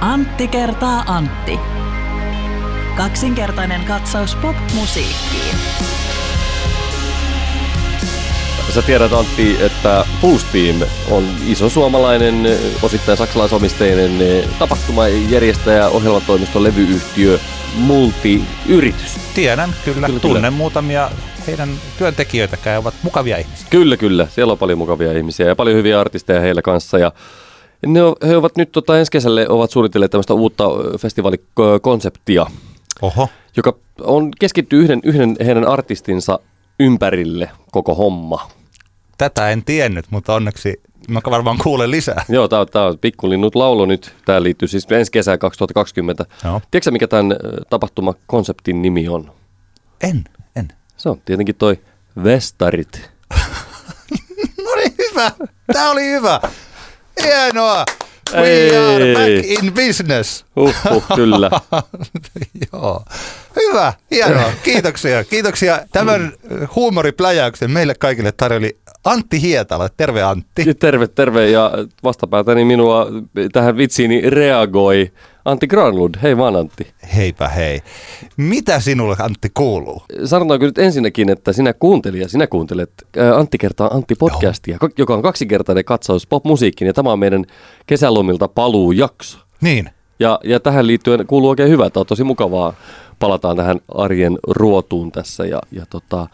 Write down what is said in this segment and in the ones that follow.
Antti kertaa Antti. Kaksinkertainen katsaus pop-musiikkiin. Sä tiedät Antti, että Fullsteam on iso suomalainen, osittain saksalaisomisteinen tapahtumajärjestäjä, ohjelmatoimisto, levyyhtiö, multiyritys. Tiedän, kyllä. Kyllä, Tunnen kyllä. muutamia heidän työntekijöitäkään, ovat mukavia ihmisiä. Kyllä, kyllä. Siellä on paljon mukavia ihmisiä ja paljon hyviä artisteja heillä kanssa. Ja ne, o- he ovat nyt tota, ensi kesälle ovat suunnitelleet tämmöistä uutta festivaalikonseptia, Oho. joka on keskittyy yhden, yhden heidän artistinsa ympärille koko homma. Tätä en tiennyt, mutta onneksi mä varmaan kuulen lisää. Joo, tämä on, tää on pikkulinnut laulu nyt. Tämä liittyy siis ensi kesään 2020. Joo. Tiedätkö mikä tämän tapahtumakonseptin nimi on? En, en. Se on tietenkin toi Vestarit. No niin, hyvä. Tämä oli hyvä. Hienoa. We Ei. are back in business. Huhhuh, kyllä. Joo. Hyvä, hienoa. Kiitoksia. Kiitoksia. Tämän huumoripläjäyksen meille kaikille tarjoli Antti Hietala. Terve Antti. Terve, terve ja vastapäätäni minua tähän vitsiini reagoi Antti Granlund. Hei vaan Antti. Heipä hei. Mitä sinulle Antti kuuluu? Sanotaanko nyt ensinnäkin, että sinä kuuntelija, sinä kuuntelet ää, Antti kertaa Antti podcastia, Joo. joka on kaksinkertainen katsaus popmusiikkiin ja tämä on meidän kesälomilta paluujakso. Niin. Ja, ja tähän liittyen kuuluu oikein hyvä, että on tosi mukavaa. Palataan tähän arjen ruotuun tässä ja, ja tota,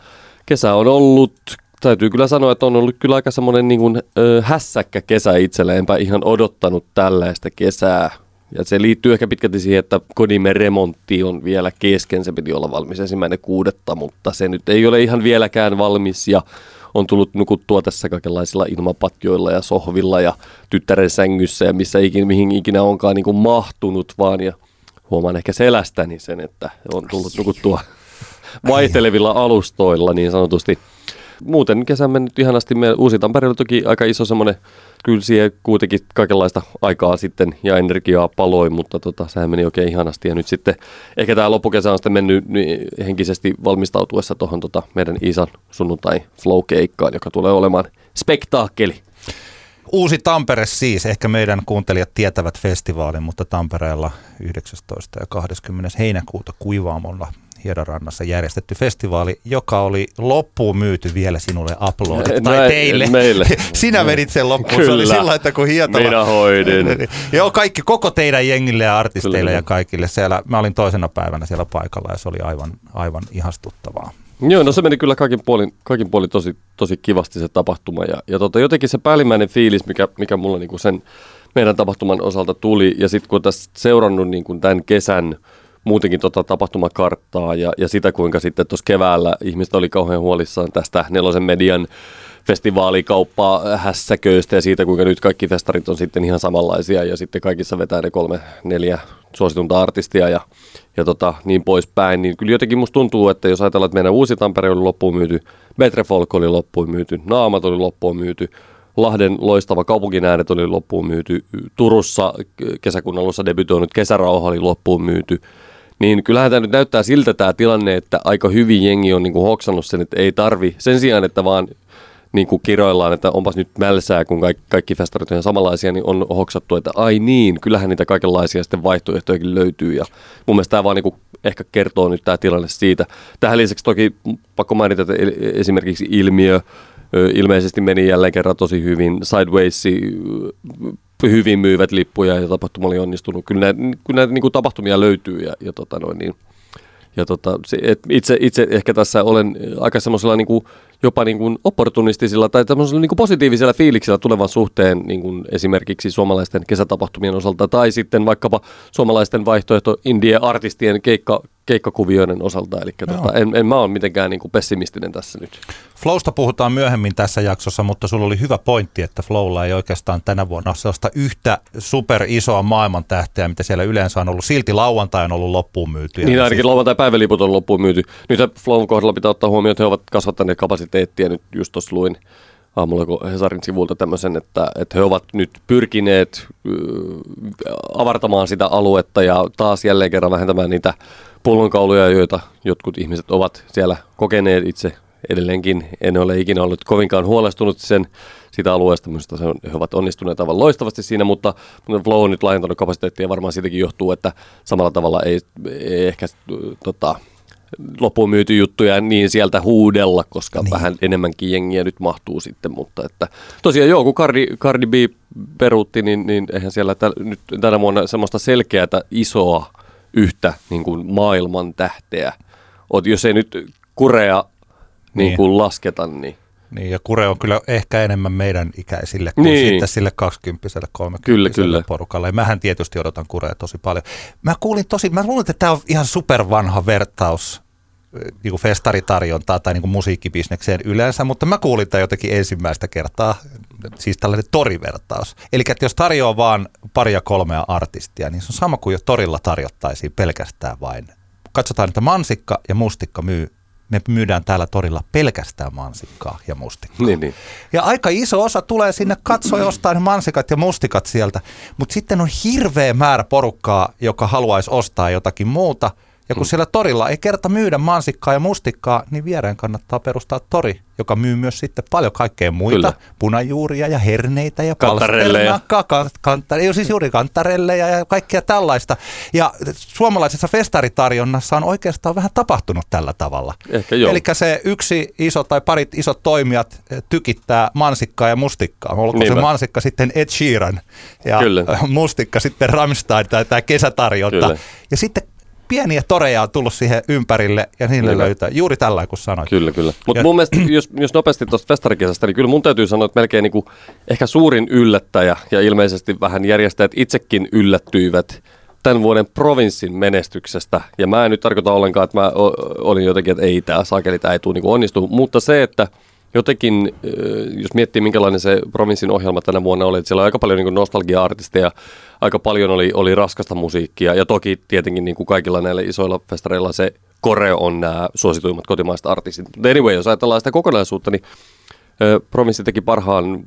kesä on ollut, täytyy kyllä sanoa, että on ollut kyllä aika semmoinen niin kuin, ö, hässäkkä kesä itselle. Enpä ihan odottanut tällaista kesää. Ja se liittyy ehkä pitkälti siihen, että kodimme remontti on vielä kesken. Se piti olla valmis ensimmäinen kuudetta, mutta se nyt ei ole ihan vieläkään valmis ja on tullut nukuttua tässä kaikenlaisilla ilmapatjoilla ja sohvilla ja tyttären sängyssä ja missä ikin, mihin ikinä onkaan niin kuin mahtunut vaan. Ja huomaan ehkä selästäni sen, että on tullut nukuttua vaihtelevilla alustoilla niin sanotusti. Muuten kesä on mennyt ihanasti. Me Uusi Tampere oli toki aika iso semmoinen, kyllä siihen kuitenkin kaikenlaista aikaa sitten ja energiaa paloi, mutta tota, sehän meni oikein ihanasti. Ja nyt sitten ehkä tämä loppukesä on sitten mennyt niin henkisesti valmistautuessa tuohon tota, meidän Iisan sunnuntai flow-keikkaan, joka tulee olemaan spektaakkeli. Uusi Tampere siis, ehkä meidän kuuntelijat tietävät festivaalin, mutta Tampereella 19. ja 20. heinäkuuta Kuivaamolla Hiedonrannassa järjestetty festivaali, joka oli loppuun myyty vielä sinulle uploadit, tai Näin- teille. meille. Sinä vedit sen loppuun, se oli Kyllä. sillä, että kun Hietala... Minä hoidin. Joo, kaikki, koko teidän jengille ja artisteille Kyllä. ja kaikille. Siellä, mä olin toisena päivänä siellä paikalla ja se oli aivan, aivan ihastuttavaa. Joo, no se meni kyllä kaikin puolin, kaikin puolin tosi, tosi kivasti se tapahtuma. Ja, ja tota, jotenkin se päällimmäinen fiilis, mikä, mikä mulla niinku sen meidän tapahtuman osalta tuli, ja sitten kun tässä seurannut niinku tämän kesän muutenkin tota tapahtumakarttaa ja, ja sitä, kuinka sitten tuossa keväällä ihmiset oli kauhean huolissaan tästä nelosen median festivaalikauppaa hässäköistä ja siitä, kuinka nyt kaikki festarit on sitten ihan samanlaisia ja sitten kaikissa vetää ne kolme, neljä suositunta artistia ja, ja tota, niin poispäin, niin kyllä jotenkin musta tuntuu, että jos ajatellaan, että meidän Uusi Tampere oli loppuun myyty, Metrefolk oli loppuun myyty, Naamat oli loppuun myyty, Lahden loistava kaupunkin äänet oli loppuun myyty, Turussa kesäkuun alussa debytoinut Kesärauha oli loppuun myyty, niin kyllähän tämä nyt näyttää siltä tämä tilanne, että aika hyvin jengi on niin kuin hoksannut sen, että ei tarvi sen sijaan, että vaan niin kuin kiroillaan, että onpas nyt mälsää, kun kaikki, kaikki festarit on samanlaisia, niin on hoksattu, että ai niin, kyllähän niitä kaikenlaisia sitten vaihtoehtojakin löytyy. Ja mun mielestä tämä vaan niin kuin ehkä kertoo nyt tämä tilanne siitä. Tähän lisäksi toki pakko mainita, että el- esimerkiksi ilmiö ilmeisesti meni jälleen kerran tosi hyvin. Sideways hyvin myyvät lippuja ja tapahtuma oli onnistunut. Kyllä näitä, kyllä näitä niin kuin tapahtumia löytyy ja, ja tota noin, niin, ja tota, se, et itse, itse ehkä tässä olen aika semmoisella niin kuin, jopa niin kuin opportunistisilla tai niin kuin positiivisella fiiliksellä tulevan suhteen niin kuin esimerkiksi suomalaisten kesätapahtumien osalta tai sitten vaikkapa suomalaisten vaihtoehto indie-artistien keikka, keikkakuvioiden osalta. Eli tota, en, en mä ole mitenkään niin kuin pessimistinen tässä nyt. Flowsta puhutaan myöhemmin tässä jaksossa, mutta sulla oli hyvä pointti, että Flowlla ei oikeastaan tänä vuonna ole sellaista yhtä super isoa maailman tähteä, mitä siellä yleensä on ollut. Silti lauantai on ollut loppuun myyty. Niin ainakin lauantai päiväliput on loppuun myyty. Nyt Flown kohdalla pitää ottaa huomioon, että he ovat kasvattaneet kapasiteettia. Nyt just tuossa luin aamulla kun Hesarin sivulta tämmöisen, että, että he ovat nyt pyrkineet äh, avartamaan sitä aluetta ja taas jälleen kerran vähentämään niitä pullonkauluja, joita jotkut ihmiset ovat siellä kokeneet itse edelleenkin en ole ikinä ollut kovinkaan huolestunut sen siitä alueesta. Minusta se on, he ovat onnistuneet aivan loistavasti siinä, mutta, Flow on nyt laajentanut kapasiteettia varmaan siitäkin johtuu, että samalla tavalla ei, ei ehkä tota, loppuun myyty juttuja niin sieltä huudella, koska niin. vähän enemmänkin jengiä nyt mahtuu sitten, mutta että tosiaan joo, kun Cardi, Cardi B peruutti, niin, niin eihän siellä tä, nyt tänä vuonna semmoista selkeää isoa yhtä niin kuin maailman tähteä. Oot, jos ei nyt kurea niin, niin. kuin lasketa, niin niin, ja Kure on kyllä ehkä enemmän meidän ikäisille kuin niin. sitten sille 20 30 kyllä, kyllä. porukalle. Ja mähän tietysti odotan Kurea tosi paljon. Mä kuulin tosi, mä luulen, että tämä on ihan supervanha vertaus niin kuin festaritarjontaa tai niin kuin musiikkibisnekseen yleensä, mutta mä kuulin tämän jotenkin ensimmäistä kertaa, siis tällainen torivertaus. Eli että jos tarjoaa vaan paria kolmea artistia, niin se on sama kuin jos torilla tarjottaisiin pelkästään vain. Katsotaan, että mansikka ja mustikka myy me myydään täällä torilla pelkästään mansikkaa ja mustikkaa. Niin, niin. Ja aika iso osa tulee sinne katsoa ja ostaa ne mansikat ja mustikat sieltä, mutta sitten on hirveä määrä porukkaa, joka haluaisi ostaa jotakin muuta – ja kun mm. siellä torilla ei kerta myydä mansikkaa ja mustikkaa, niin viereen kannattaa perustaa tori, joka myy myös sitten paljon kaikkea muita, Kyllä. punajuuria ja herneitä ja kantarelleja. Kanta, ei siis juuri kantarelleja ja kaikkea tällaista. Ja suomalaisessa festaritarjonnassa on oikeastaan vähän tapahtunut tällä tavalla. Eli se yksi iso tai parit isot toimijat eh, tykittää mansikkaa ja mustikkaa. Olkoon Niinpä. se mansikka sitten Ed Sheeran ja Kyllä. mustikka sitten Rammstein tai tämä kesätarjonta. Kyllä. Ja sitten pieniä toreja on tullut siihen ympärille ja niille kyllä. löytää juuri tällä kun sanoit. Kyllä, kyllä. Mutta mun mielestä, jos, jos nopeasti tuosta festarikesästä, niin kyllä mun täytyy sanoa, että melkein niin kuin ehkä suurin yllättäjä ja ilmeisesti vähän järjestäjät itsekin yllättyivät tämän vuoden provinssin menestyksestä. Ja mä en nyt tarkoita ollenkaan, että mä olin jotenkin, että ei tämä sakeli, tämä ei tule niin onnistu. Mutta se, että jotenkin, jos miettii minkälainen se provinssin ohjelma tänä vuonna oli, että siellä oli aika paljon niin nostalgia-artisteja, aika paljon oli, oli raskasta musiikkia ja toki tietenkin niin kuin kaikilla näillä isoilla festareilla se koreo on nämä suosituimmat kotimaiset artistit. Mutta anyway, jos ajatellaan sitä kokonaisuutta, niin Provinssi teki parhaan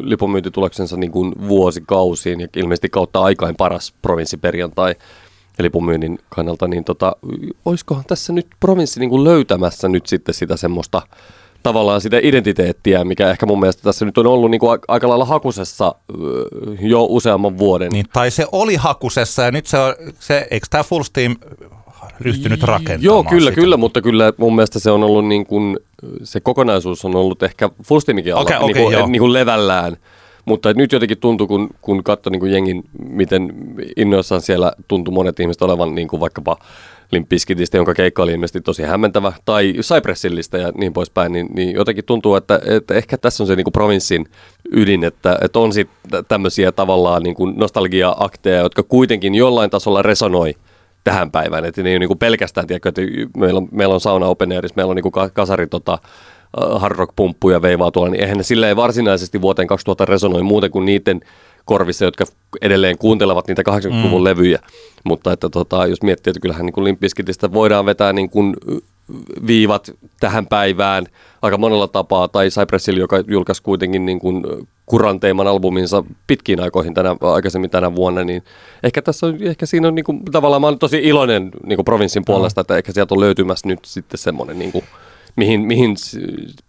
lipunmyyntituloksensa niin kuin vuosikausiin ja ilmeisesti kautta aikain paras provinssiperjantai lipunmyynnin kannalta, niin tota, olisikohan tässä nyt provinssi niin kuin löytämässä nyt sitten sitä semmoista tavallaan sitä identiteettiä, mikä ehkä mun mielestä tässä nyt on ollut niin kuin aika lailla hakusessa jo useamman vuoden. Niin, tai se oli hakusessa ja nyt se on, se, eikö tämä Full Steam ryhtynyt rakentamaan Joo, kyllä, sitä? kyllä, mutta kyllä mun mielestä se on ollut niin kuin, se kokonaisuus on ollut ehkä Full Steamikin alla okay, okay, niin, kuin, niin kuin levällään. Mutta nyt jotenkin tuntuu, kun, kun katsoi niin jengin, miten innoissaan siellä tuntui monet ihmiset olevan niin kuin vaikkapa Limpiskitistä, jonka keikka oli ilmeisesti tosi hämmentävä, tai Cypressillistä ja niin poispäin, niin, niin jotenkin tuntuu, että, että ehkä tässä on se niin kuin provinssin ydin, että, että on sitten tämmöisiä tavallaan niin kuin nostalgia-akteja, jotka kuitenkin jollain tasolla resonoi tähän päivään, että ne ei ole niin kuin pelkästään, tiedätkö, että meillä on, meillä on sauna open meillä on niin kuin kasari tota, hard rock pumppuja veivaa tuolla, niin eihän ne sillä ei varsinaisesti vuoteen 2000 resonoi muuten kuin niiden korvissa, jotka edelleen kuuntelevat niitä 80-luvun mm. levyjä. Mutta että tota, jos miettii, että kyllähän niin Limpiskitistä voidaan vetää niin kuin viivat tähän päivään aika monella tapaa, tai Cypress Hill, joka julkaisi kuitenkin niin kuin kuranteiman albuminsa pitkiin aikoihin tänä, aikaisemmin tänä vuonna, niin ehkä tässä on, ehkä siinä on niin kuin, tavallaan, mä olen tosi iloinen niin kuin provinssin puolesta, no. että ehkä sieltä on löytymässä nyt sitten semmoinen niin kuin, mihin, mihin,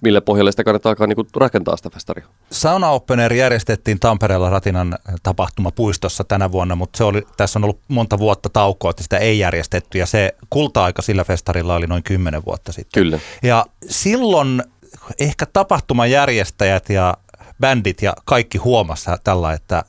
mille pohjalle sitä kannattaa alkaa niin rakentaa sitä festaria. Sauna Open Air järjestettiin Tampereella Ratinan tapahtumapuistossa tänä vuonna, mutta se oli, tässä on ollut monta vuotta taukoa, että sitä ei järjestetty ja se kulta-aika sillä festarilla oli noin kymmenen vuotta sitten. Kyllä. Ja silloin ehkä tapahtumajärjestäjät ja bändit ja kaikki huomassa tällä, että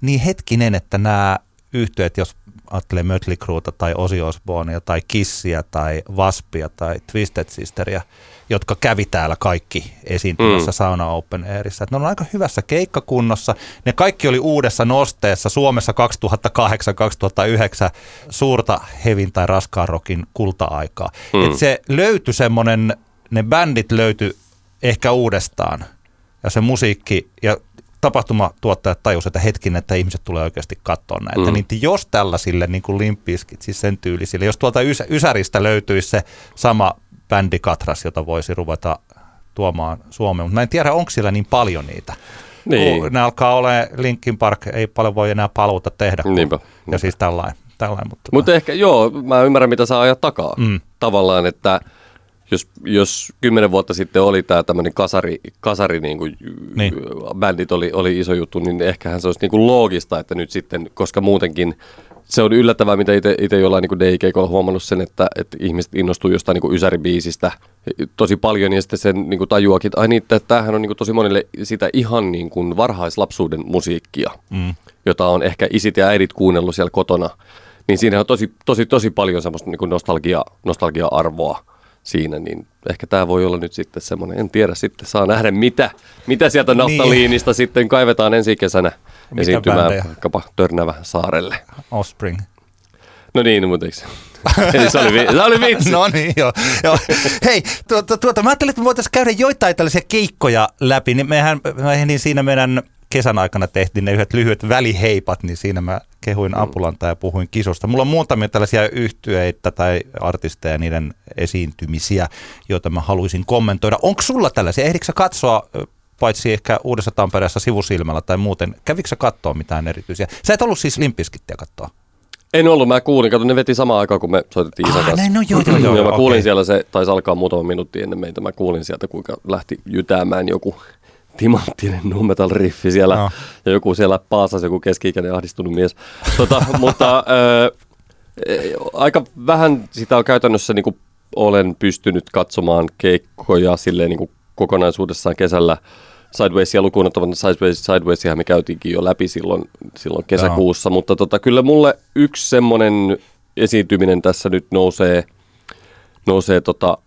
niin hetkinen, että nämä yhtiöt, jos ajattelee Mötley Crewta tai Ozzy Osbournea tai Kissia tai Waspia tai Twisted Sisteria, jotka kävi täällä kaikki esiintymässä mm. Sauna Open Airissa. ne on aika hyvässä keikkakunnossa. Ne kaikki oli uudessa nosteessa Suomessa 2008-2009 suurta hevin tai raskaan rokin kulta-aikaa. Mm. Et se löytyi semmoinen, ne bändit löytyi ehkä uudestaan ja se musiikki ja tapahtumatuottajat tajusivat, että hetkin, että ihmiset tulee oikeasti katsoa näitä. Mm. Niin jos tällaisille niin kuin limpiskit, siis sen tyylisille, jos tuolta ys- Ysäristä löytyisi se sama bändikatras, jota voisi ruveta tuomaan Suomeen, mutta mä en tiedä, onko siellä niin paljon niitä. Niin. Ne alkaa olla Linkin Park, ei paljon voi enää paluuta tehdä. Niinpä. Ja siis tällainen. tällainen mutta mutta ehkä, joo, mä ymmärrän, mitä saa ajaa takaa. Mm. Tavallaan, että jos, jos kymmenen vuotta sitten oli tämä tämmöinen kasari, kasari niin kuin, Niin. bändit oli, oli iso juttu, niin ehkähän se olisi niin kuin loogista, että nyt sitten, koska muutenkin se on yllättävää, mitä itse jollain niin DIK on huomannut sen, että, että ihmiset innostuu jostain niin kuin ysäribiisistä tosi paljon ja sitten sen niin kuin tajuakin, että ai niin, että tämähän on niin kuin tosi monille sitä ihan niin kuin varhaislapsuuden musiikkia, mm. jota on ehkä isit ja äidit kuunnellut siellä kotona. Niin siinä on tosi, tosi, tosi paljon semmoista niin kuin nostalgia, nostalgia-arvoa siinä, niin ehkä tämä voi olla nyt sitten semmoinen, en tiedä, sitten saa nähdä mitä, mitä sieltä naftaliinista niin. sitten kaivetaan ensi kesänä Mitä esiintymään bändejä? vaikkapa Törnävä saarelle. Offspring. No niin, mutta eikö se? Eli se oli, vi- se oli vitsi. No niin, joo. joo. Hei, tuota, tuota, mä ajattelin, että me voitaisiin käydä joitain tällaisia keikkoja läpi. Niin mehän, me, niin siinä meidän kesän aikana tehtiin ne yhdet lyhyet väliheipat, niin siinä mä kehuin Apulanta ja puhuin kisosta. Mulla on muutamia tällaisia yhtyeitä tai artisteja, niiden esiintymisiä, joita mä haluaisin kommentoida. Onko sulla tällaisia? Ehdikö sä katsoa paitsi ehkä Uudessa Tampereessa sivusilmällä tai muuten, kävikö katsoa mitään erityisiä? Sä et ollut siis Limpiskittiä katsoa? En ollut, mä kuulin, kato ne veti samaan aikaan, kun me soitettiin Isan Ah, kanssa. näin, no joo, joo, joo, ja mä kuulin siellä, se taisi alkaa muutama minuutti ennen meitä, mä kuulin sieltä, kuinka lähti jytäämään joku timanttinen nu metal riffi siellä, No. ja joku siellä paasasi, joku keski-ikäinen ahdistunut mies. Tota, mutta ö, e, aika vähän sitä on käytännössä niin kuin olen pystynyt katsomaan keikkoja silleen niin kuin kokonaisuudessaan kesällä. Sidewaysia lukuun ottamatta Sideways, Sidewaysia me käytiinkin jo läpi silloin, silloin kesäkuussa, mutta tota, kyllä mulle yksi semmoinen esiintyminen tässä nyt nousee, nousee tota,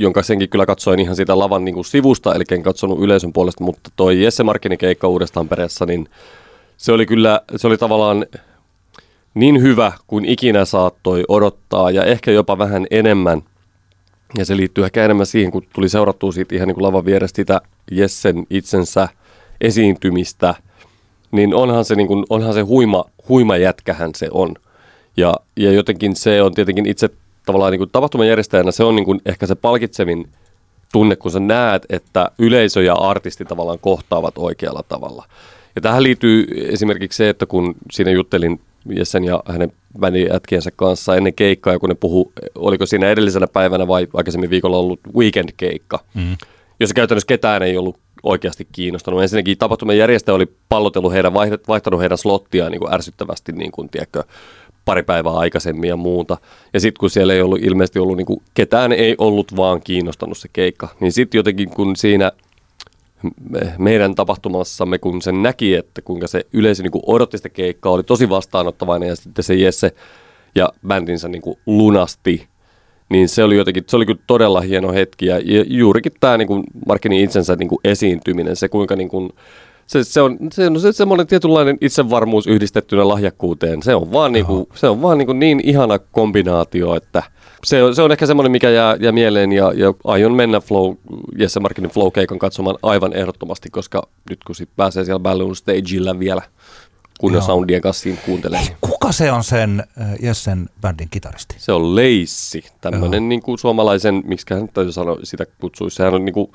jonka senkin kyllä katsoin ihan siitä lavan niin kuin sivusta, eli en katsonut yleisön puolesta, mutta toi Jesse Markkinen keikka uudestaan perässä, niin se oli kyllä, se oli tavallaan niin hyvä kuin ikinä saattoi odottaa ja ehkä jopa vähän enemmän. Ja se liittyy ehkä enemmän siihen, kun tuli seurattua siitä ihan niin kuin lavan vierestä sitä Jessen itsensä esiintymistä, niin onhan se, niin kuin, onhan se huima, huima jätkähän se on. Ja, ja jotenkin se on tietenkin itse tavallaan niin kuin tapahtuman järjestäjänä, se on niin kuin ehkä se palkitsevin tunne, kun sä näet, että yleisö ja artisti tavallaan kohtaavat oikealla tavalla. Ja tähän liittyy esimerkiksi se, että kun siinä juttelin Jessen ja hänen bändin jätkiensä kanssa ennen keikkaa, ja kun ne puhu, oliko siinä edellisenä päivänä vai aikaisemmin viikolla ollut weekend-keikka, mm. jossa käytännössä ketään ei ollut oikeasti kiinnostanut. Ensinnäkin tapahtuman järjestäjä oli pallotellut heidän, vaihtanut heidän slottiaan niin kuin ärsyttävästi, niin kuin, tiedätkö, pari päivää aikaisemmin ja muuta. Ja sitten kun siellä ei ollut ilmeisesti ollut, niin kuin, ketään ei ollut vaan kiinnostanut se keikka, niin sitten jotenkin kun siinä me- meidän tapahtumassamme, kun sen näki, että kuinka se yleisö niin kuin odotti sitä keikkaa, oli tosi vastaanottavainen ja sitten se Jesse ja bändinsä niin kuin lunasti, niin se oli jotenkin, se oli kyllä todella hieno hetki ja juurikin tämä niin kuin Markkinin itsensä niin kuin esiintyminen, se kuinka niin kuin, se, se, on, se on se, semmoinen tietynlainen itsevarmuus yhdistettynä lahjakkuuteen. Se on vaan, niin, kuin, se on vaan niin, kuin niin ihana kombinaatio, että se on, se on ehkä semmoinen, mikä jää, jää mieleen ja, ja aion mennä Flow, Jesse Markkinin Flow-keikan katsomaan aivan ehdottomasti, koska nyt kun sit pääsee siellä Balloon Stageillä vielä kunnon soundien kanssa siinä kuuntelee. niin Kuka se on sen äh, Jessen bändin kitaristi? Se on Leissi, tämmöinen niin kuin suomalaisen, miksi hän täytyy sanoa, sitä kutsuisi. Sehän on niin kuin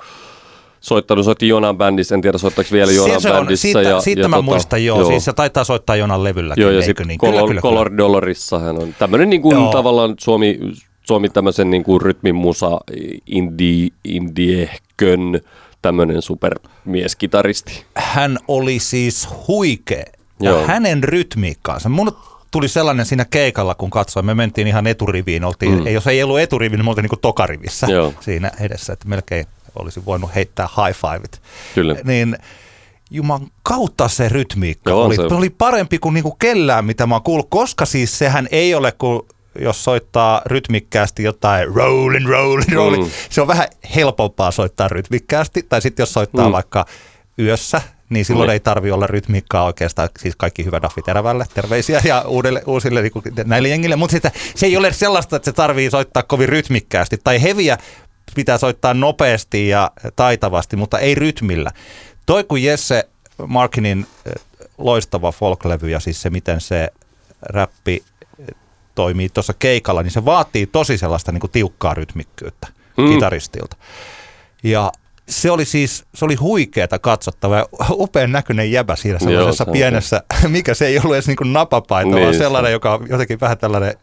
soittanut, soitti Jonan bändissä, en tiedä soittaako vielä Jonan Se- on, bändissä. siitä, ja, siitä ja mä tota, muistan, joo, Siis se taitaa soittaa Jonan levylläkin, Joo, ja eikö niin? Color, Color Dollarissa hän on tämmöinen niin kuin Joo. tavallaan Suomi, Suomi tämmöisen niin kuin rytmin musa, indie, indiehkön, tämmöinen supermieskitaristi. Hän oli siis huikea. Ja Joo. hänen rytmiikkaansa. Mun tuli sellainen siinä keikalla, kun katsoin. Me mentiin ihan eturiviin. Oltiin, mm. Jos ei ollut eturivi, niin me oltiin niin tokarivissä Joo. siinä edessä. Että melkein olisi voinut heittää high fiveit. Kyllä. Niin Juman kautta se rytmiikka Joo, oli, se. oli parempi kuin niinku kellään, mitä mä oon kuullut, koska siis sehän ei ole kuin jos soittaa rytmikkäästi jotain rollin, rollin, rollin, Mm. mm. se on vähän helpompaa soittaa rytmikkäästi. Tai sitten jos soittaa Mm. mm. vaikka yössä, niin silloin Niin. ei tarvi olla rytmiikkaa oikeastaan. Siis kaikki hyvä Daffi Terävälle, terveisiä ja uudelle, uusille niin kuin näille jengille. Mutta se ei ole sellaista, että se tarvii soittaa kovin rytmikkäästi. Tai heviä pitää soittaa nopeasti ja taitavasti, mutta ei rytmillä. Toi kun Jesse Markinin eh, loistava folklevy ja siis se miten se räppi eh, toimii tuossa keikalla, niin se vaatii tosi sellaista niin kuin tiukkaa rytmikkyyttä Mm. kitaristilta. Ja se oli siis, se oli huikeeta katsottava ja upean näköinen jäbä siinä sellaisessa se on pienessä, mikä se ei ollut edes niin kuin napapaita, Niin, vaan se- sellainen, joka on jotenkin vähän tällainen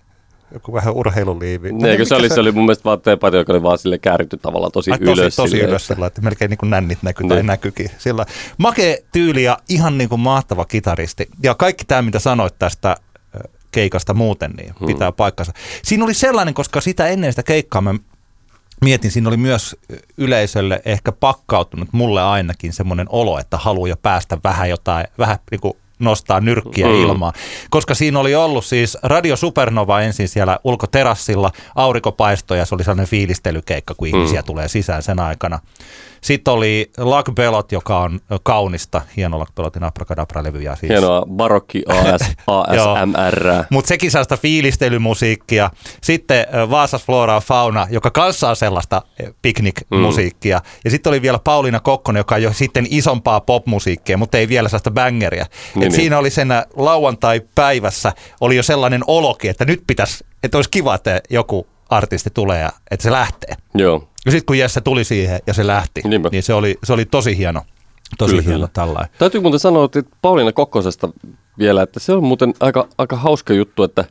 joku vähän urheiluliivi. Ne, eikö se, oli, se oli mun mielestä vaan teepaita, joka oli vaan sille kääritty tavallaan tosi Ai, ylös. Tosi, tosi silleen, ylös että- sillä, että melkein niin kuin nännit näkyy tai Niin. näkyykin. Sillä make tyyli ja ihan niin kuin mahtava kitaristi. Ja kaikki tämä, mitä sanoit tästä keikasta muuten, niin Hmm. pitää paikkansa. Siinä oli sellainen, koska sitä ennen sitä keikkaa mä mietin, siinä oli myös yleisölle ehkä pakkautunut, mulle ainakin semmoinen olo, että haluaa jo päästä vähän jotain, vähän niin kuin nostaa nyrkkiä Mm. ilmaan. Koska siinä oli ollut siis Radio Supernova ensin siellä ulkoterassilla, aurinkopaisto ja se oli sellainen fiilistelykeikka, kun ihmisiä tulee sisään sen aikana. Sitten oli Luck Bellot, joka on kaunista, hieno Luck Bellotin Abracadabra-levyjä. Siis. Hienoa barokki AS, ASMR. Mutta sekin sitä fiilistelymusiikkia. Sitten ö, Vaasas Flora Fauna, joka kanssa on sellaista ö, piknikmusiikkia. Ja sitten oli vielä Pauliina Kokkonen, joka on jo sitten isompaa popmusiikkia, mutta ei vielä sellaista bängeria. Niin, Et niin. siinä oli sen lauantai-päivässä oli jo sellainen oloki, että nyt pitäisi, että olisi kiva, että joku artisti tulee ja että se lähtee. Joo. Ja sitten kun Jesse tuli siihen ja se lähti, Niinpä. niin se oli, se oli tosi hieno. Tosi Kyllä, hieno tällainen. Täytyy muuten sanoa, että Pauliina Kokkosesta vielä, että se on muuten aika, aika hauska juttu, että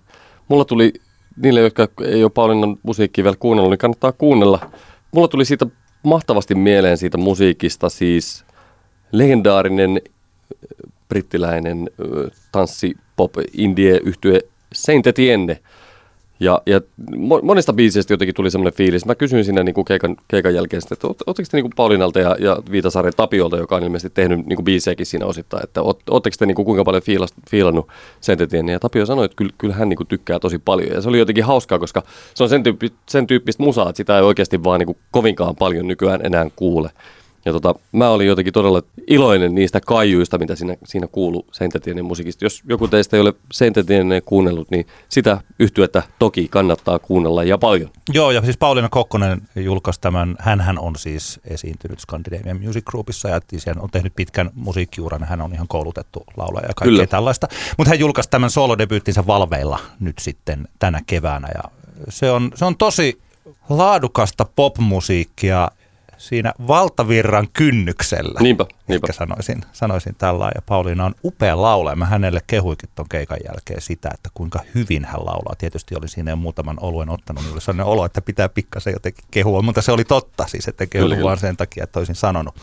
mulla tuli, niille, jotka ei ole Pauliinan musiikkia vielä kuunnellut, niin kannattaa kuunnella. Mulla tuli siitä mahtavasti mieleen siitä musiikista siis legendaarinen brittiläinen tanssi pop indie yhtye Saint Etienne. Ja, ja mo- monista biiseistä jotenkin tuli semmoinen fiilis. Mä kysyin siinä niin kuin keikan, keikan jälkeen, että ootteko te niin kuin Paulinalta ja, ja Viitasaaren Tapiolta, joka on ilmeisesti tehnyt niin kuin biisejäkin siinä osittain, että oot- ootteko te niin kuin kuinka paljon fiilast, fiilannut Saint Etienne? Ja Tapio sanoi, että kyllä, kyllä hän niin kuin tykkää tosi paljon. Ja se oli jotenkin hauskaa, koska se on sen, tyyppi, sen tyyppistä musaa, että sitä ei oikeasti vaan niin kuin kovinkaan paljon nykyään enää kuule. Ja tota, mä olin jotenkin todella iloinen niistä kaijuista, mitä siinä, siinä kuuluu Saint Etienne musiikista. Jos joku teistä ei ole Saint Etienne kuunnellut, niin sitä yhtyettä toki kannattaa kuunnella ja paljon. Joo, ja siis Pauliina Kokkonen julkaisi tämän, hän on siis esiintynyt Scandinavian Music Groupissa ja hän on tehnyt pitkän musiikkiuran, hän on ihan koulutettu laulaja ja kaikkea Kyllä. tällaista. Mutta hän julkaisi tämän solodebyyttinsä Valveilla nyt sitten tänä keväänä ja se on, se on tosi laadukasta popmusiikkia siinä valtavirran kynnyksellä. Niinpä, niinpä. Sanoisin, sanoisin tällä ja Pauliina on upea laulaja. Mä hänelle kehuikin ton keikan jälkeen sitä, että kuinka hyvin hän laulaa. Tietysti oli siinä jo muutaman oluen ottanut, niin oli sellainen olo, että pitää pikkasen jotenkin kehua, mutta se oli totta siis, että kehu kyllä. vaan sen takia, että olisin sanonut.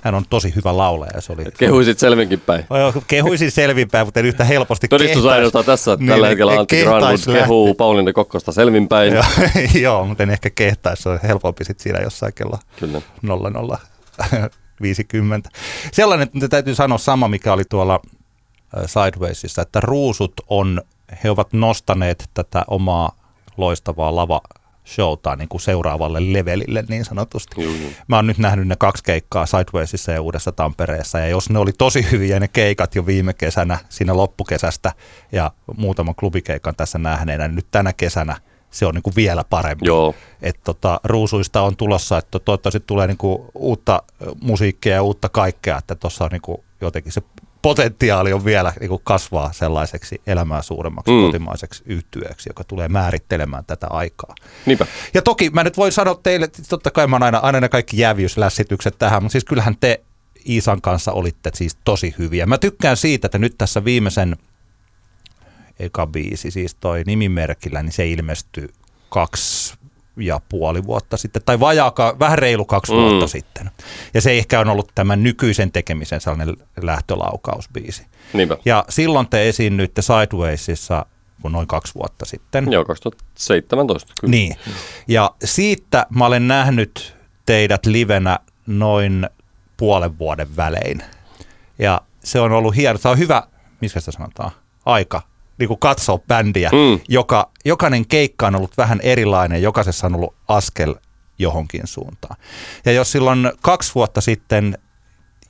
Hän on tosi hyvä laulaja ja se oli... Kehuisit selvinkin päin. Kehuisin selvinpäin, mutta en yhtä helposti Todistus kehtais- ainoastaan tässä, että Niin, tällä en hetkellä Antti Granlund kehuu Pauliina Kokkosta selvinpäin. Joo, Joo, mutta en ehkä kehtaisi. Se on helpompi sitten siinä jossain kello Kyllä. 00 50. Sellainen, että täytyy sanoa sama, mikä oli tuolla Sidewaysissa, että ruusut on, he ovat nostaneet tätä omaa loistavaa lava showta niin kuin seuraavalle levelille niin sanotusti. Juu. Mä oon nyt nähnyt ne kaksi keikkaa Sidewaysissa ja Uudessa Tampereessa, ja jos ne oli tosi hyviä ne keikat jo viime kesänä, siinä loppukesästä, ja muutaman klubikeikan tässä nähneenä, niin nyt tänä kesänä se on niin kuin vielä parempi Joo. että tota, ruusuista on tulossa, että toivottavasti tulee niinku uutta ö, musiikkia ja uutta kaikkea, että tuossa on niinku jotenkin se potentiaali on vielä niinku kasvaa sellaiseksi elämää suuremmaksi Mm. mm. kotimaiseksi yhtyeeksi, joka tulee määrittelemään tätä aikaa. Niinpä. Ja toki mä nyt voin sanoa teille, että totta kai mä oon aina, aina ne kaikki jääviyslässitykset tähän, mutta siis kyllähän te Iisan kanssa olitte siis tosi hyviä. Mä tykkään siitä, että nyt tässä viimeisen eka biisi, siis toi nimimerkillä, niin se ilmestyi kaksi ja puoli vuotta sitten, tai vajaa, vähän reilu kaksi Mm. vuotta sitten. Ja se ehkä on ollut tämän nykyisen tekemisen sellainen lähtölaukausbiisi. Niinpä. Ja silloin te esiinnyitte Sidewaysissa noin kaksi vuotta sitten. Joo, 2017. Kyllä. Niin. Ja siitä mä olen nähnyt teidät livenä noin puolen vuoden välein. Ja se on ollut hieno. Se on hyvä, mistä sitä sanotaan, aika niin kuin katsoa bändiä, Mm. joka, jokainen keikka on ollut vähän erilainen, jokaisessa on ollut askel johonkin suuntaan. Ja jos silloin kaksi vuotta sitten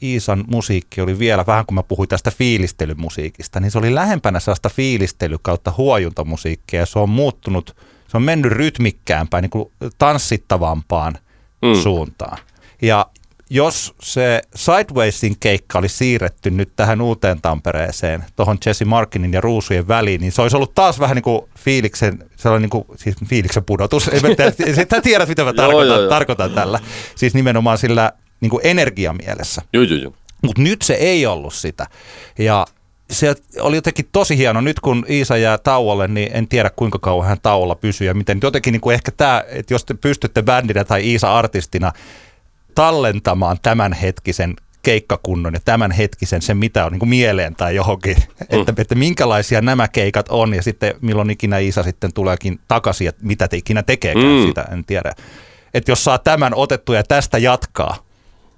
Iisan musiikki oli vielä, vähän kun mä puhuin tästä fiilistelymusiikista, niin se oli lähempänä sellaista fiilistely kautta huojuntamusiikkia ja se on muuttunut, se on mennyt rytmikkäämpään, niin kuin tanssittavampaan mm. suuntaan. Ja jos se Sidewaysin keikka olisi siirretty nyt tähän uuteen Tampereeseen, tuohon Jesse Markinin ja Ruusujen väliin, niin se olisi ollut taas vähän niin kuin fiiliksen, sellainen niin kuin, siis fiiliksen pudotus. Ei tiedä, sä tiedät, mitä mä tarkoitan, joo, joo. tarkoitan tällä. Siis nimenomaan sillä niin kuin energiamielessä. Joo, joo, joo. Mutta nyt se ei ollut sitä. Ja se oli jotenkin tosi hieno. Nyt kun Iisa jää tauolle, niin en tiedä kuinka kauan hän tauolla pysyy ja miten. Jotenkin niin kuin ehkä tämä, että jos te pystytte bändinä tai Iisa artistina tallentamaan tämänhetkisen keikkakunnon ja tämänhetkisen sen, mitä on niin kuin mieleen tai johonkin, mm. että, että minkälaisia nämä keikat on ja sitten milloin ikinä Iisa sitten tuleekin takaisin, että mitä te ikinä tekeekään mm. sitä, en tiedä. Että jos saa tämän otettua ja tästä jatkaa,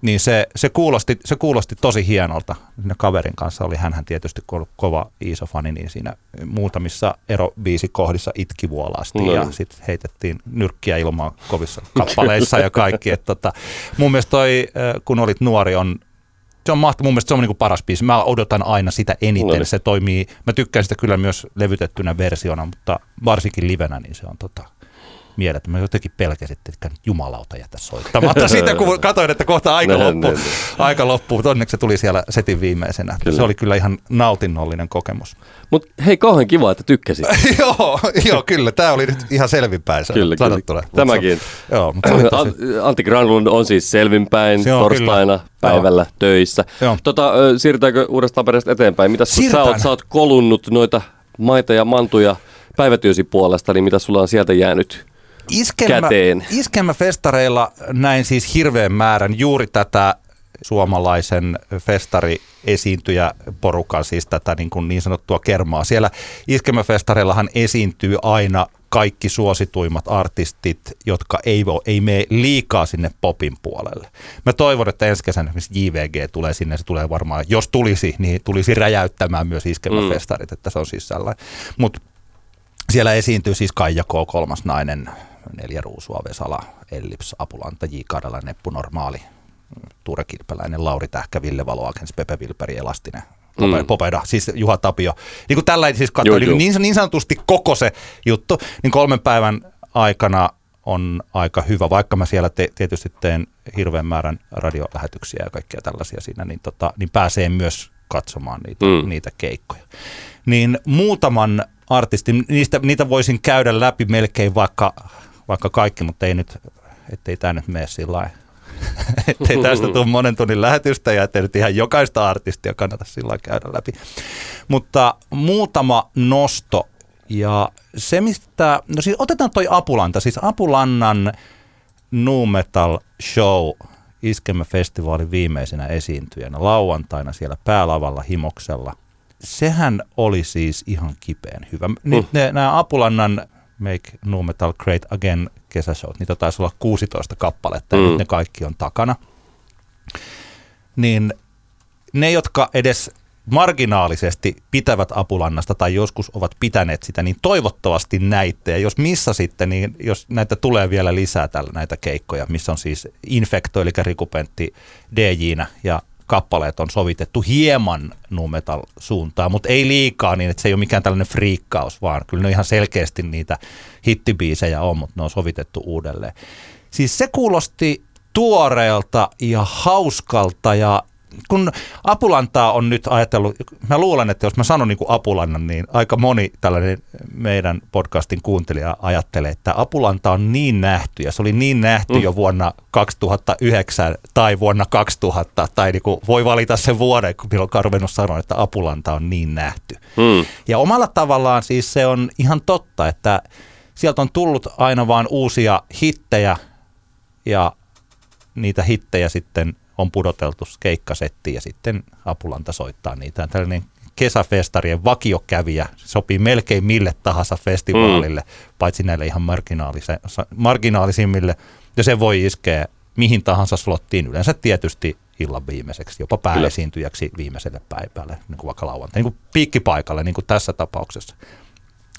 niin se, se, kuulosti, se kuulosti tosi hienolta. Siinä kaverin kanssa oli hän tietysti ollut kova Iiso-fani, niin siinä muutamissa erobiisikohdissa itki vuolaasti no. ja sitten heitettiin nyrkkiä ilmaan kovissa kappaleissa ja kaikki. Et tota, mun mielestä toi, kun olit nuori, on se on mahtavaa. Mun mielestä se on niin kuin paras biisi. Mä odotan aina sitä eniten. No niin. Se toimii, mä tykkään sitä kyllä myös levytettynä versiona, mutta varsinkin livenä, niin se on tota, mieletön. Mä jotenkin pelkäsin, että jumalauta jätä soittamatta sitä, kun katsoin, että kohta aika loppuu. Aika loppuu. Onneksi se tuli siellä setin viimeisenä. Kyllä. Se oli kyllä ihan nautinnollinen kokemus. Mutta hei, kauhean kiva, että tykkäsit. joo, joo, kyllä. Tämä oli nyt ihan selvinpäin kyllä, kyllä. Tämäkin. Se, joo, mutta tosi... Antti Granlund on siis selvinpäin on, torstaina kyllä. päivällä joo. töissä. Joo. Tota, siirrytäänkö uudestaan Tampereesta eteenpäin? Mitä sä oot, sä oot kolunnut noita maita ja mantuja päivätyösi puolesta, niin mitä sulla on sieltä jäänyt iskelmä, käteen. Iskelmäfestareilla näin siis hirveän määrän juuri tätä suomalaisen festari esiintyjä porukan, siis tätä niin, kuin niin sanottua kermaa. Siellä iskelmäfestareillahan esiintyy aina kaikki suosituimmat artistit, jotka ei, voi, ei mene liikaa sinne popin puolelle. Mä toivon, että ensi kesänä esimerkiksi JVG tulee sinne, se tulee varmaan, jos tulisi, niin tulisi räjäyttämään myös iskelmäfestarit, mm. että se on siis sellainen. Mutta siellä esiintyy siis Kaija K. kolmas nainen, neljä ruusua, Vesala, Ellips, Apulanta, J. Kadala, Neppu Normaali, Ture Kilpeläinen, Lauri Tähkä, Ville Valoakens, Pepe Vilperi, Elastinen, mm. Popeda, siis Juha Tapio. Niin kuin tällä siis katsoin, niin, niin, niin sanotusti koko se juttu, niin kolmen päivän aikana on aika hyvä, vaikka mä siellä te, tietysti teen hirveän määrän radiolähetyksiä ja kaikkea tällaisia siinä, niin, tota, niin pääsee myös katsomaan niitä, mm. niitä keikkoja. Niin muutaman artistin, niistä, niitä voisin käydä läpi melkein vaikka vaikka kaikki, mutta ei nyt, ettei tämä nyt mene sillä lailla. ettei tästä tule monen tunnin lähetystä ja ettei nyt ihan jokaista artistia kannata sillä käydä läpi. Mutta muutama nosto ja se mistä, no siis otetaan toi Apulanta, siis Apulannan Nu Metal Show Iskemme-festivaalin viimeisenä esiintyjänä lauantaina siellä päälavalla Himoksella. Sehän oli siis ihan kipeän hyvä. Nyt mm. ne, nämä Apulannan Make Nu Metal Great Again kesäshowt, niitä taisi olla 16 kappaletta ja mm. nyt ne kaikki on takana. Niin ne, jotka edes marginaalisesti pitävät apulannasta tai joskus ovat pitäneet sitä, niin toivottavasti näitte. Ja jos missä sitten, niin jos näitä tulee vielä lisää tällä näitä keikkoja, missä on siis Infecto, eli Rikupentti dj ja kappaleet on sovitettu hieman nu metal suuntaan, mutta ei liikaa niin, että se ei ole mikään tällainen friikkaus, vaan kyllä ne ihan selkeästi niitä hittibiisejä on, mutta ne on sovitettu uudelleen. Siis se kuulosti tuoreelta ja hauskalta ja kun Apulantaa on nyt ajatellut, mä luulen, että jos mä sanon niin kuin Apulannan, niin aika moni tällainen meidän podcastin kuuntelija ajattelee, että Apulanta on niin nähty ja se oli niin nähty mm. jo vuonna 2009 tai vuonna 2000 tai niin kuin voi valita sen vuoden, kun milloin Karvenus sanoi, että Apulanta on niin nähty. Mm. Ja omalla tavallaan siis se on ihan totta, että sieltä on tullut aina vaan uusia hittejä ja niitä hittejä sitten – on pudoteltu keikkasettiin ja sitten Apulanta soittaa niitä. Tällainen kesäfestarien vakiokävijä sopii melkein mille tahansa festivaalille, mm. paitsi näille ihan marginaalisimmille. Ja se voi iskeä mihin tahansa slottiin, yleensä tietysti illan viimeiseksi, jopa pääesiintyjäksi viimeiselle päivälle, niin kuin vaikka lauantai, niin kuin piikkipaikalle, niin kuin tässä tapauksessa.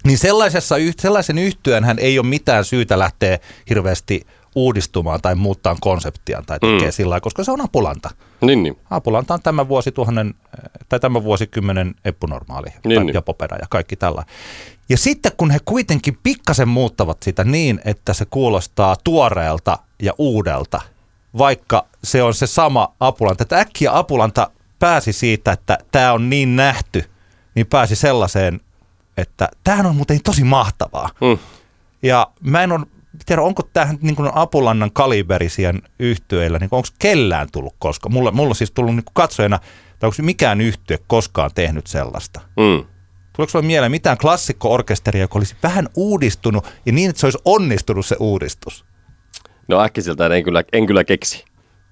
Niin sellaisessa, sellaisen yhtyön ei ole mitään syytä lähteä hirveästi uudistumaan tai muuttaa konseptia tai tekee mm. sillä lailla, koska se on apulanta. Niin, niin. Apulanta on tämän vuosituhannen tai tämän vuosikymmenen eppunormaali niin, niin. ja popera ja kaikki tällä. Ja sitten kun he kuitenkin pikkasen muuttavat sitä niin, että se kuulostaa tuoreelta ja uudelta, vaikka se on se sama apulanta, että äkkiä apulanta pääsi siitä, että tämä on niin nähty, niin pääsi sellaiseen, että tämähän on muuten tosi mahtavaa. Mm. Ja mä en ole tiedä, onko tähän niin kuin Apulannan kaliberisien yhtyeillä, niin onko kellään tullut koska? Mulla, mulla on siis tullut niin katsojana tai onko mikään yhtiö koskaan tehnyt sellaista? Mm. Tuleeko sinulle mieleen mitään klassikko-orkesteria, joka olisi vähän uudistunut ja niin, että se olisi onnistunut se uudistus? No äkkiseltä en kyllä, en kyllä keksi.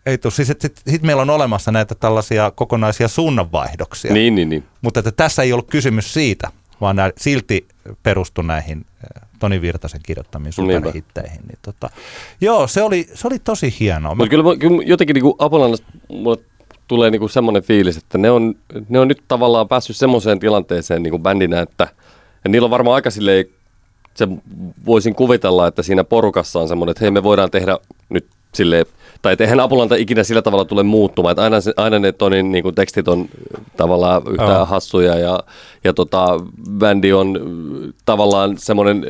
Ei tuu. Siis sitten sit meillä on olemassa näitä tällaisia kokonaisia suunnanvaihdoksia. Niin, niin, niin. Mutta että tässä ei ollut kysymys siitä, vaan nämä silti perustu näihin Toni Virtasen kirjoittamiin superhitteihin. Niin tota, joo, se oli, se oli tosi hienoa. Mutta kyllä, kyllä jotenkin niin Apolannasta mulle tulee niin semmoinen fiilis, että ne on, ne on nyt tavallaan päässyt semmoiseen tilanteeseen niin bändinä, että ja niillä on varmaan aika silleen, se voisin kuvitella, että siinä porukassa on semmoinen, että hei me voidaan tehdä nyt silleen tai et eihän Apulanta ikinä sillä tavalla tule muuttumaan, että aina, aina ne Tonin niin kuin tekstit on tavallaan yhtä oh. hassuja ja, ja tota, bändi on tavallaan semmoinen,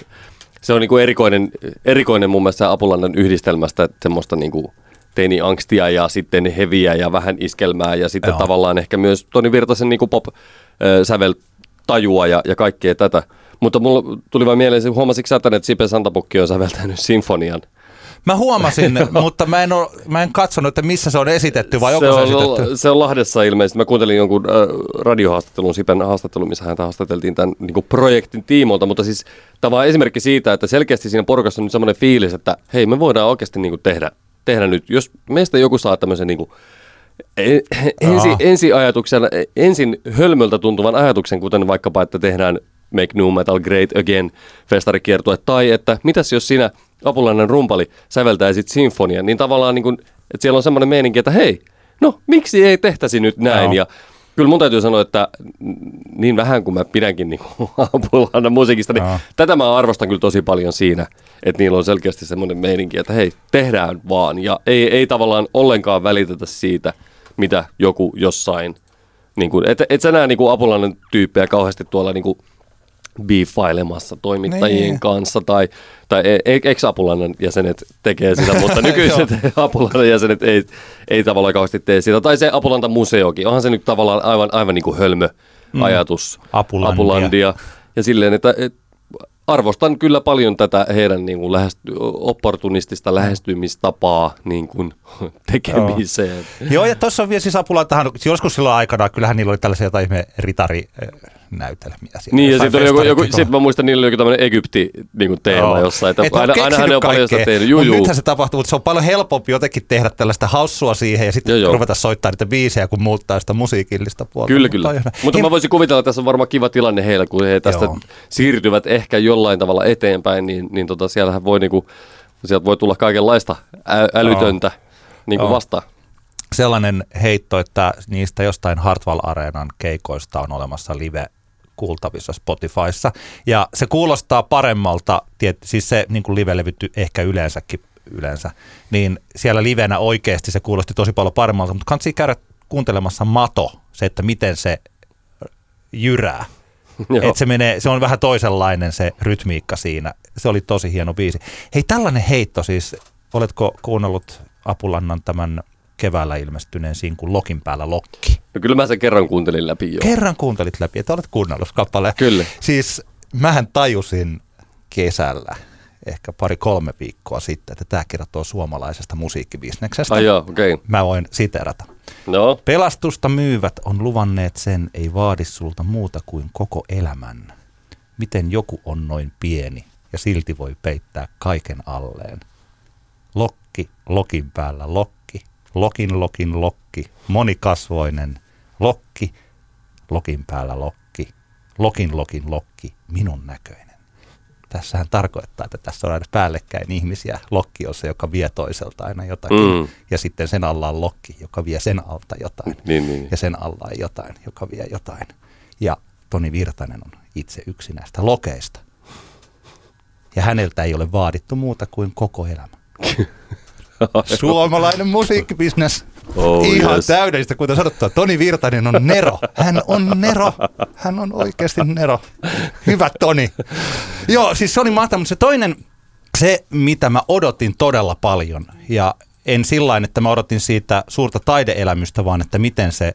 se on niin kuin erikoinen, erikoinen mun mielestä Apulannan yhdistelmästä, että semmoista niin kuin teini-angstia ja sitten heviä ja vähän iskelmää ja sitten Joo. tavallaan ehkä myös Toni Virtasen niin pop-sävel tajua ja, ja kaikkea tätä. Mutta mulla tuli vain mieleen, huomasitko sä, että Sipe Santapukki on säveltänyt sinfonian? Mä huomasin, mutta mä en, ole, mä en katsonut, että missä se on esitetty vai onko se, se on, esitetty? Se on Lahdessa ilmeisesti. Mä kuuntelin jonkun äh, radiohaastattelun, Sipen haastattelun, missä häntä haastateltiin tämän niin kuin projektin tiimoilta, mutta siis tämä on esimerkki siitä, että selkeästi siinä porukassa on nyt semmoinen fiilis, että hei, me voidaan oikeasti niin kuin tehdä, tehdä nyt. Jos meistä joku saa tämmöisen niin kuin, e, ensi, ensi, ajatuksen, ensin hölmöltä tuntuvan ajatuksen, kuten vaikkapa, että tehdään Make New Metal Great Again festarikiertue, tai että mitäs jos sinä apulainen rumpali säveltäisit sinfonian, niin tavallaan niin kuin, että siellä on semmoinen meininki, että hei, no miksi ei tehtäisi nyt näin, no. ja Kyllä mun täytyy sanoa, että niin vähän kuin mä pidänkin niin apulainen musiikista, niin no. tätä mä arvostan kyllä tosi paljon siinä, että niillä on selkeästi semmoinen meininki, että hei, tehdään vaan. Ja ei, ei tavallaan ollenkaan välitetä siitä, mitä joku jossain, niin kuin, et, et sä näe niin kuin apulainen tyyppejä kauheasti tuolla niin kuin biifailemassa toimittajien niin. kanssa, tai, tai e, e, ex-apulainen jäsenet tekee sitä, mutta nykyiset apulainen jäsenet ei, ei tavallaan kauheasti tee sitä. Tai se Apulanta museokin, onhan se nyt tavallaan aivan, aivan niin kuin hölmö mm. ajatus. Apulandia. Apulandia. Ja silleen, että, että arvostan kyllä paljon tätä heidän niin kuin lähesty, opportunistista lähestymistapaa niin kuin, tekemiseen. Joo. Joo, ja tuossa on vielä siis Apulantahan, joskus silloin aikana, kyllähän niillä oli tällaisia jotain ihme ritari näytelmiä. Niin, ja sitten joku, joku, sit mä muistan, niillä oli joku tämmöinen Egypti niin teema Joo. jossain. Että Et aina, aina ne on paljon sitä tehnyt. Juu, nythän se tapahtuu, mutta se on paljon helpompi jotenkin tehdä tällaista haussua siihen ja sitten joo, ruveta soittaa niitä biisejä, kun muuttaa sitä musiikillista puolta. Kyllä, kyllä. Mutta, mutta mä voisin kuvitella, että tässä on varmaan kiva tilanne heillä, kun he tästä joo. siirtyvät ehkä jollain tavalla eteenpäin, niin, niin tota, siellähän voi, niin kuin, sieltä voi tulla kaikenlaista ä- älytöntä niin kuin vastaan sellainen heitto, että niistä jostain Hartwall Areenan keikoista on olemassa live kuultavissa Spotifyssa. Ja se kuulostaa paremmalta, tiet, siis se niin kuin live-levytty ehkä yleensäkin yleensä, niin siellä livenä oikeasti se kuulosti tosi paljon paremmalta, mutta kannattaa käydä kuuntelemassa Mato, se, että miten se jyrää. Et se, menee, se on vähän toisenlainen se rytmiikka siinä. Se oli tosi hieno biisi. Hei, tällainen heitto siis, oletko kuunnellut Apulannan tämän keväällä ilmestyneen sinkun Lokin päällä Lokki. No kyllä mä sen kerran kuuntelin läpi jo. Kerran kuuntelit läpi, että olet kuunnellut kappaleen. Kyllä. Siis mähän tajusin kesällä, ehkä pari-kolme viikkoa sitten, että tämä kertoo suomalaisesta musiikkibisneksestä. Ai joo, okei. Okay. Mä voin siterata. No. Pelastusta myyvät on luvanneet sen, ei vaadi sulta muuta kuin koko elämän. Miten joku on noin pieni ja silti voi peittää kaiken alleen. Lokki, lokin päällä lokki lokin lokin lokki, monikasvoinen lokki, lokin päällä lokki, lokin lokin lokki, minun näköinen. Tässähän tarkoittaa, että tässä on aina päällekkäin ihmisiä. Lokki on se, joka vie toiselta aina jotakin. Mm. Ja sitten sen alla on lokki, joka vie sen alta jotain. Niin, niin. Ja sen alla on jotain, joka vie jotain. Ja Toni Virtanen on itse yksi näistä lokeista. Ja häneltä ei ole vaadittu muuta kuin koko elämä. Suomalainen musiikkibisnes. Oh, Ihan yes. täydellistä, kuten sanottua. Toni Virtanen on Nero. Hän on Nero. Hän on oikeasti Nero. Hyvä Toni. Joo, siis se oli mahtavaa. Mutta se toinen, se mitä mä odotin todella paljon, ja en sillä että mä odotin siitä suurta taideelämystä, vaan että miten se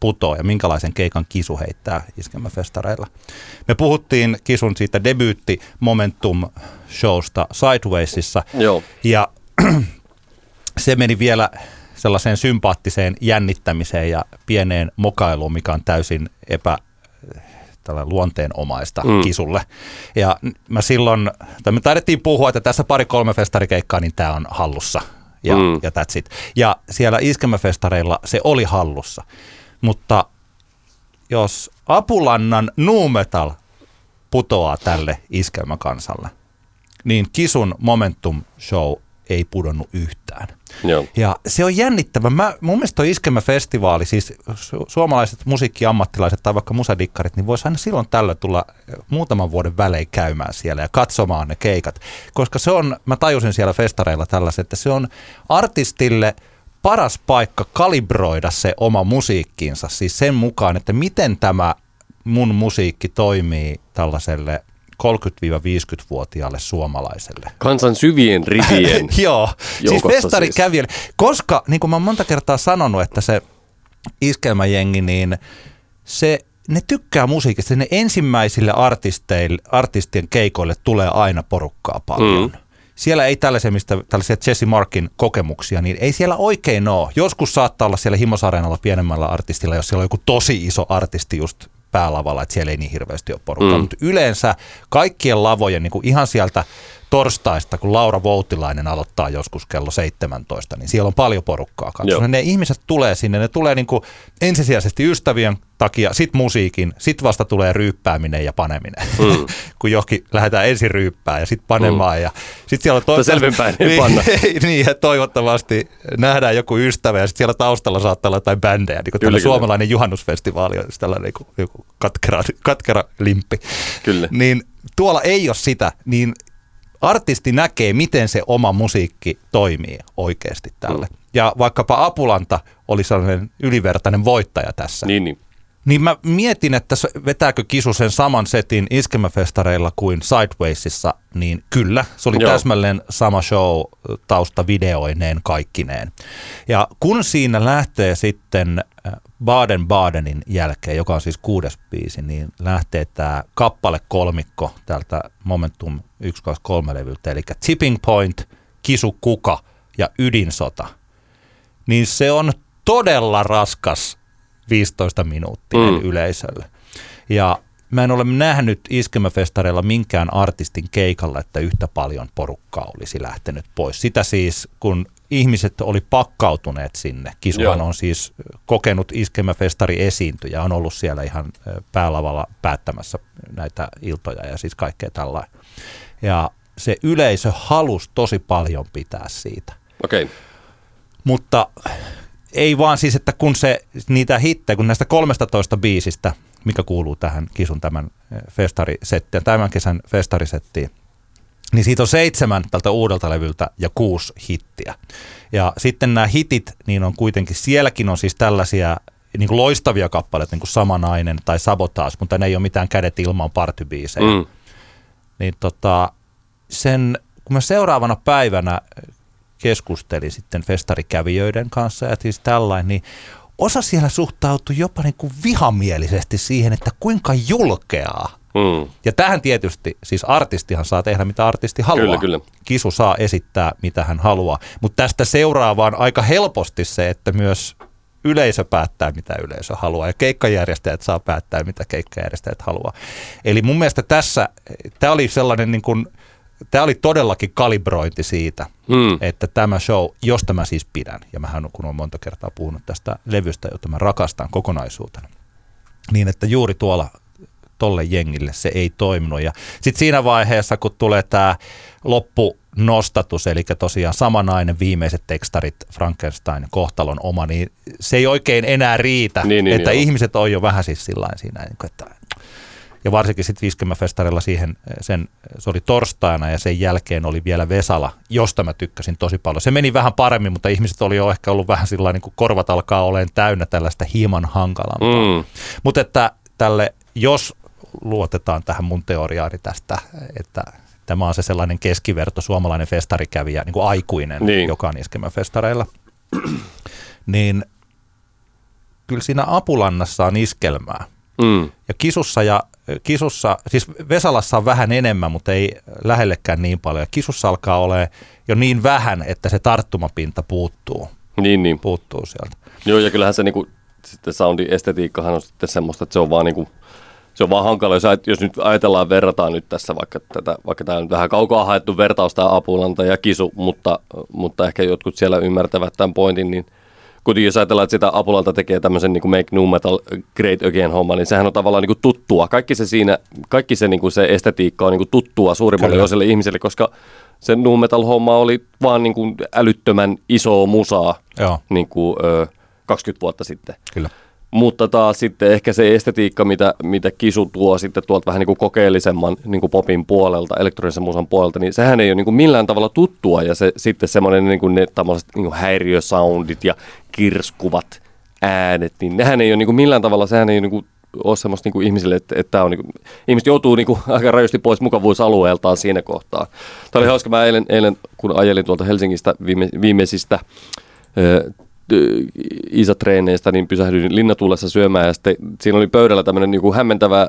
putoo ja minkälaisen keikan Kisu heittää iskelmäfestareilla. Me puhuttiin Kisun siitä debyytti Momentum showsta Sidewaysissa. Joo. Ja se meni vielä sellaiseen sympaattiseen jännittämiseen ja pieneen mokailuun, mikä on täysin epä tällä luonteenomaista mm. kisulle. Ja mä silloin, tai me taidettiin puhua, että tässä pari-kolme festarikeikkaa, niin tämä on hallussa. Ja, mm. ja that's it. Ja siellä iskemäfestareilla se oli hallussa. Mutta jos Apulannan nu metal putoaa tälle iskelmäkansalle, niin Kisun Momentum Show ei pudonnut yhtään. Joo. Ja se on jännittävä. Mä, mun mielestä toi Iskemä-festivaali, siis su- suomalaiset musiikkiammattilaiset tai vaikka musadikkarit, niin voisi aina silloin tällä tulla muutaman vuoden välein käymään siellä ja katsomaan ne keikat. Koska se on, mä tajusin siellä festareilla tällaiset, että se on artistille paras paikka kalibroida se oma musiikkiinsa, siis sen mukaan, että miten tämä mun musiikki toimii tällaiselle 30-50-vuotiaalle suomalaiselle. Kansan syvien rivien Joo, siis joukossa festarikävijälle. Koska, niin kuin mä oon monta kertaa sanonut, että se iskelmäjengi, niin se, ne tykkää musiikista. Ne ensimmäisille artisteille, artistien keikoille tulee aina porukkaa paljon. Mm. Siellä ei tällaisia, mistä, tällaisia Jesse Markin kokemuksia, niin ei siellä oikein ole. Joskus saattaa olla siellä Himosareenalla pienemmällä artistilla, jos siellä on joku tosi iso artisti just päälavalla, että siellä ei niin hirveästi ole porukkaa. Mm. Mutta yleensä kaikkien lavojen, niin kuin ihan sieltä torstaista, kun Laura Voutilainen aloittaa joskus kello 17, niin siellä on paljon porukkaa katsoa. Ne ihmiset tulee sinne, ne tulee niin kuin ensisijaisesti ystävien takia, sit musiikin, sit vasta tulee ryyppääminen ja paneminen. Mm. kun johonkin lähdetään ensin ryyppää ja sitten panemaan. Mm. Ja sit siellä on ei niin, panna. niin, ja toivottavasti nähdään joku ystävä ja sitten siellä taustalla saattaa olla jotain bändejä. Niin kuin suomalainen juhannusfestivaali on tällainen niin kuin, joku katkera, katkera limppi. Kyllä. Niin tuolla ei ole sitä, niin artisti näkee, miten se oma musiikki toimii oikeasti tälle. Mm. Ja vaikkapa Apulanta oli sellainen ylivertainen voittaja tässä. Niin, niin. Niin mä mietin, että vetääkö Kisu sen saman setin iskemäfestareilla kuin Sidewaysissa, niin kyllä, se oli Joo. täsmälleen sama show tausta videoineen kaikkineen. Ja kun siinä lähtee sitten äh, Baden-Badenin jälkeen, joka on siis kuudes biisi, niin lähtee tämä kappale kolmikko tältä Momentum 123-levyltä, eli Tipping Point, Kisu Kuka ja Ydinsota. Niin se on todella raskas 15 minuuttinen Mm. yleisölle. Ja mä en ole nähnyt iskemäfestareilla minkään artistin keikalla, että yhtä paljon porukkaa olisi lähtenyt pois. Sitä siis, kun ihmiset oli pakkautuneet sinne. Kisuhan Joo. on siis kokenut iskemäfestari esiintyjä, on ollut siellä ihan päälavalla päättämässä näitä iltoja ja siis kaikkea tällainen. Ja se yleisö halusi tosi paljon pitää siitä. Okei. Okay. Mutta ei vaan siis, että kun se niitä hittejä, kun näistä 13 biisistä, mikä kuuluu tähän Kisun tämän eh, festarisettiin, tämän kesän festarisettiin, niin siitä on seitsemän tältä uudelta levyltä ja kuusi hittiä. Ja sitten nämä hitit, niin on kuitenkin, sielläkin on siis tällaisia niin kuin loistavia kappaleita, niin kuin Samanainen tai Sabotage, mutta ne ei ole mitään kädet ilman partybiisejä Mm. niin tota, sen, kun mä seuraavana päivänä keskustelin sitten festarikävijöiden kanssa ja siis tällainen, niin osa siellä suhtautui jopa niin kuin vihamielisesti siihen, että kuinka julkeaa. Mm. Ja tähän tietysti, siis artistihan saa tehdä mitä artisti haluaa. Kyllä, kyllä. Kisu saa esittää mitä hän haluaa. Mutta tästä seuraa vaan aika helposti se, että myös yleisö päättää mitä yleisö haluaa ja keikkajärjestäjät saa päättää mitä keikkajärjestäjät haluaa. Eli mun mielestä tässä, tämä oli sellainen niin kuin, tämä oli todellakin kalibrointi siitä, Mm. että tämä show, josta mä siis pidän, ja mähän kun olen monta kertaa puhunut tästä levystä, jota mä rakastan kokonaisuutena, niin että juuri tuolla tolle jengille se ei toiminut. Ja sitten siinä vaiheessa, kun tulee tämä loppunostatus, eli tosiaan samanainen viimeiset tekstarit Frankenstein kohtalon oma, niin se ei oikein enää riitä, Niin, niin, että joo. ihmiset on jo vähän siis sillä siinä, niin että ja varsinkin sitten Viskemäfestarilla siihen, sen, se oli torstaina ja sen jälkeen oli vielä Vesala, josta mä tykkäsin tosi paljon. Se meni vähän paremmin, mutta ihmiset oli jo ehkä ollut vähän sillä niin kuin korvat alkaa olemaan täynnä tällaista hieman hankalampaa. Mm. Mutta että tälle, jos luotetaan tähän mun teoriaani tästä, että tämä on se sellainen keskiverto suomalainen festarikävijä, niin kuin aikuinen, Niin. niin. joka on iskelmäfestareilla, niin kyllä siinä Apulannassa on iskelmää. Mm. Ja kisussa, ja, kisussa, siis Vesalassa on vähän enemmän, mutta ei lähellekään niin paljon. Ja kisussa alkaa olla jo niin vähän, että se tarttumapinta puuttuu. Niin, niin. puuttuu sieltä. Joo, ja kyllähän se niinku, sitten soundin estetiikkahan on sitten semmoista, että se on vaan niinku, se on vaan hankala, jos, jos nyt ajatellaan, verrataan nyt tässä vaikka tätä, vaikka tämä on vähän kaukaa haettu vertaus tämä Apulanta ja Kisu, mutta, mutta ehkä jotkut siellä ymmärtävät tämän pointin, niin kuitenkin jos ajatellaan, että sitä Apulanta tekee tämmöisen niin kuin Make New Metal Great Again homma, niin sehän on tavallaan niin kuin tuttua. Kaikki se siinä, kaikki se, niin kuin se estetiikka on niin kuin tuttua suurimmalle osalle ihmisille, koska se Nu Metal homma oli vaan niin kuin älyttömän iso musaa Joo, niin kuin, ö, 20 vuotta sitten. kyllä. Mutta taas sitten ehkä se estetiikka, mitä, mitä Kisu tuo sitten tuolta vähän niin kuin kokeellisemman niin kuin popin puolelta, elektronisen musan puolelta, niin sehän ei ole niin kuin millään tavalla tuttua. Ja se, sitten semmoinen niin kuin ne tämmöiset niin kuin häiriösoundit ja kirskuvat äänet, niin nehän ei ole niin kuin millään tavalla, sehän ei niin kuin ole semmoista niin kuin ihmisille, että, että on niin kuin, ihmiset joutuu niin kuin aika rajusti pois mukavuusalueeltaan siinä kohtaa. Tämä oli hauska, mä eilen, eilen kun ajelin tuolta Helsingistä viime, viimeisistä ö, isätreeneistä, niin pysähdyin linnatuulessa syömään ja sitten siinä oli pöydällä tämmöinen niin hämmentävä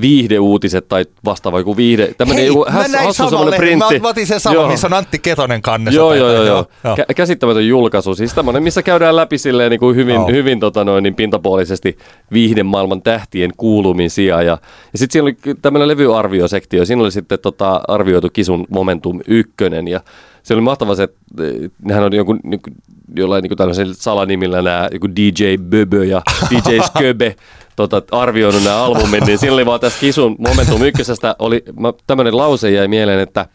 viihdeuutiset tai vastaava joku viihde. Tämmöinen Hei, joku mä häs- näin hassu semmoinen printti. Mä otin sen saman, Joo. missä on Antti Ketonen kannessa. Joo, joo, joo, joo. Kä- käsittämätön julkaisu. Siis tämmöinen, missä käydään läpi silleen niin kuin hyvin, Joo. hyvin tota noin, niin pintapuolisesti viihdemaailman tähtien kuulumisia. Ja, ja sitten siinä oli tämmöinen levyarviosektio. Siinä oli sitten tota, arvioitu Kisun Momentum 1. Ja se oli mahtava se, että eh, nehän on joku, joku jollain niin tämmöisellä salanimillä nämä joku DJ Böbö ja DJ Sköbe tota, arvioinut nämä albumin, niin oli vaan tässä Kisun Momentum ykkösestä oli, tämmöinen lause jäi mieleen, että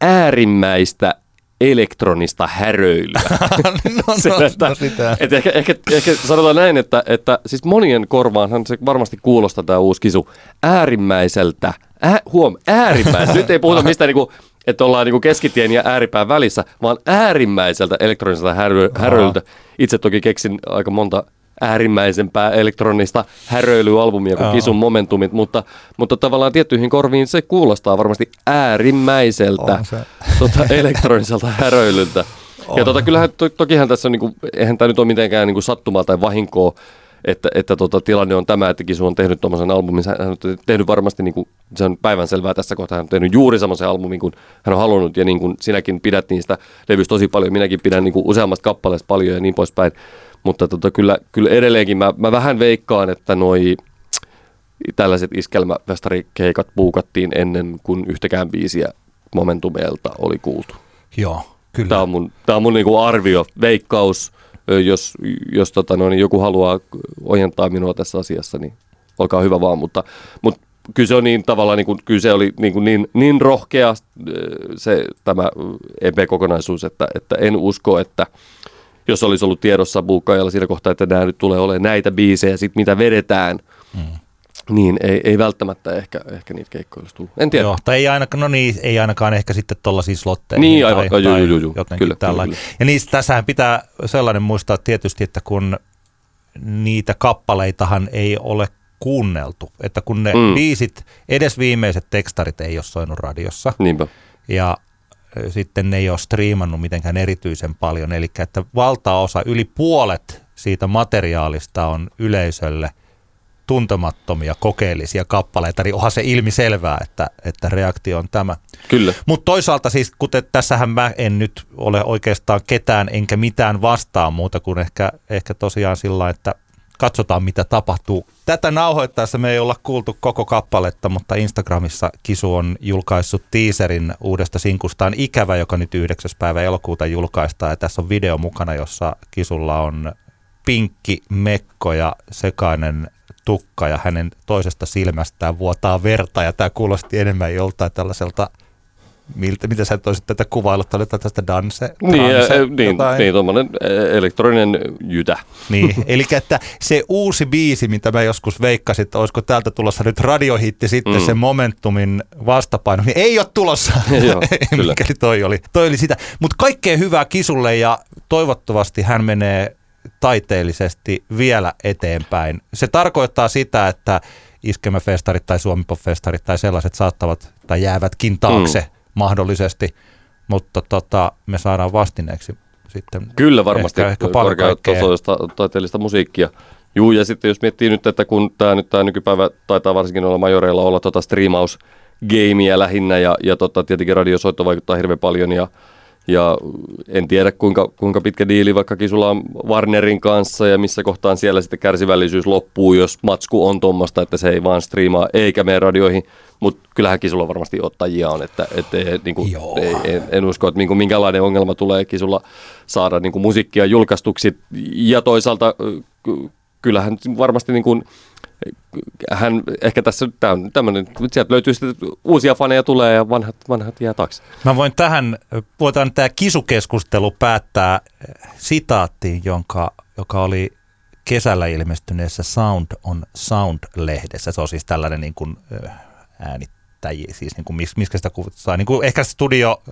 äärimmäistä elektronista häröilyä. no, Se, no, että, no, sitä. että ehkä, ehkä, ehkä sanotaan näin, että, että siis monien korvaanhan se varmasti kuulostaa tämä uusi kisu äärimmäiseltä, ää, huom, äärimmäiseltä, nyt ei puhuta mistään niinku, että ollaan niinku keskitien ja ääripään välissä, vaan äärimmäiseltä elektroniselta härö, häröilyltä. Itse toki keksin aika monta äärimmäisempää elektronista häröilyalbumia kuin. Kisun Momentumit, mutta, mutta tavallaan tiettyihin korviin se kuulostaa varmasti äärimmäiseltä tota, elektroniselta häröilyltä. Ja tota, kyllähän to, tokihan tässä on, niinku, eihän tämä nyt ole mitenkään niinku sattumaa tai vahinkoa, että, että tota, tilanne on tämä, että Kisu on tehnyt tuommoisen albumin. Hän on tehnyt varmasti, niinku, se on päivänselvää tässä kohtaa, hän on tehnyt juuri semmoisen albumin kuin hän on halunnut. Ja niin kuin sinäkin pidät niistä levyistä tosi paljon, minäkin pidän niinku useammasta kappaleesta paljon ja niin poispäin. Mutta tota, kyllä, kyllä edelleenkin mä, mä vähän veikkaan, että noi tällaiset iskelmäfestarikeikat buukattiin ennen kuin yhtäkään biisiä Momentumeelta oli kuultu. Joo, kyllä. Tämä on mun, tää on mun niinku arvio, veikkaus. Jos, jos tota, no, niin joku haluaa ojentaa minua tässä asiassa, niin olkaa hyvä vaan. Mutta, mutta kyllä se on niin tavallaan, niin kuin, kyllä se oli niin, kuin niin, niin rohkea se, tämä EP-kokonaisuus, että, että en usko, että jos olisi ollut tiedossa buukkaajalla siinä kohtaa, että nämä nyt tulee olemaan näitä biisejä, sit mitä vedetään, mm. niin ei, ei välttämättä ehkä, ehkä niitä keikkoja olisi tullut. En tiedä. Joo, tai ei ainakaan, no niin, ei ainakaan ehkä sitten tuollaisiin slotteihin. Niin, aivan. Tai, Joo, joo, joo, Kyllä, tällä. kyllä, Ja niistä, tässähän pitää sellainen muistaa tietysti, että kun niitä kappaleitahan ei ole kuunneltu, että kun ne Mm. biisit, edes viimeiset tekstarit ei ole soinut radiossa, Niinpä. ja sitten ne ei ole striimannut mitenkään erityisen paljon, eli että valtaosa, yli puolet siitä materiaalista on yleisölle tuntemattomia, kokeellisia kappaleita, niin onhan se ilmiselvää, että, että reaktio on tämä. Kyllä. Mutta toisaalta siis, kuten tässähän mä en nyt ole oikeastaan ketään enkä mitään vastaan muuta kuin ehkä, ehkä tosiaan sillä, että katsotaan mitä tapahtuu. Tätä nauhoittaessa me ei olla kuultu koko kappaletta, mutta Instagramissa Kisu on julkaissut teaserin uudesta sinkustaan Ikävä, joka nyt 9. päivä elokuuta julkaistaan. Ja tässä on video mukana, jossa Kisulla on pinkki mekko ja sekainen tukka ja hänen toisesta silmästään vuotaa verta ja tämä kuulosti enemmän joltain tällaiselta miltä, mitä sä toisit tätä kuvailla, oli tästä danse, Niin, transe, äh, niin, jotain. niin tuommoinen äh, elektroninen jytä. Niin, eli että se uusi biisi, mitä mä joskus veikkasin, että olisiko täältä tulossa nyt radiohitti sitten Mm. mm. se Momentumin vastapaino, niin ei ole tulossa. Joo, kyllä. Mikäli toi oli, toi oli sitä. Mutta kaikkea hyvää Kisulle ja toivottavasti hän menee taiteellisesti vielä eteenpäin. Se tarkoittaa sitä, että iskemäfestarit tai suomipop-festarit tai sellaiset saattavat tai jäävätkin taakse mm. Mahdollisesti, mutta tota, me saadaan vastineeksi sitten Kyllä varmasti ehkä, ehkä korkeatasoista taiteellista musiikkia. Juu, ja sitten jos miettii nyt, että kun tämä nyt tämä nykypäivä taitaa varsinkin olla majoreilla olla tota striimaus gameia lähinnä ja, ja tota, tietenkin radiosoitto vaikuttaa hirveän paljon ja, ja en tiedä kuinka, kuinka pitkä diili vaikka sulla on Warnerin kanssa ja missä kohtaan siellä sitten kärsivällisyys loppuu, jos matsku on tuommoista, että se ei vaan striimaa eikä mene radioihin. Mutta kyllähän sulla varmasti ottajia on, että, että niin kuin, ei, en, en, usko, että niin kuin minkälainen ongelma tulee kisulla saada niin kuin musiikkia julkaistuksi. Ja toisaalta kyllähän varmasti niin kuin, hän ehkä tässä tämä on tämmöinen, sieltä löytyy sitten uusia faneja tulee ja vanhat, vanhat jää taakse. Mä voin tähän, voidaan tämä kisukeskustelu päättää sitaattiin, jonka, joka oli kesällä ilmestyneessä Sound on Sound-lehdessä. Se on siis tällainen niin kuin, äänittäjiä, siis niin kuin, mis, miskä sitä kuvittaa, niin kuin ehkä studio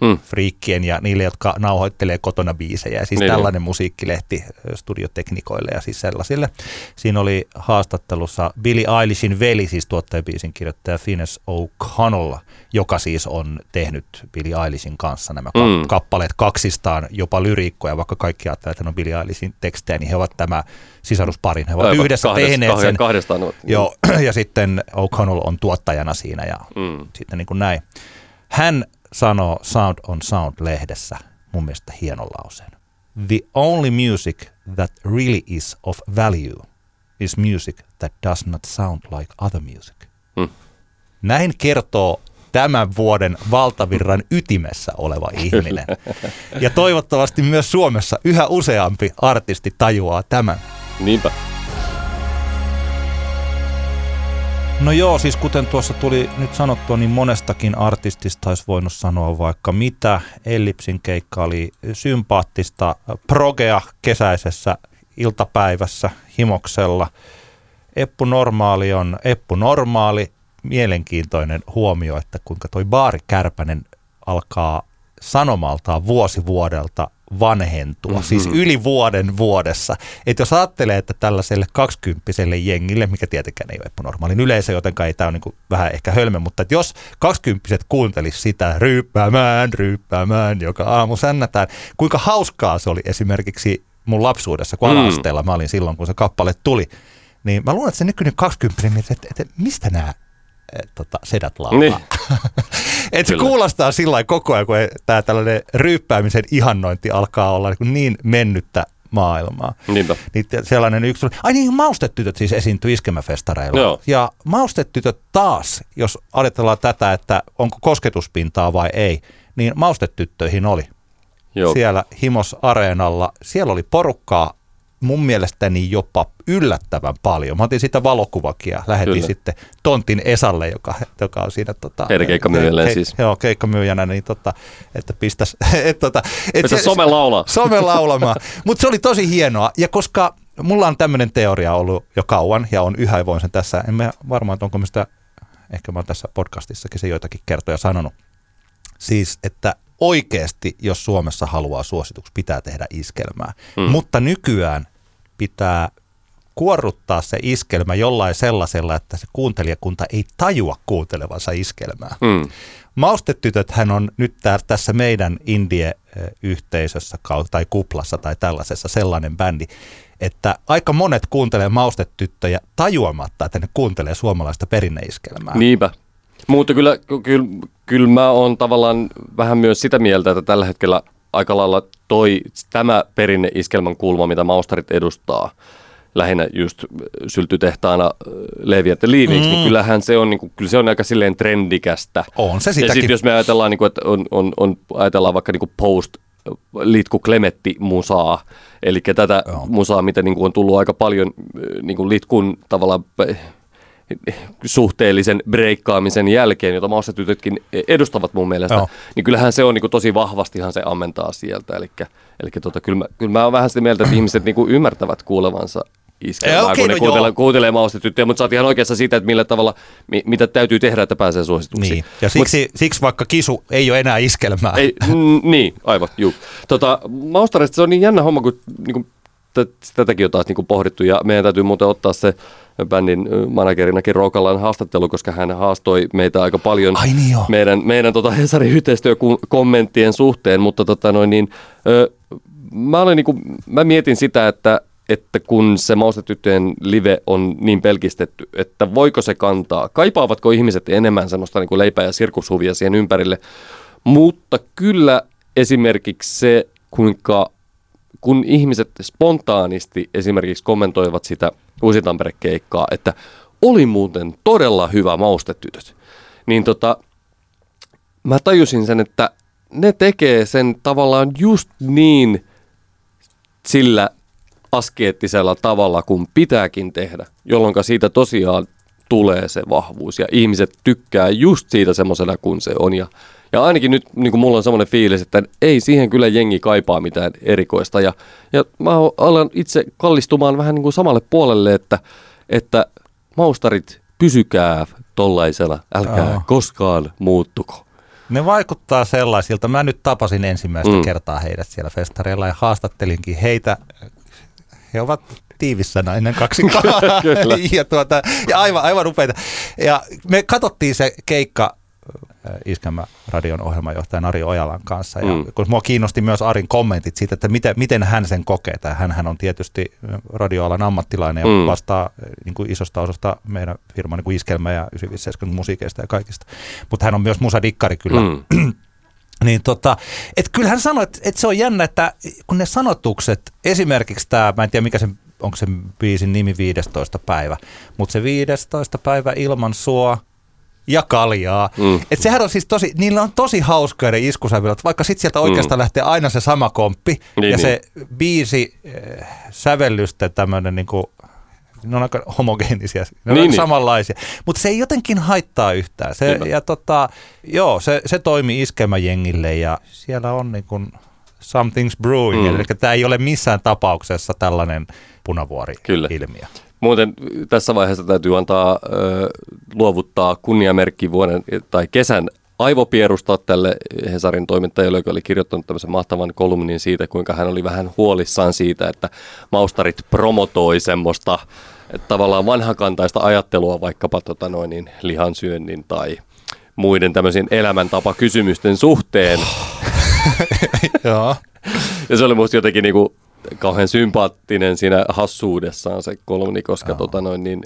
mm. friikkien ja niille, jotka nauhoittelee kotona biisejä. Siis niin, tällainen niin. musiikkilehti studioteknikoille ja siis sellaisille. Siinä oli haastattelussa Billy Eilishin veli, siis tuottajabiisin kirjoittaja Finnes O'Connell, joka siis on tehnyt Billy Eilishin kanssa nämä mm. kappaleet kaksistaan, jopa lyriikkoja, vaikka kaikki ajattelee, että ne on Billy Eilishin tekstejä, niin he ovat tämä sisarusparin. He ovat Aivan, yhdessä kahdesta, tehneet sen. Kahdestaan. Joo, ja sitten O'Connell on tuottajana siinä ja mm. sitten niin kuin näin. Hän sanoo Sound on Sound-lehdessä mun mielestä hienon lauseen. The only music that really is of value is music that does not sound like other music. Mm. Näin kertoo tämän vuoden valtavirran ytimessä oleva ihminen. Ja toivottavasti myös Suomessa yhä useampi artisti tajuaa tämän. Niinpä. No joo, siis kuten tuossa tuli nyt sanottua, niin monestakin artistista olisi voinut sanoa vaikka mitä. Ellipsin keikka oli sympaattista progea kesäisessä iltapäivässä himoksella. Eppu Normaali on Eppu Normaali. Mielenkiintoinen huomio, että kuinka toi Baari Kärpänen alkaa sanomaltaan vuosi vuodelta vanhentua, mm-hmm. siis yli vuoden vuodessa. Että jos ajattelee, että tällaiselle kaksikymppiselle jengille, mikä tietenkään ei ole epänormaalin yleisö, joten ei tämä on niin vähän ehkä hölmö, mutta että jos kaksikymppiset kuuntelisi sitä ryyppäämään, ryyppäämään, joka aamu sännätään, kuinka hauskaa se oli esimerkiksi mun lapsuudessa, kun mm. ala mä olin silloin, kun se kappale tuli, niin mä luulen, että se nykyinen 20 että, että, että mistä nämä tota, sedät laulaa. Niin. Et se kuulostaa sillä koko ajan, kun tämä tällainen ryyppäämisen ihannointi alkaa olla niin, niin mennyttä maailmaa. Niinpä. Niin sellainen yksi, ai niin, maustetytöt siis esiintyi iskemäfestareilla. Joo. Ja maustetytöt taas, jos ajatellaan tätä, että onko kosketuspintaa vai ei, niin maustetyttöihin oli. Joo. Siellä Himos Areenalla, siellä oli porukkaa mun mielestäni jopa yllättävän paljon. Mä otin sitä valokuvakia, lähetin Kyllä. sitten Tontin Esalle, joka, joka on siinä... Tota, Heidän ke, siis. Joo, keikkamyyjänä, niin tota, että pistäs... Et, tota, et se, some laulaa. Some laulamaan. Mutta se oli tosi hienoa, ja koska mulla on tämmöinen teoria ollut jo kauan, ja on yhä, ja voin sen tässä, en mä varmaan, että onko mä sitä, ehkä mä oon tässä podcastissakin se joitakin kertoja sanonut, siis, että oikeasti, jos Suomessa haluaa suosituksi, pitää tehdä iskelmää. Mm. Mutta nykyään pitää kuorruttaa se iskelmä jollain sellaisella, että se kuuntelijakunta ei tajua kuuntelevansa iskelmää. Mm. Maustetytöt hän on nyt tää, tässä meidän indie-yhteisössä tai kuplassa tai tällaisessa sellainen bändi, että aika monet kuuntelee maustetyttöjä tajuamatta, että ne kuuntelee suomalaista perinneiskelmää. Niinpä. Mutta kyllä, kyllä, kyllä mä oon tavallaan vähän myös sitä mieltä, että tällä hetkellä aika lailla toi, tämä perinneiskelmän kulma, mitä maustarit edustaa, lähinnä just syltytehtaana äh, leviät ja liiviksi, niin mm. niin kyllähän se on, niin kuin, kyllä se on aika silleen trendikästä. On se sitäkin. Ja sitten jos me ajatellaan, niin kuin, että on, on, on, ajatellaan vaikka niin kuin post Litku Klemetti musaa, eli tätä Joo. musaa, mitä niin kuin on tullut aika paljon äh, niin kuin Litkun tavallaan suhteellisen breikkaamisen jälkeen, jota maustetytötkin edustavat mun mielestä, Joo. niin kyllähän se on niin kuin, tosi vahvastihan se ammentaa sieltä. Eli, eli tota, kyllä, mä, kyllä mä oon vähän sitä mieltä, että ihmiset niin kuin, ymmärtävät kuulevansa iskelmää, okay, kun ne no kuuntelee, kuuntelee maustetyttöjä, mutta sä oot ihan oikeassa siitä, että millä tavalla, mi, mitä täytyy tehdä, että pääsee suosituksiin. Niin. Ja siksi, Mut, siksi vaikka kisu ei ole enää iskelmää. Ei, n, niin, aivan, juu. Tota, maustarista se on niin jännä homma, kun niin kuin, tätäkin on taas niin kuin pohdittu, ja meidän täytyy muuten ottaa se bändin managerinakin Roukalan haastattelu, koska hän haastoi meitä aika paljon Ai niin meidän, meidän tota Hesarin yhteistyökommenttien suhteen, mutta tota noin niin, ö, mä, olen niin kuin, mä mietin sitä, että että kun se Maustetyttöjen live on niin pelkistetty, että voiko se kantaa, kaipaavatko ihmiset enemmän semmoista niin kuin leipää ja sirkushuvia siihen ympärille, mutta kyllä esimerkiksi se, kuinka kun ihmiset spontaanisti esimerkiksi kommentoivat sitä Uusi Tampere-keikkaa, että oli muuten todella hyvä maustetytöt, niin tota, mä tajusin sen, että ne tekee sen tavallaan just niin sillä askeettisella tavalla, kun pitääkin tehdä, jolloin siitä tosiaan tulee se vahvuus ja ihmiset tykkää just siitä semmoisena kuin se on. Ja, ja ainakin nyt niin kuin mulla on semmoinen fiilis, että ei siihen kyllä jengi kaipaa mitään erikoista. Ja, ja mä alan itse kallistumaan vähän niin kuin samalle puolelle, että, että maustarit, pysykää tollaisena, älkää Aa. koskaan muuttuko. Ne vaikuttaa sellaisilta. Mä nyt tapasin ensimmäistä mm. kertaa heidät siellä festareilla ja haastattelinkin heitä. He ovat tiivissä nainen kaksikko. ja, tuota, ja aivan, aivan upeita. Ja me katsottiin se keikka Iskelmä radion ohjelmanjohtajan Ari Ojalan kanssa. Ja mm. kun mua kiinnosti myös Arin kommentit siitä, että miten, miten hän sen kokee. Hän, hän on tietysti radioalan ammattilainen ja mm. vastaa niin kuin isosta osasta meidän firman niin Iskelmä ja 957 musiikeista ja kaikista. Mutta hän on myös musadikkari kyllä. Mm. Niin tota, et kyllä hän sanoi, että, että se on jännä, että kun ne sanotukset, esimerkiksi tämä, mä en tiedä mikä se onko se biisin nimi 15. päivä, mutta se 15. päivä ilman sua ja kaljaa. Mm. Et sehän on siis tosi, niillä on tosi hauskoja ne iskusävelät, vaikka sitten sieltä oikeastaan mm. lähtee aina se sama komppi niin, ja niin. se biisi äh, sävellysten tämmöinen niinku, ne on aika homogeenisia, ne on niin, niin. samanlaisia, mutta se ei jotenkin haittaa yhtään. Se, ja tota, joo, se, se toimii iskemäjengille ja siellä on niin kuin something's brewing, mm. eli tämä ei ole missään tapauksessa tällainen punavuori-ilmiö. Muuten tässä vaiheessa täytyy antaa ö, luovuttaa kunniamerkki vuoden tai kesän aivopierusta tälle Hesarin toimittajalle, joka oli kirjoittanut tämmöisen mahtavan kolumnin siitä, kuinka hän oli vähän huolissaan siitä, että maustarit promotoi semmoista että tavallaan vanhakantaista ajattelua vaikkapa tota noin, niin lihansyönnin tai muiden tämmöisen elämäntapakysymysten suhteen. Joo. ja se oli musta jotenkin niinku kauhean sympaattinen siinä hassuudessaan se kolumni, koska tota noin, niin,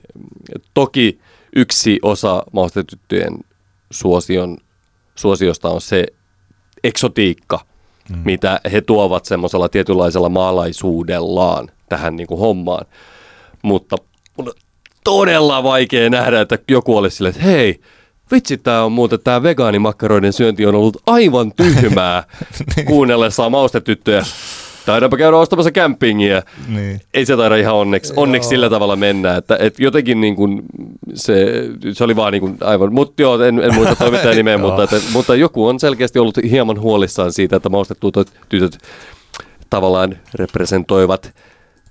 toki yksi osa maustetyttöjen suosion, suosiosta on se eksotiikka, mm. mitä he tuovat semmoisella tietynlaisella maalaisuudellaan tähän niin kuin hommaan. Mutta on todella vaikea nähdä, että joku olisi silleen, että hei, vitsi, tämä on muuten, tämä vegaanimakkaroiden syönti on ollut aivan tyhmää niin. kuunnellessaan maustetyttöjä taidaanpa käydä ostamassa kämpingiä. Niin. Ei se taida ihan onneksi, onneksi sillä tavalla mennä, että, että jotenkin niin kuin se, se oli vaan niin kuin aivan, mutta joo, en, en muista toimittajan nimeä, mutta, että, mutta joku on selkeästi ollut hieman huolissaan siitä, että maustetut tytöt tavallaan representoivat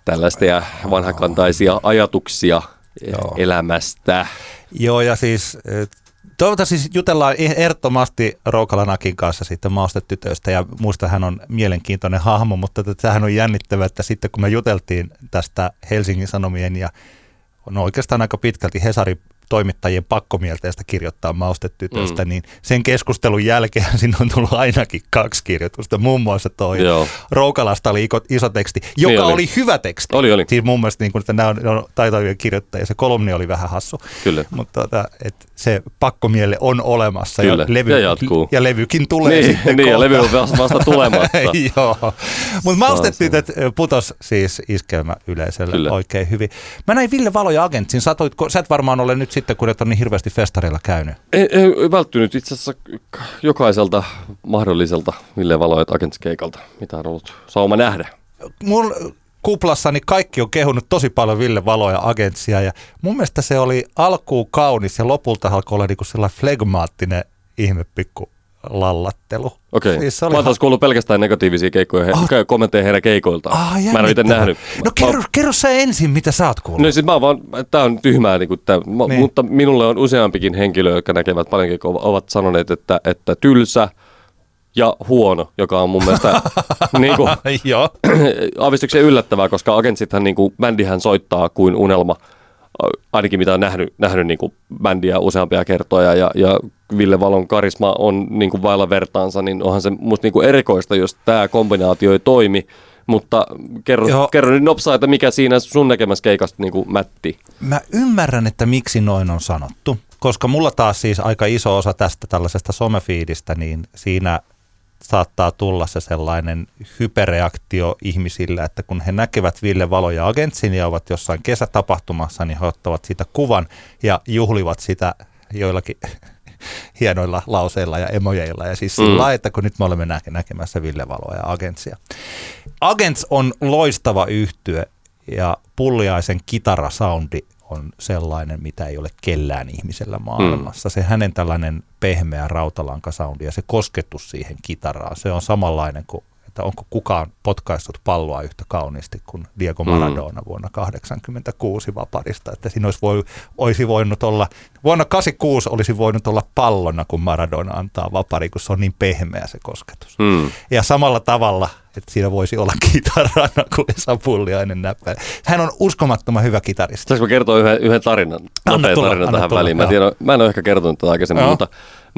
tällaista ja vanhakantaisia ajatuksia Joo. elämästä. Joo, ja siis Toivottavasti siis jutellaan ehdottomasti Roukalanakin kanssa sitten maustetytöistä ja muista hän on mielenkiintoinen hahmo, mutta tämähän on jännittävää, että sitten kun me juteltiin tästä Helsingin Sanomien ja no oikeastaan aika pitkälti Hesari toimittajien pakkomielteistä kirjoittaa maustetytöstä, mm. niin sen keskustelun jälkeen siinä on tullut ainakin kaksi kirjoitusta. Muun muassa toi Joo. Roukalasta oli iso teksti, joka niin oli. oli hyvä teksti. Oli, oli. Siis mun mielestä niin kun, että nämä on, on taitavia kirjoittajia. Se kolumni oli vähän hassu. Kyllä. Mutta tota, et se pakkomielle on olemassa Kyllä. ja, levy, ja, jatkuu. ja levykin tulee niin, sitten Niin, kohta. ja levy on vasta tulematta. Joo. Mutta maustetytöt putos siis iskelmä yleisölle Kyllä. oikein hyvin. Mä näin Ville Valo ja Agentsin. Sä, sä et varmaan ole nyt sitten, kun et ole niin hirveä hirveästi festareilla käynyt? Ei, ei välttynyt itse asiassa jokaiselta mahdolliselta Ville Valoet agentskeikalta, mitä on ollut sauma nähdä. Mun kuplassani kaikki on kehunut tosi paljon Ville Valoja agentsia ja mun mielestä se oli alkuun kaunis ja lopulta alkoi olla niinku sellainen flegmaattinen ihmepikku lallattelu. Okei. Okay. Siis mä oon kuullut pelkästään negatiivisia keikkoja, he, oh. kommentteja heidän keikoiltaan. Ah, mä en ole itse nähnyt. No kerro, mä... kerro sä ensin, mitä sä oot kuullut. No siis mä vaan, tää on tyhmää, niin kuin tää, niin. mutta minulle on useampikin henkilö, jotka näkevät paljon keikkoja, ovat sanoneet, että, että tylsä ja huono, joka on mun mielestä niin kuin, aavistuksen yllättävää, koska agentsithan niin kuin, bändihän soittaa kuin unelma ainakin mitä on nähnyt, nähnyt niin kuin bändiä useampia kertoja ja, ja Ville Valon karisma on niin kuin vailla vertaansa, niin onhan se musta niin kuin erikoista, jos tämä kombinaatio ei toimi. Mutta kerro, kerro nyt nopsaa, että mikä siinä sun näkemässä keikasta niin kuin mätti. Mä ymmärrän, että miksi noin on sanottu, koska mulla taas siis aika iso osa tästä tällaisesta somefiidistä, niin siinä saattaa tulla se sellainen hyperreaktio ihmisillä, että kun he näkevät Ville Valo ja Agentsin ja ovat jossain kesätapahtumassa, niin he ottavat siitä kuvan ja juhlivat sitä joillakin hienoilla lauseilla ja emojeilla. Ja siis sillä mm. että kun nyt me olemme näkemässä Ville Valoa ja Agentsia. Agents on loistava yhtye ja Pulliaisen kitarasoundi on sellainen, mitä ei ole kellään ihmisellä maailmassa. Mm. Se hänen tällainen pehmeä rautalankasoundi ja se kosketus siihen kitaraan, se on samanlainen kuin että onko kukaan potkaistut palloa yhtä kauniisti kuin Diego mm. Maradona mm. vuonna 1986 vaparista. Että siinä olisi, voi, olisi voinut olla, vuonna 86 olisi voinut olla pallona, kun Maradona antaa vapari, kun se on niin pehmeä se kosketus. Mm. Ja samalla tavalla että siinä voisi olla kitarana, kun Esa Pulliainen näppää. Hän on uskomattoman hyvä kitaristi. Saanko kertoa yhden, yhden tarinan, nopea tarina tähän tulla, väliin? Mä, tiedän, mä en ole ehkä kertonut tätä aikaisemmin, joo. mutta,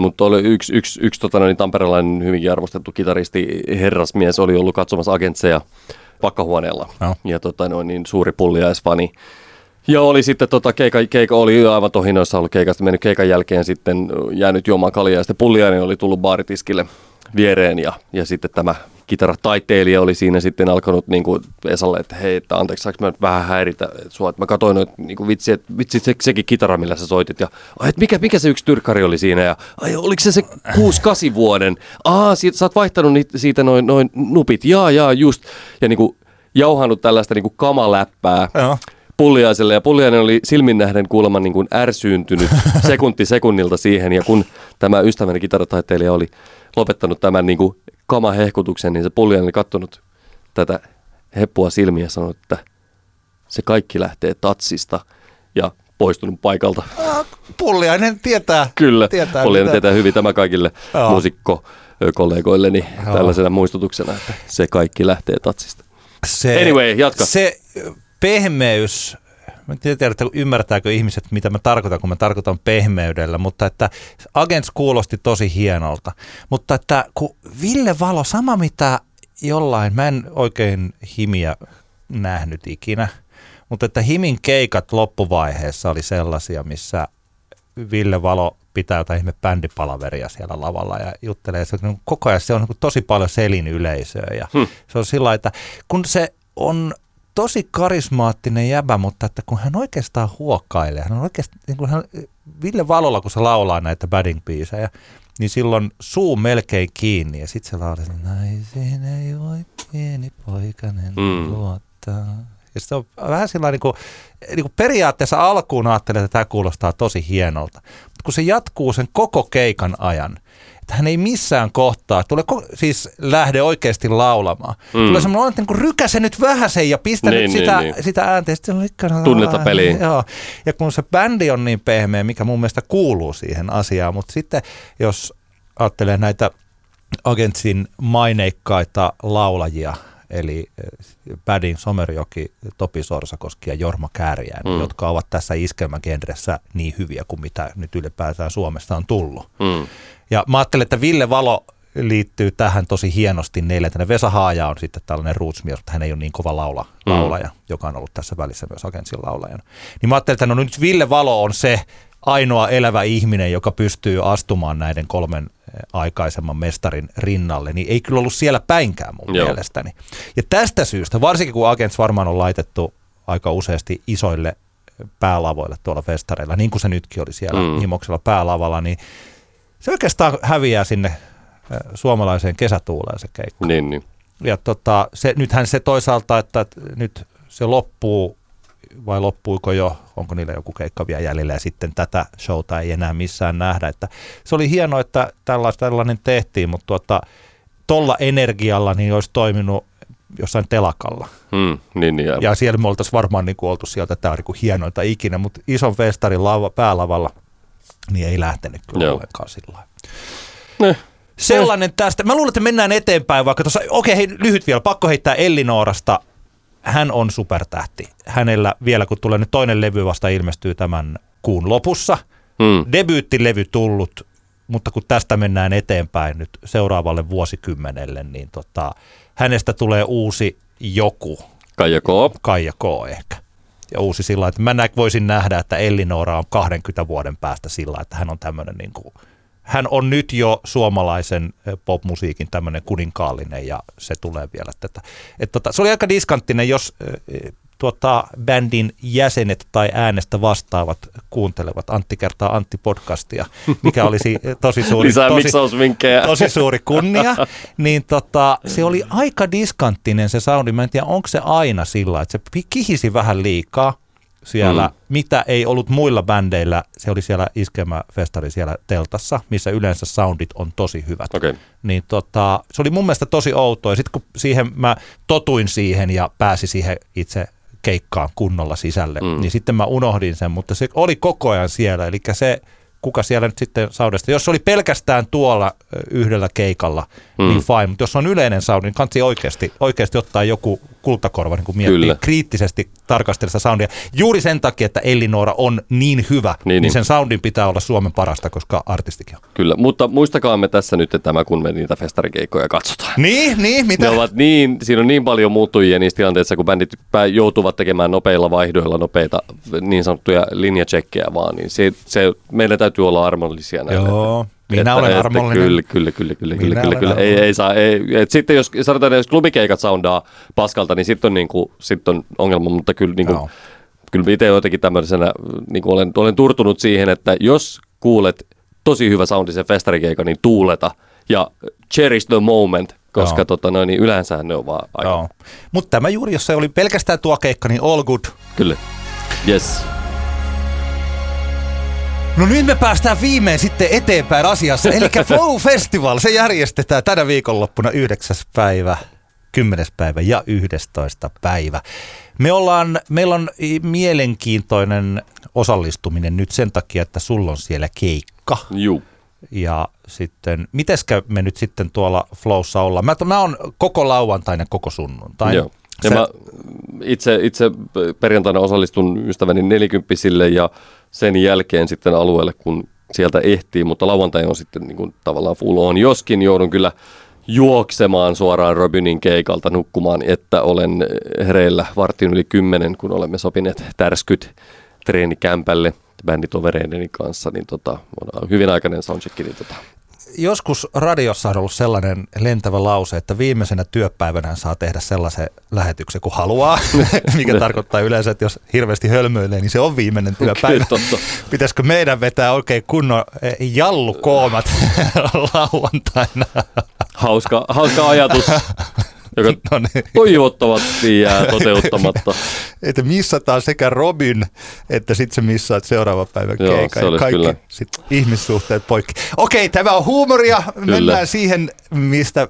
mutta oli yksi, yksi, yksi tota, niin tamperelainen hyvinkin arvostettu kitaristi, herrasmies, oli ollut katsomassa agentseja pakkahuoneella. Joo. Ja tota, noin, niin suuri pulliaisfani. Ja oli sitten, tota, keika, keika oli aivan tohinoissa ollut keikasta, mennyt keikan jälkeen sitten jäänyt juomaan kaljaa ja sitten pulliainen oli tullut baaritiskille viereen ja, ja sitten tämä kitarataiteilija oli siinä sitten alkanut niin kuin Esalle, että hei, että anteeksi, saanko mä vähän häiritä sua, että mä katsoin, että niin kuin vitsi, että vitsi se, sekin kitara, millä sä soitit, ja ai, että mikä, mikä se yksi tyrkkari oli siinä, ja ai, oliko se se 6-8 vuoden, aa, siitä, sä oot vaihtanut niitä, siitä noin, noin nupit, jaa, jaa, just, ja niin kuin jauhannut tällaista niin kuin kamaläppää, Joo. Pulliaiselle ja Pulliainen oli silmin nähden kuulemma niin kuin ärsyyntynyt sekunti sekunnilta siihen ja kun tämä ystäväni kitarataiteilija oli lopettanut tämän niin kuin kamahehkutuksen, niin se Pulliainen oli kattonut tätä heppua silmiä ja sanonut, että se kaikki lähtee tatsista ja poistunut paikalta. Pulliainen tietää. Kyllä, tietää, Pulliainen mitä... tietää hyvin tämä kaikille muusikko kollegoilleni tällaisena muistutuksena, että se kaikki lähtee tatsista. Se, anyway, jatka. Se pehmeys Mä en tiedä, että ymmärtääkö ihmiset, mitä mä tarkoitan, kun mä tarkoitan pehmeydellä, mutta että Agents kuulosti tosi hienolta. Mutta että kun Ville Valo, sama mitä jollain, mä en oikein himiä nähnyt ikinä, mutta että Himin keikat loppuvaiheessa oli sellaisia, missä Ville Valo pitää jotain ihme bändipalaveria siellä lavalla ja juttelee. Se on koko ajan se on tosi paljon selin yleisöä ja hmm. se on sillä että kun se on tosi karismaattinen jäbä, mutta että kun hän oikeastaan huokkailee, hän on oikeasti, niin kuin hän, Ville Valolla, kun se laulaa näitä badding biisejä, niin silloin suu melkein kiinni ja sitten se laulaa, että naisiin ei voi pieni poikainen mm. luottaa. Ja se on vähän sillä niin kuin, niin kuin periaatteessa alkuun ajattelee, että tämä kuulostaa tosi hienolta. Mutta kun se jatkuu sen koko keikan ajan, että hän ei missään kohtaa, tule siis lähde oikeasti laulamaan. Mm. Tulee semmoinen että niin rykäse nyt vähän sen ja pistä niin, nyt niin, sitä, niin. sitä ääntä. Tunnetta peliin. Joo. Ja kun se bändi on niin pehmeä, mikä mun mielestä kuuluu siihen asiaan, mutta sitten jos ajattelee näitä Agentsin maineikkaita laulajia, eli Badin Somerjoki, Topi Sorsakoski ja Jorma Kääriäinen, mm. jotka ovat tässä iskelmägenressä niin hyviä kuin mitä nyt ylipäätään Suomesta on tullut. Mm. Ja mä ajattelen, että Ville Valo liittyy tähän tosi hienosti neljäntenä. Vesa Haaja on sitten tällainen rootsmies, mutta hän ei ole niin kova laula, mm. laulaja, mm. joka on ollut tässä välissä myös Agentsin laulajana. Niin mä ajattelin, että no nyt Ville Valo on se ainoa elävä ihminen, joka pystyy astumaan näiden kolmen eh, aikaisemman mestarin rinnalle, niin ei kyllä ollut siellä päinkään mun Joo. mielestäni. Ja tästä syystä, varsinkin kun Agents varmaan on laitettu aika useasti isoille eh, päälavoille tuolla festareilla, niin kuin se nytkin oli siellä mm. Himoksella päälavalla, niin se oikeastaan häviää sinne suomalaiseen kesätuuleen se keikka. Niin, niin. Ja tota, se, nythän se toisaalta, että nyt se loppuu, vai loppuiko jo, onko niillä joku keikka vielä jäljellä, ja sitten tätä showta ei enää missään nähdä. Että se oli hienoa, että tällaista, tällainen tehtiin, mutta tuota, tolla energialla niin olisi toiminut jossain telakalla. Hmm, niin, niin, ja siellä me oltaisiin varmaan niin oltu sieltä, tämä on niin hienointa ikinä, mutta ison festarin lava, päälavalla – niin ei lähtenyt kyllä Joo. ollenkaan sillä ne. Sellainen tästä. Mä luulen, että mennään eteenpäin, vaikka tuossa, okei, hei, lyhyt vielä, pakko heittää Ellinoorasta. Hän on supertähti. Hänellä vielä, kun tulee nyt toinen levy vasta ilmestyy tämän kuun lopussa. Hmm. Debyyttilevy tullut, mutta kun tästä mennään eteenpäin nyt seuraavalle vuosikymmenelle, niin tota, hänestä tulee uusi joku. Kaija K. Kaija K. ehkä ja uusi sillä että mä voisin nähdä, että Ellinora on 20 vuoden päästä sillä että hän on tämmöinen niin kuin hän on nyt jo suomalaisen popmusiikin tämmöinen kuninkaallinen ja se tulee vielä tätä. Et tota, se oli aika diskanttinen, jos tuota, bändin jäsenet tai äänestä vastaavat kuuntelevat Antti kertaa Antti podcastia, mikä olisi tosi suuri, Lisää tosi, tosi suuri kunnia, niin tota, se oli aika diskanttinen se soundi. Mä en tiedä, onko se aina sillä, että se kihisi vähän liikaa siellä, mm. mitä ei ollut muilla bändeillä. Se oli siellä Iskemä-festari siellä teltassa, missä yleensä soundit on tosi hyvät. Okay. Niin tota, se oli mun mielestä tosi outoa. Sitten kun siihen mä totuin siihen ja pääsi siihen itse keikkaan kunnolla sisälle, mm. niin sitten mä unohdin sen, mutta se oli koko ajan siellä. Eli se, kuka siellä nyt sitten saudesta, jos oli pelkästään tuolla yhdellä keikalla, niin mm. niin fine, mutta jos on yleinen saudi, niin kansi oikeasti, oikeasti ottaa joku kultakorva niin kuin miettii Kyllä. kriittisesti tarkastella sitä soundia. Juuri sen takia, että Elinora on niin hyvä, niin, niin, niin sen soundin pitää olla Suomen parasta, koska artistikin on. Kyllä, mutta muistakaa me tässä nyt tämä, kun me niitä festarikeikkoja katsotaan. Niin, niin, mitä? Ne ovat niin, siinä on niin paljon muuttujia niissä tilanteissa, kun bändit joutuvat tekemään nopeilla vaihdoilla nopeita niin sanottuja linjatsekkejä vaan, niin se, se, meidän täytyy olla armollisia näille. Joo. Minä että, olen armollinen. Kyllä, kyllä, kyllä, kyllä, kyllä, kyllä, kyllä. Ei, ei saa, ei, et sitten jos sanotaan, että jos klubikeikat soundaa paskalta, niin sitten on, niinku, sit on ongelma, mutta kyllä, niinku, kyllä itse jotenkin tämmöisenä niinku olen, olen turtunut siihen, että jos kuulet tosi hyvä soundisen festarikeika, niin tuuleta ja cherish the moment, koska tota, no, niin yleensä ne on vaan aika... Mutta tämä juuri, jos se oli pelkästään tuo keikka, niin all good. Kyllä, yes. No nyt me päästään viimein sitten eteenpäin asiassa. Eli Flow Festival, se järjestetään tänä viikonloppuna 9. päivä, 10. päivä ja 11. päivä. Me ollaan, meillä on mielenkiintoinen osallistuminen nyt sen takia, että sulla on siellä keikka. Juu. Ja sitten, miteskä me nyt sitten tuolla Flowssa ollaan? Mä, mä oon koko lauantaina, koko sunnuntai. Joo. Ja Sä... mä itse, itse perjantaina osallistun ystäväni nelikymppisille ja sen jälkeen sitten alueelle, kun sieltä ehtii, mutta lauantai on sitten niin kuin tavallaan full on. Joskin joudun kyllä juoksemaan suoraan Robinin keikalta nukkumaan, että olen hereillä vartin yli kymmenen, kun olemme sopineet tärskyt treenikämpälle bänditovereideni kanssa, niin tota, hyvin aikainen soundcheck, niin tota, joskus radiossa on ollut sellainen lentävä lause, että viimeisenä työpäivänä saa tehdä sellaisen lähetyksen kuin haluaa, mikä tarkoittaa yleensä, että jos hirveästi hölmöilee, niin se on viimeinen työpäivä. Pitäisikö meidän vetää oikein kunnon eh, jallukoomat lauantaina? Hauska, hauska ajatus joka no niin. toivottavasti jää toteuttamatta. että missataan sekä Robin, että sitten se missaat seuraava päivä keikan. Ja kaikki kyllä. Sit ihmissuhteet poikki. Okei, tämä on huumoria. Kyllä. Mennään siihen, mistä,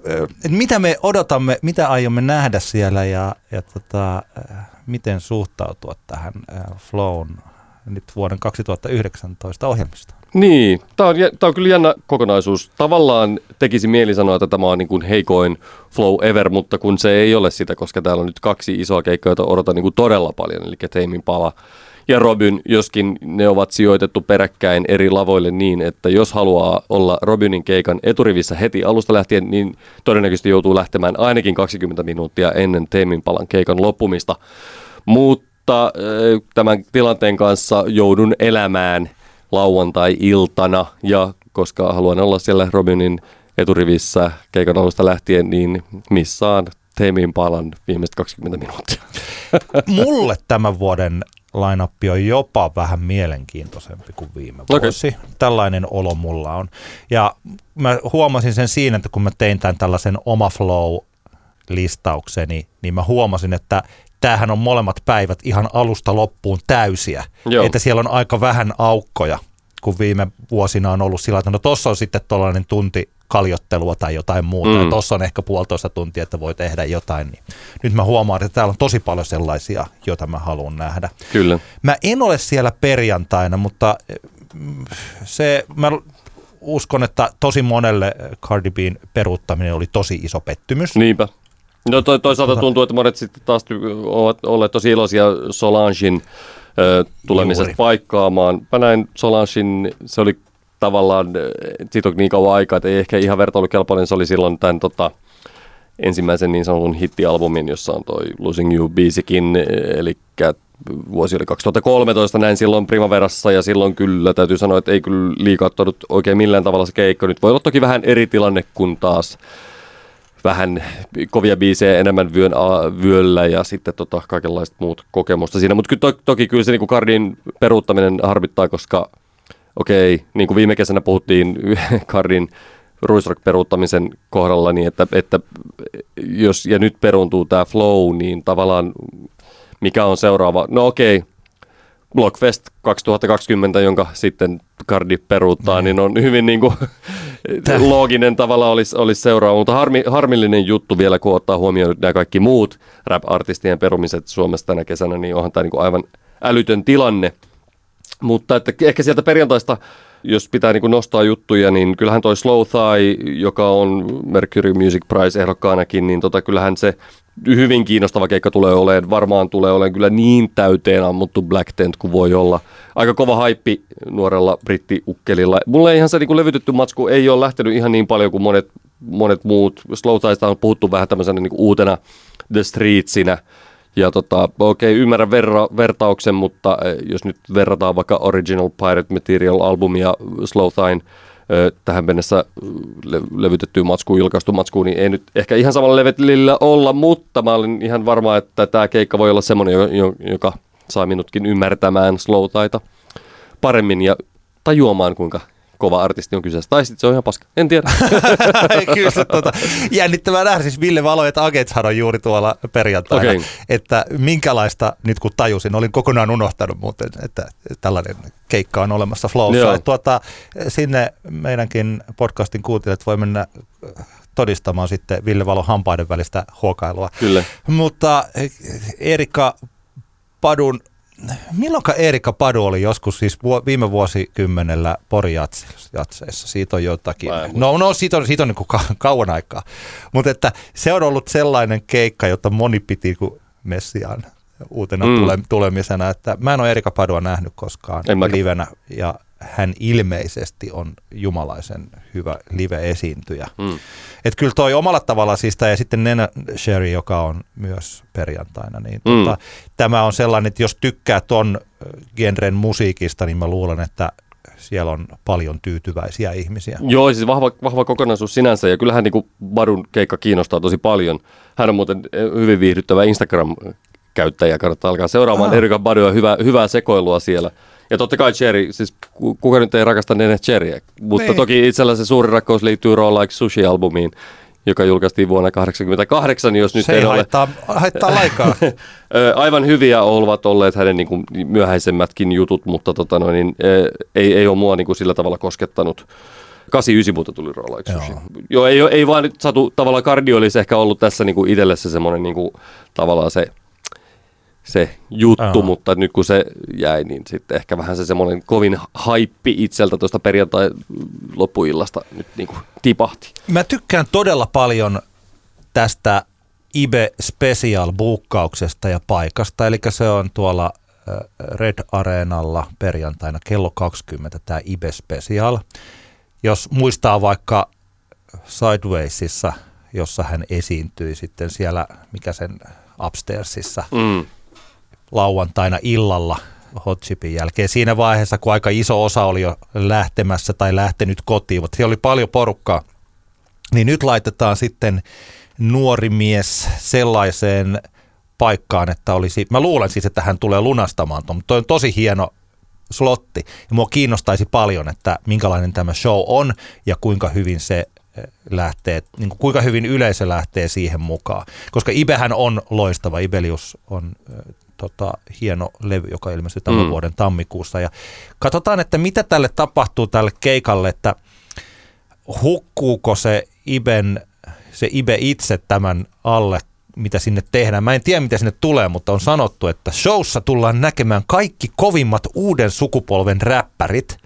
mitä me odotamme, mitä aiomme nähdä siellä ja, ja tota, miten suhtautua tähän Flown nyt vuoden 2019 ohjelmistoon. Niin, tämä on, tämä on kyllä jännä kokonaisuus. Tavallaan tekisi mieli sanoa, että tämä on niin kuin heikoin flow ever, mutta kun se ei ole sitä, koska täällä on nyt kaksi isoa keikkaa, joita odotan niin kuin todella paljon, eli Teimin Pala ja Robin, joskin ne ovat sijoitettu peräkkäin eri lavoille niin, että jos haluaa olla Robinin keikan eturivissä heti alusta lähtien, niin todennäköisesti joutuu lähtemään ainakin 20 minuuttia ennen Teimin Palan keikan loppumista. Mutta tämän tilanteen kanssa joudun elämään – lauantai-iltana ja koska haluan olla siellä Robinin eturivissä keikan alusta lähtien, niin missaan Teemin palan viimeiset 20 minuuttia. Mulle tämän vuoden lainappi on jopa vähän mielenkiintoisempi kuin viime vuosi. Okay. Tällainen olo mulla on. Ja mä huomasin sen siinä, että kun mä tein tämän tällaisen oma flow listaukseni, niin mä huomasin, että tämähän on molemmat päivät ihan alusta loppuun täysiä. Joo. Että siellä on aika vähän aukkoja, kun viime vuosina on ollut sillä että no tuossa on sitten tuollainen tunti kaljottelua tai jotain muuta, mm. tuossa on ehkä puolitoista tuntia, että voi tehdä jotain. Niin nyt mä huomaan, että täällä on tosi paljon sellaisia, joita mä haluan nähdä. Kyllä. Mä en ole siellä perjantaina, mutta mm, se, mä uskon, että tosi monelle Cardi Bn peruuttaminen oli tosi iso pettymys. Niinpä. No to, toisaalta tuntuu, että monet sitten taas ovat olleet tosi iloisia Solangein ö, tulemisesta Juuri. paikkaamaan. Mä näin Solangein, se oli tavallaan, siitä on niin kauan aikaa, että ei ehkä ihan vertailukelpoinen, se oli silloin tämän tota, ensimmäisen niin sanotun hittialbumin, jossa on toi Losing You biisikin, eli vuosi oli 2013, näin silloin Primaverassa ja silloin kyllä täytyy sanoa, että ei kyllä liikauttanut oikein millään tavalla se keikka. Nyt voi olla toki vähän eri tilanne kuin taas vähän kovia biisejä enemmän vyön, a, vyöllä ja sitten tota, kaikenlaista muut kokemusta siinä. Mutta to, toki kyllä se niin Kardin peruuttaminen harmittaa, koska okei, okay, niin kuin viime kesänä puhuttiin Kardin Ruisrock peruuttamisen kohdalla, niin että, että jos ja nyt peruuntuu tämä flow, niin tavallaan mikä on seuraava? No okei, okay, Blockfest 2020, jonka sitten Cardi peruuttaa, mm. niin on hyvin niin kuin looginen tavalla olisi, olisi seuraava, mutta harmi, harmillinen juttu vielä, kun ottaa huomioon nämä kaikki muut rap-artistien perumiset Suomessa tänä kesänä, niin onhan tämä niin kuin aivan älytön tilanne. Mutta että ehkä sieltä perjantaista jos pitää niin nostaa juttuja, niin kyllähän toi Slow Thigh, joka on Mercury Music Prize ehdokkaanakin, niin tota, kyllähän se hyvin kiinnostava keikka tulee olemaan. Varmaan tulee olemaan kyllä niin täyteen ammuttu Black Tent kuin voi olla. Aika kova haippi nuorella brittiukkelilla. Mulle ihan se niin levytetty matsku ei ole lähtenyt ihan niin paljon kuin monet, monet muut. Slow on puhuttu vähän tämmöisenä niin uutena The Streetsinä. Ja tota, okei, okay, ymmärrän verra, vertauksen, mutta eh, jos nyt verrataan vaikka Original Pirate Material-albumia Slow Thine tähän mennessä le- levytettyyn matskuun, julkaistu matskuun, niin ei nyt ehkä ihan samalla levelillä olla, mutta mä olin ihan varma, että tämä keikka voi olla semmoinen, joka saa minutkin ymmärtämään slow paremmin ja tajuamaan, kuinka kova artisti on kyseessä. Tai sitten se on ihan paska. En tiedä. Kyllä se tota, jännittävää nähdä. Siis Ville Valo ja Agetshan on juuri tuolla perjantaina. Okay. Että minkälaista, nyt kun tajusin, olin kokonaan unohtanut muuten, että tällainen keikka on olemassa Flowssa. Tuota, sinne meidänkin podcastin kuuntelijat voi mennä todistamaan sitten Ville Valon hampaiden välistä huokailua. Kyllä. Mutta Erika Padun milloin Erika Padu oli joskus siis viime vuosikymmenellä Pori-jatseissa? Siitä on jotakin. No, no siitä on, siitä on niin kauan aikaa. Mutta että se on ollut sellainen keikka, jota moni piti kuin Messiaan uutena mm. tule, tulemisena. Että mä en ole Erika Padua nähnyt koskaan en livenä. Ja hän ilmeisesti on jumalaisen hyvä live-esiintyjä. Mm. Että kyllä toi omalla tavalla siis, ja sitten Nena Sherry, joka on myös perjantaina, niin mm. tota, tämä on sellainen, että jos tykkää ton genren musiikista, niin mä luulen, että siellä on paljon tyytyväisiä ihmisiä. Joo, siis vahva, vahva kokonaisuus sinänsä, ja kyllähän niin Badun keikka kiinnostaa tosi paljon. Hän on muuten hyvin viihdyttävä Instagram-käyttäjä, kannattaa alkaa seuraamaan Erika Badua, hyvää, hyvää sekoilua siellä. Ja totta kai Cherry, siis kuka nyt ei rakasta Nene Cherryä, mutta niin. toki itsellä se suuri rakkaus liittyy Raw Like Sushi-albumiin, joka julkaistiin vuonna 1988, jos nyt se ei haittaa, ole... haittaa laikaa. Aivan hyviä ovat olleet hänen niin kuin myöhäisemmätkin jutut, mutta tota noin, niin, ei, ei ole mua niin kuin sillä tavalla koskettanut. 89 muuta tuli Raw Like Sushi. Joo, Joo ei, ei vaan nyt satu, tavallaan kardio olisi ehkä ollut tässä niin kuin itselle se semmoinen niin kuin, tavallaan se se juttu, Aha. mutta nyt kun se jäi, niin sitten ehkä vähän se semmoinen kovin haippi itseltä tuosta perjantai loppuillasta nyt niin kuin tipahti. Mä tykkään todella paljon tästä Ibe Special buukkauksesta ja paikasta, eli se on tuolla Red Areenalla perjantaina kello 20 tämä Ibe Special. Jos muistaa vaikka Sidewaysissa, jossa hän esiintyi sitten siellä, mikä sen upstairsissa, mm lauantaina illalla Hot Chipin jälkeen. Siinä vaiheessa, kun aika iso osa oli jo lähtemässä tai lähtenyt kotiin, mutta siellä oli paljon porukkaa, niin nyt laitetaan sitten nuori mies sellaiseen paikkaan, että olisi, mä luulen siis, että hän tulee lunastamaan tuon, toi on tosi hieno slotti. Ja mua kiinnostaisi paljon, että minkälainen tämä show on ja kuinka hyvin se eh, lähtee, niin kuin kuinka hyvin yleisö lähtee siihen mukaan. Koska Ibehän on loistava, Ibelius on eh, tota, hieno levy, joka ilmestyi tämän mm. vuoden tammikuussa. Ja katsotaan, että mitä tälle tapahtuu tälle keikalle, että hukkuuko se Iben, se Ibe itse tämän alle, mitä sinne tehdään. Mä en tiedä, mitä sinne tulee, mutta on sanottu, että showssa tullaan näkemään kaikki kovimmat uuden sukupolven räppärit –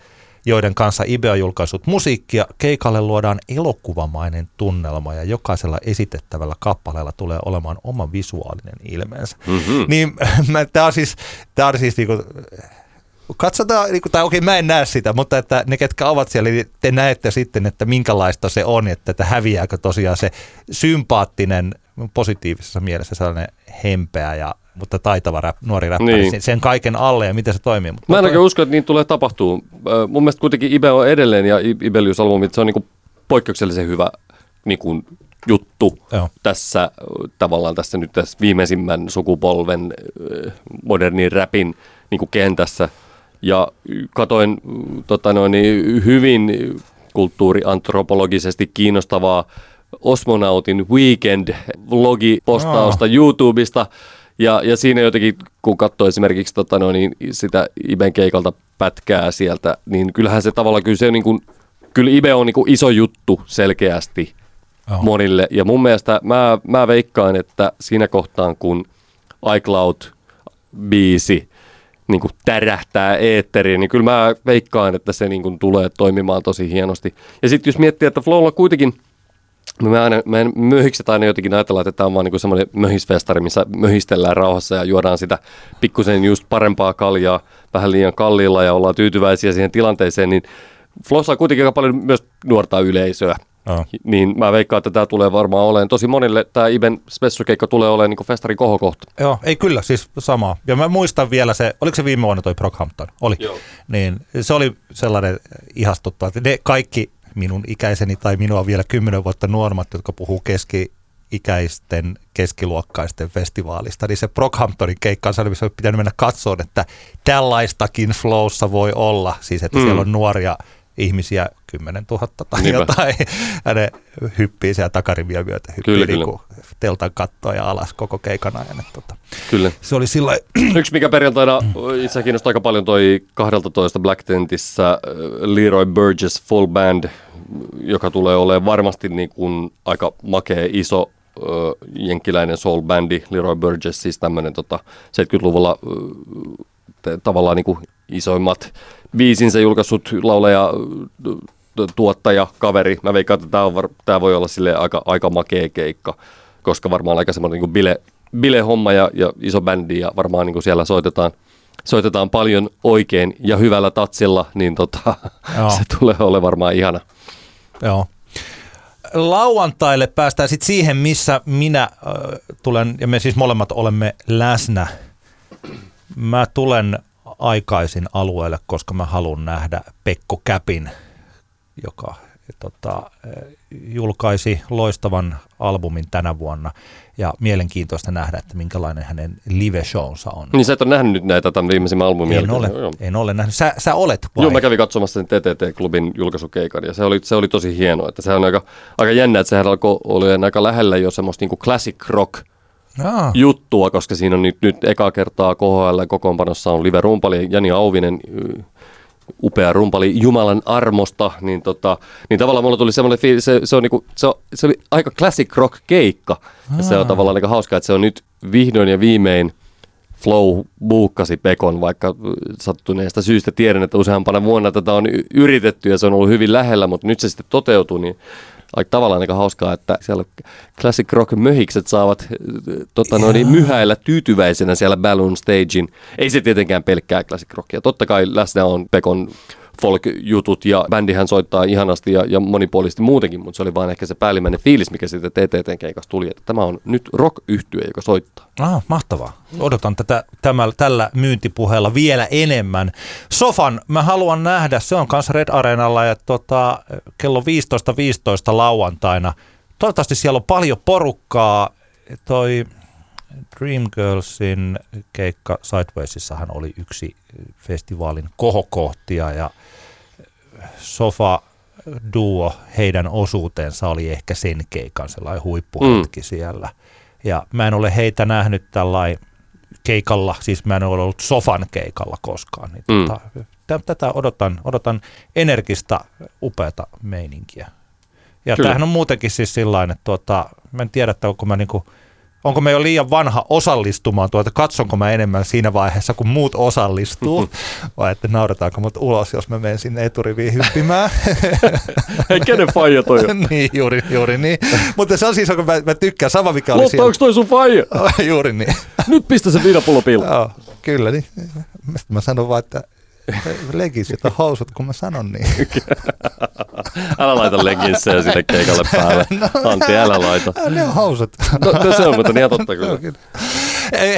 joiden kanssa Ibe on julkaissut musiikkia. Keikalle luodaan elokuvamainen tunnelma ja jokaisella esitettävällä kappaleella tulee olemaan oma visuaalinen ilmeensä. Mm-hmm. Niin tämä on siis, tää on siis niinku, katsotaan, niin tai okei mä en näe sitä, mutta että ne ketkä ovat siellä, niin te näette sitten, että minkälaista se on, että, että häviääkö tosiaan se sympaattinen, positiivisessa mielessä sellainen hempeä ja mutta taitava rap, nuori räppäri Niin. sen, sen kaiken alle ja miten se toimii. Mutta Mä en oikein usko, että niin tulee tapahtuu. Mun mielestä kuitenkin Ibe on edelleen ja Ibelius-albumit, se on niinku poikkeuksellisen hyvä niinku juttu Joo. tässä tavallaan tässä nyt tässä viimeisimmän sukupolven modernin räpin niinku kentässä. Ja katoin tota noin, niin hyvin kulttuuriantropologisesti kiinnostavaa Osmonautin Weekend-vlogipostausta YouTubesta. Ja, ja siinä jotenkin, kun katsoo esimerkiksi tota noin, niin sitä Iben keikalta pätkää sieltä, niin kyllähän se tavallaan kyllä se on niin kuin, kyllä Ibe on niin kuin iso juttu selkeästi Joo. monille. Ja mun mielestä mä, mä veikkaan, että siinä kohtaan, kun iCloud-biisi niin kuin tärähtää eetteriin, niin kyllä mä veikkaan, että se niin kuin tulee toimimaan tosi hienosti. Ja sitten jos miettii, että Flowlla kuitenkin, me aina, meidän möhikset aina jotenkin ajatellaan, että tämä on vaan niin semmoinen möhisfestari, missä möhistellään rauhassa ja juodaan sitä pikkusen just parempaa kaljaa vähän liian kalliilla ja ollaan tyytyväisiä siihen tilanteeseen, niin Flossa on kuitenkin aika paljon myös nuorta yleisöä. Joo. Niin mä veikkaan, että tämä tulee varmaan olemaan tosi monille, tämä Iben spessukeikka tulee olemaan niin festarin kohokohta. Joo, ei kyllä, siis sama. Ja mä muistan vielä se, oliko se viime vuonna toi Brockhampton? Oli. Joo. Niin se oli sellainen ihastuttava, että ne kaikki minun ikäiseni tai minua vielä kymmenen vuotta nuoremmat, jotka puhuu keski-ikäisten, keskiluokkaisten festivaalista, niin se Brockhamptonin keikka on missä olisi pitänyt mennä katsomaan, että tällaistakin flowssa voi olla. Siis, että Mm. siellä on nuoria ihmisiä, 10 000 tai Niinpä. jotain, ja ne hyppii siellä takariviä myötä, hyppii Kyllä, niin kyllä. kuin teltan kattoa ja alas koko keikan ajan. Että, tota, Kyllä. se oli sillä Yksi, mikä perjantaina itse kiinnostaa aika paljon, toi 12 Black Tentissä äh, Leroy Burgess Full Band, joka tulee olemaan varmasti niin kuin aika makea iso ö, jenkkiläinen soul-bändi, Leroy Burgess, siis tämmöinen tota, 70-luvulla ö, te- tavallaan niin kuin isoimmat biisinsä julkaissut laulaja, ö, tuottaja, kaveri. Mä veikkaan, että tämä, on tää voi olla sille aika, aika makea keikka, koska varmaan aika semmoinen niin bile, bile-homma ja, ja iso bändi ja varmaan niin kuin siellä soitetaan, soitetaan paljon oikein ja hyvällä tatsilla, niin tota, Joo. se tulee olemaan varmaan ihana. Joo. Lauantaille päästään sitten siihen, missä minä äh, tulen, ja me siis molemmat olemme läsnä. Mä tulen aikaisin alueelle, koska mä haluan nähdä Pekko Käpin, joka tota, julkaisi loistavan albumin tänä vuonna. Ja mielenkiintoista nähdä, että minkälainen hänen live-shownsa on. Niin sä et ole nähnyt nyt näitä tämän viimeisimmän albumin En ole, Joo, en ole nähnyt. Sä, sä olet vai? Joo, mä kävin katsomassa sen TTT-klubin julkaisukeikan ja se oli, se oli tosi hienoa. Että sehän on aika, aika jännä, että sehän alkoi olla aika lähellä jo semmoista niinku classic rock Aa, juttua, koska siinä on nyt, nyt eka kertaa KHL kokoonpanossa on live-rumpali Jani Auvinen, upea rumpali Jumalan armosta, niin, tota, niin tavallaan mulla tuli semmoinen fiilis, se, se, on niinku, se, on, se oli aika classic rock keikka. Ja se on tavallaan aika hauskaa, että se on nyt vihdoin ja viimein Flow buukkasi Pekon, vaikka sattuneesta syystä tiedän, että useampana vuonna tätä on yritetty ja se on ollut hyvin lähellä, mutta nyt se sitten toteutuu, niin aika tavallaan aika hauskaa, että siellä Classic Rock möhikset saavat ö, tota, noin, niin myhäillä tyytyväisenä siellä Balloon Stagein. Ei se tietenkään pelkkää Classic Rockia. Totta kai läsnä on Pekon folk-jutut ja bändihän soittaa ihanasti ja, ja monipuolisesti muutenkin, mutta se oli vaan ehkä se päällimmäinen fiilis, mikä siitä TTTn keikasta tuli, että tämä on nyt rock yhtye joka soittaa. Ah, mahtavaa. Odotan tätä tämä, tällä myyntipuheella vielä enemmän. Sofan mä haluan nähdä, se on kanssa Red Areenalla ja tota, kello 15.15 15 lauantaina. Toivottavasti siellä on paljon porukkaa. Toi Dreamgirlsin keikka Sidewaysissahan oli yksi festivaalin kohokohtia ja Sofa duo, heidän osuutensa oli ehkä sen keikan sellainen huippuhetki mm. siellä. Ja mä en ole heitä nähnyt tällainen keikalla, siis mä en ole ollut sofan keikalla koskaan. Niin Mm. tota, tä- tätä odotan, odotan energista, upeata meininkiä. Ja Kyllä. tämähän on muutenkin siis sillain, että tuota, mä en tiedä, että onko mä niinku, onko mä jo liian vanha osallistumaan tuota, katsonko mä enemmän siinä vaiheessa, kun muut osallistuu, vai että naurataanko mut ulos, jos mä menen sinne eturiviin hyppimään. Hei, kenen faija toi on? niin, juuri, juuri niin. Mutta se on siis, kun mä, mä tykkään, sama mikä oli Lotta, onko toi sun faija? juuri niin. Nyt pistä se viinapullo. Joo, kyllä. Niin. Mistä mä sanon vaan, että legisit ja housut, kun mä sanon niin. Älä laita leginssejä sinne keikalle päälle. Antti, älä laita. Ne on housut. No, no se on, mutta niin ihan totta Joo, kyllä. kyllä.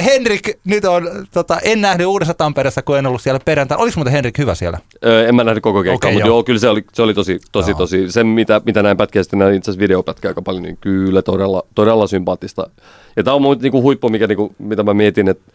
Henrik, nyt on, tota, en nähnyt Uudessa Tampereessa, kun en ollut siellä perjantaina. Oliko muuten Henrik hyvä siellä? Öö, en mä nähnyt koko keikkaa, Okei, mutta joo. joo. kyllä se oli, se oli tosi, tosi, Joo. tosi, se mitä, mitä näin pätkiä, sitten näin itse asiassa videopätkiä aika paljon, niin kyllä todella, todella sympaattista. Ja tämä on mun niinku huippu, mikä, niinku, mitä mä mietin, että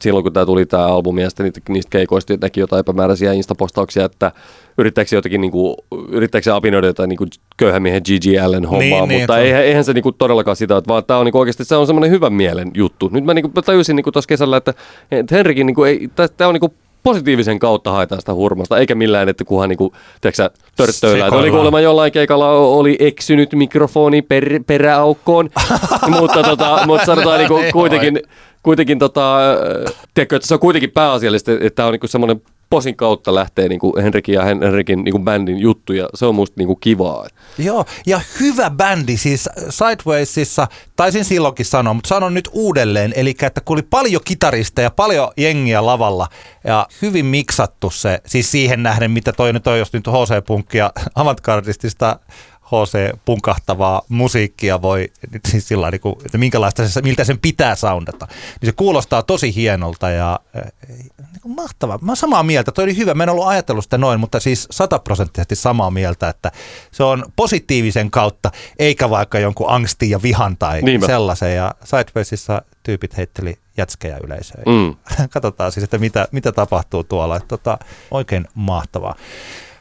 silloin kun tämä tuli tämä albumi ja sitten niitä, niistä keikoista näki jotain epämääräisiä instapostauksia, että yrittääkö se jotenkin, niinku, yrittääkö se apinoida jotain niinku köyhän miehen G.G. Allen hommaa, Niin, niin, mutta on- eihän, eihän se niinku todellakaan sitä, että vaan tämä on niinku oikeasti se on semmoinen hyvän mielen juttu. Nyt mä niinku tajusin niinku tuossa kesällä, että, että Henrikin niinku ei, tämä on niinku positiivisen kautta haetaan sitä hurmasta, eikä millään, että kunhan niinku, tiedätkö törttöillä. Oli kuulemma jollain keikalla oli eksynyt mikrofoni per, peräaukkoon, mutta, tota, mutta sanotaan niinku kuitenkin, kuitenkin tota, äh, tiedätkö, että se on kuitenkin pääasiallista, että tämä on niinku semmoinen posin kautta lähtee niinku Henrikin ja Hen- Henrikin niinku bändin juttu ja se on musta niinku kivaa. Joo, ja hyvä bändi, siis Sidewaysissa, taisin silloinkin sanoa, mutta sanon nyt uudelleen, eli että kun oli paljon kitaristeja, paljon jengiä lavalla ja hyvin miksattu se, siis siihen nähden, mitä toi nyt on, jos nyt HC-punkkia, avantgardistista HC-punkahtavaa musiikkia voi, siis sillä niin kuin, että minkälaista se, miltä sen pitää soundata, niin se kuulostaa tosi hienolta ja äh, niin kuin mahtavaa. Mä oon samaa mieltä, toi oli hyvä, mä en ollut ajatellut sitä noin, mutta siis sataprosenttisesti samaa mieltä, että se on positiivisen kautta, eikä vaikka jonkun angstin ja vihan tai Niinpä. sellaisen. Ja Sidewaysissa tyypit heitteli jätskejä yleisöön. Mm. Katsotaan siis, että mitä, mitä tapahtuu tuolla. Että tota, oikein mahtavaa.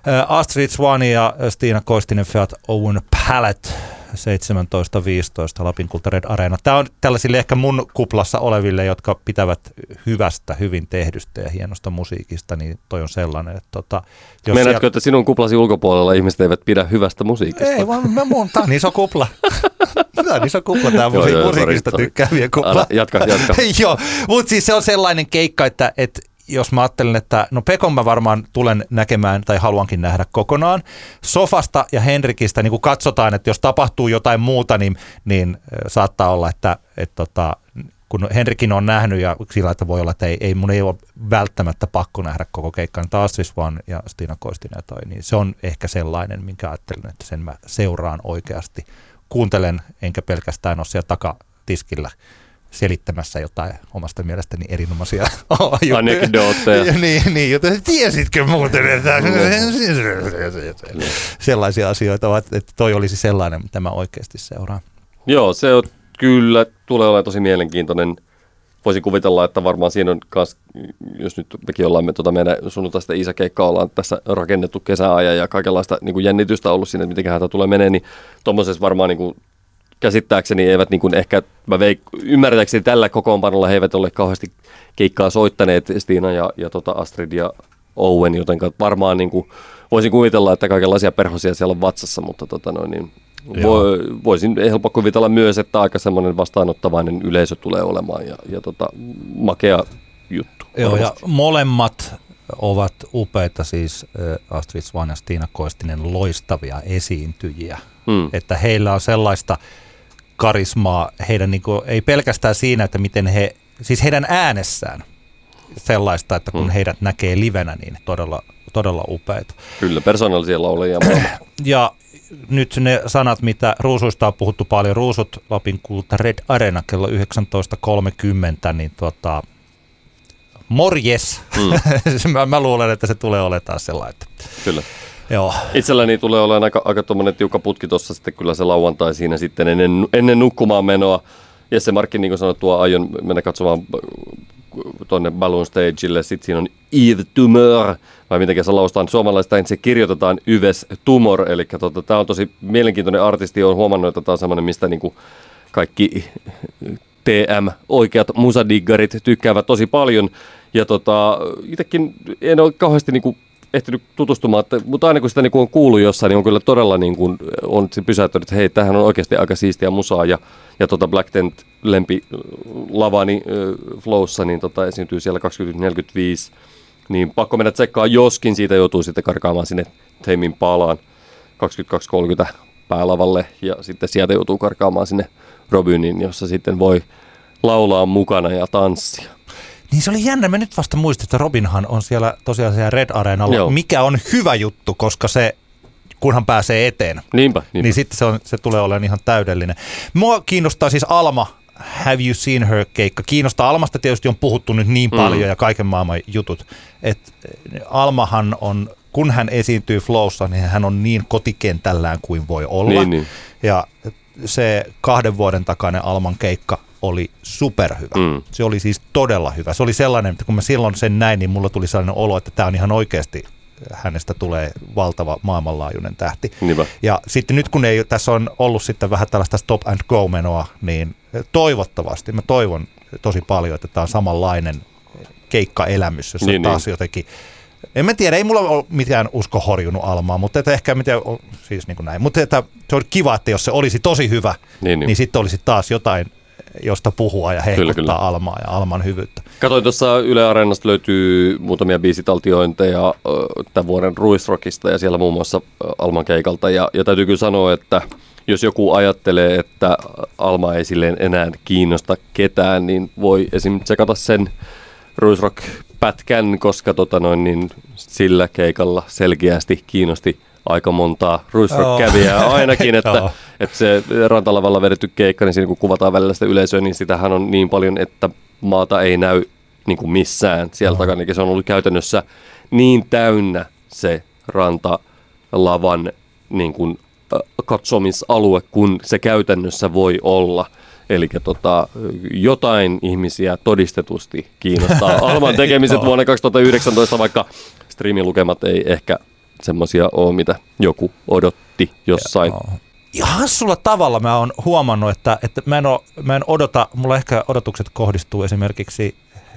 Ä, Astrid Swan ja Stiina Koistinen Fiat Owen Pallet 17.15 Lapin Kulta Red Arena. Tämä on tällaisille ehkä mun kuplassa oleville, jotka pitävät hyvästä, hyvin tehdystä ja hienosta musiikista, niin toi on sellainen, että tota, jos Meinaatko, siellä- että sinun kuplasi ulkopuolella ihmiset eivät pidä hyvästä musiikista? ei, vaan mä mun, tää on iso kupla. Tämä on iso kupla, tämä musiik- musiikista tykkäävien kupla. Jatka, jatka. joo, mutta siis se on sellainen keikka, että, että jos mä ajattelen, että no Pekon mä varmaan tulen näkemään tai haluankin nähdä kokonaan. Sofasta ja Henrikistä niin kun katsotaan, että jos tapahtuu jotain muuta, niin, niin saattaa olla, että, että tota, kun Henrikin on nähnyt ja sillä että voi olla, että ei, ei mun ei ole välttämättä pakko nähdä koko keikkaa, niin taas siis vaan ja Stina Koistinen toi, niin se on ehkä sellainen, minkä ajattelen, että sen mä seuraan oikeasti. Kuuntelen, enkä pelkästään ole siellä takatiskillä selittämässä jotain omasta mielestäni erinomaisia. Anekdootteja. niin, niin, joten tiesitkö muuten, että sellaisia asioita, ovat, että toi olisi sellainen, mitä mä oikeasti seuraan. Joo, se on kyllä, tulee olemaan tosi mielenkiintoinen. Voisin kuvitella, että varmaan siinä on kans, jos nyt mekin ollaan me, tuota meidän sunnuntaista Iisa-keikkaa ollaan tässä rakennettu kesäajan ja kaikenlaista niin kuin jännitystä ollut siinä, että miten tämä tulee menee, niin tuommoisessa varmaan niin kuin, käsittääkseni eivät niin kuin ehkä, mä veik, ymmärtääkseni tällä kokoonpanolla he eivät ole kauheasti keikkaa soittaneet, Stina ja, ja tota Astrid ja Owen, joten varmaan niin kuin, voisin kuvitella, että kaikenlaisia perhosia siellä on vatsassa, mutta tota noin, niin vo, voisin helppo kuvitella myös, että aika semmoinen vastaanottavainen yleisö tulee olemaan ja, ja tota, makea juttu. Joo, ja varmasti. molemmat ovat upeita, siis Astrid Swan ja Stina Koistinen, loistavia esiintyjiä. Hmm. Että heillä on sellaista karismaa, heidän niin kuin, ei pelkästään siinä, että miten he, siis heidän äänessään sellaista, että kun Hmm. heidät näkee livenä, niin todella, todella upeita. Kyllä, persoonallisia laulajia. Ja nyt ne sanat, mitä ruusuista on puhuttu paljon, ruusut Lapin kulta Red Arena kello 19.30, niin tota, morjes. Mm. mä, mä, luulen, että se tulee olemaan taas sellainen. Kyllä. Joo. Itselläni tulee olemaan aika, aika tiukka putki tuossa sitten kyllä se lauantai siinä sitten ennen, ennen nukkumaan menoa. Jesse Markkin, niin kuin sanottua, aion mennä katsomaan tuonne Balloon Stageille. Sitten siinä on Eve Tumor, vai miten se laustaan suomalaista, se kirjoitetaan Yves Tumor. Eli tota, tämä on tosi mielenkiintoinen artisti. Olen huomannut, että tämä on semmoinen, mistä niinku kaikki TM, oikeat musadiggarit tykkäävät tosi paljon. Ja tota, itsekin en ole kauheasti niinku ehtinyt tutustumaan, että, mutta aina kun sitä niin on kuullut jossain, niin on kyllä todella niin kuin, on pysäyttänyt, että hei, tämähän on oikeasti aika siistiä musaa. Ja, ja tota Black Tent lempi lavani äh, Flowssa, niin tota, esiintyy siellä 2045. Niin pakko mennä tsekkaa, joskin siitä joutuu sitten karkaamaan sinne Teimin palaan 22.30 päälavalle. Ja sitten sieltä joutuu karkaamaan sinne Robynin, jossa sitten voi laulaa mukana ja tanssia. Niin se oli jännä. Mä nyt vasta muistin, että Robinhan on siellä tosiaan siellä Red Areenalla, Joo. mikä on hyvä juttu, koska se, kunhan pääsee eteen, Niinpä, niinpä. niin sitten se, on, se tulee olemaan ihan täydellinen. Mua kiinnostaa siis Alma Have You Seen Her keikka. Kiinnostaa Almasta tietysti on puhuttu nyt niin Mm. paljon ja kaiken maailman jutut, että Almahan on, kun hän esiintyy Flowssa, niin hän on niin kotikentällään kuin voi olla. Niin, niin. Ja se kahden vuoden takainen Alman keikka oli superhyvä. Mm. Se oli siis todella hyvä. Se oli sellainen, että kun mä silloin sen näin, niin mulla tuli sellainen olo, että tämä on ihan oikeasti, hänestä tulee valtava maailmanlaajuinen tähti. Niinpä. Ja sitten nyt kun ei, tässä on ollut sitten vähän tällaista stop and go menoa, niin toivottavasti, mä toivon tosi paljon, että tämä on samanlainen keikkaelämys, jossa Niin, taas niin. jotenkin, en mä tiedä, ei mulla ole mitään usko horjunut Almaa, mutta että ehkä miten, siis niin kuin näin, mutta että se on kiva, että jos se olisi tosi hyvä, Niin, niin, niin. niin sitten olisi taas jotain, josta puhua ja hehkuttaa Kyllä, kyllä. Almaa ja Alman hyvyyttä. Katoin tuossa Yle Areenasta löytyy muutamia biisitaltiointeja tämän vuoden Ruisrockista ja siellä muun muassa Alman keikalta. Ja, ja täytyy kyllä sanoa, että jos joku ajattelee, että Alma ei silleen enää kiinnosta ketään, niin voi esim. tsekata sen Ruisrock-pätkän, koska tota noin, niin sillä keikalla selkeästi kiinnosti aika montaa Ruisrock-kävijää ainakin, että, että se rantalavalla vedetty keikka, niin siinä kun kuvataan välillä sitä yleisöä, niin sitähän on niin paljon, että maata ei näy niin kuin missään siellä takana. Eli se on ollut käytännössä niin täynnä se rantalavan niin kuin, katsomisalue, kun se käytännössä voi olla. Eli tota, jotain ihmisiä todistetusti kiinnostaa. Alman tekemiset vuonna 2019, vaikka striimilukemat ei ehkä semmoisia ole, mitä joku odotti jossain. Joo. Ja hassulla tavalla mä oon huomannut, että, että mä, en oo, mä en odota, mulla ehkä odotukset kohdistuu esimerkiksi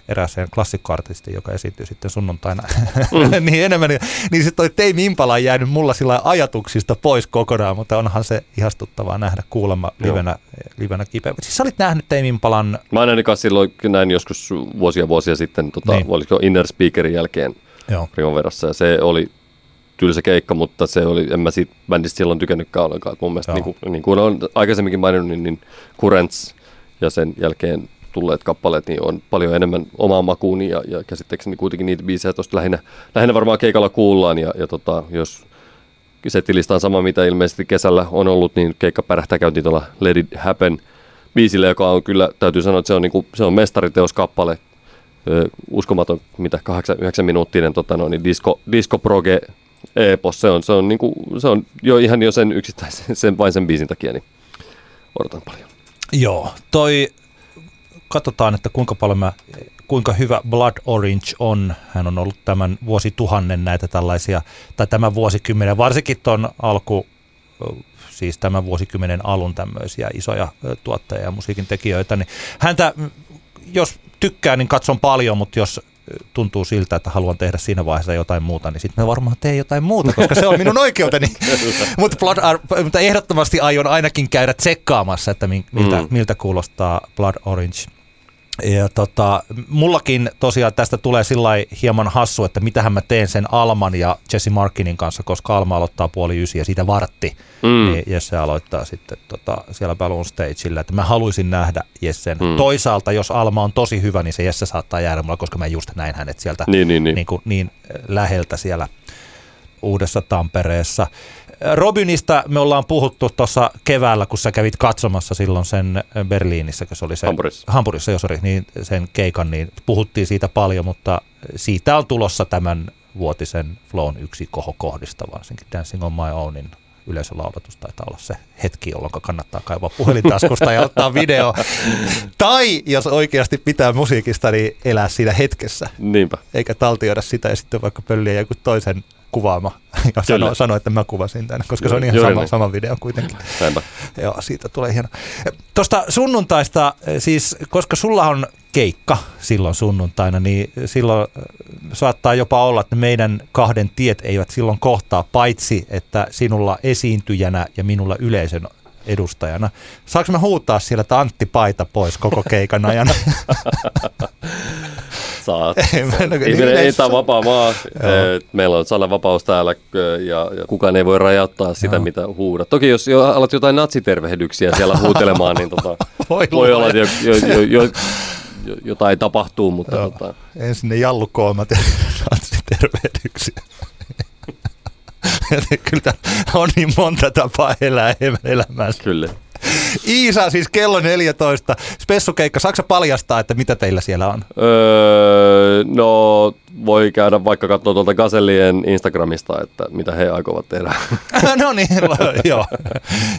erääseen klassikkoartistiin, joka esiintyy sitten sunnuntaina, mm. niin enemmän, niin, niin sitten toi Teimi Impala on jäänyt mulla sillä ajatuksista pois kokonaan, mutta onhan se ihastuttavaa nähdä kuulemma Joo. livenä, livenä kipeä. Siis sä olit nähnyt Teimi Impalan, Mä näin silloin näin joskus vuosia vuosia sitten, tota, Niin. niin. olisiko Inner Speakerin jälkeen joo, Primaverassa, ja se oli tylsä keikka, mutta se oli, en mä siitä bändistä silloin tykännytkään ollenkaan. Et mun mielestä, Joo. niin kuin, niin kuin on aikaisemminkin maininnut, niin, niin Currents ja sen jälkeen tulleet kappaleet niin on paljon enemmän omaa makuuni ja, ja käsittääkseni kuitenkin niitä biisejä tuosta lähinnä, lähinnä varmaan keikalla kuullaan ja, ja tota, jos setilista on sama, mitä ilmeisesti kesällä on ollut, niin keikka pärähtää käytiin tuolla Let It Happen biisille, joka on kyllä, täytyy sanoa, että se on, niin kuin, se on mestariteos kappale, Ö, uskomaton, mitä 8-9 minuuttinen tota, no, niin disco, disco proge epos, se on, se on, niin kuin, se on jo ihan jo sen yksittäisen, sen, vain sen biisin takia, niin odotan paljon. Joo, toi, katsotaan, että kuinka paljon mä, kuinka hyvä Blood Orange on. Hän on ollut tämän vuosituhannen näitä tällaisia, tai tämän vuosikymmenen, varsinkin ton alku, siis tämän vuosikymmenen alun tämmöisiä isoja tuottajia ja musiikin tekijöitä, niin häntä, jos tykkää, niin katson paljon, mutta jos tuntuu siltä, että haluan tehdä siinä vaiheessa jotain muuta, niin sitten mä varmaan teen jotain muuta, koska se on minun oikeuteni. mutta, Blood, Ar- mutta ehdottomasti aion ainakin käydä tsekkaamassa, että miltä, mm. miltä kuulostaa Blood Orange. Ja tota, mullakin tosiaan tästä tulee sillä hieman hassu, että mitähän mä teen sen Alman ja Jesse Markinin kanssa, koska Alma aloittaa puoli ysi ja siitä vartti. Mm. Niin Jesse aloittaa sitten tota, siellä Balloon Stageillä, että mä haluaisin nähdä Jessen. Mm. Mm. Toisaalta, jos Alma on tosi hyvä, niin se Jesse saattaa jäädä mulla, koska mä just näin hänet sieltä Niin, niin, niin. niin, kuin, niin läheltä siellä Uudessa Tampereessa. Robinista me ollaan puhuttu tuossa keväällä, kun sä kävit katsomassa silloin sen Berliinissä, kun se oli se... Hampurissa. Hampurissa, jo, sorry, niin sen keikan, niin puhuttiin siitä paljon, mutta siitä on tulossa tämän vuotisen Flown yksi koho kohdista, varsinkin Dancing on My Ownin yleisölaulatus taitaa olla se hetki, jolloin kannattaa kaivaa puhelintaskusta ja ottaa video. Tai jos oikeasti pitää musiikista, niin elää siinä hetkessä Niinpä. eikä taltioida sitä ja sitten vaikka pölliä joku toisen kuvaama ja sano, sano, että mä kuvasin tämän, koska se on ihan sama, sama video kuitenkin. Näinpä. Joo, siitä tulee hieno. Tuosta sunnuntaista, eh, siis koska sulla on keikka silloin sunnuntaina, niin silloin eh, saattaa jopa olla, että meidän kahden tiet eivät silloin kohtaa, paitsi että sinulla esiintyjänä ja minulla yleisön edustajana. Saanko mä huutaa siellä, että Antti paita pois koko keikan ajan? Saat. Ei, mä en- Ei, niin, ei, tämä on vapaa maa. Meillä on sananvapaus täällä ja, ja kukaan ei voi rajoittaa sitä, Joo. mitä huudat. Toki jos jo alat jotain natsitervehdyksiä siellä huutelemaan, niin tota, Voi voi olla, että jo, jo, jo, jo, jo, jotain tapahtuu, mutta Joo. tota, ensin ne jallukoomat ja satsi tervehdyksiä. Kyllä on niin monta tapaa elää elämässä. kyllä. Iisa siis kello 14. Spessukeikka, saako paljastaa, että mitä teillä siellä on? Öö, no voi käydä vaikka katsoa tuolta Gasellien Instagramista, että mitä he aikovat tehdä. no niin, joo.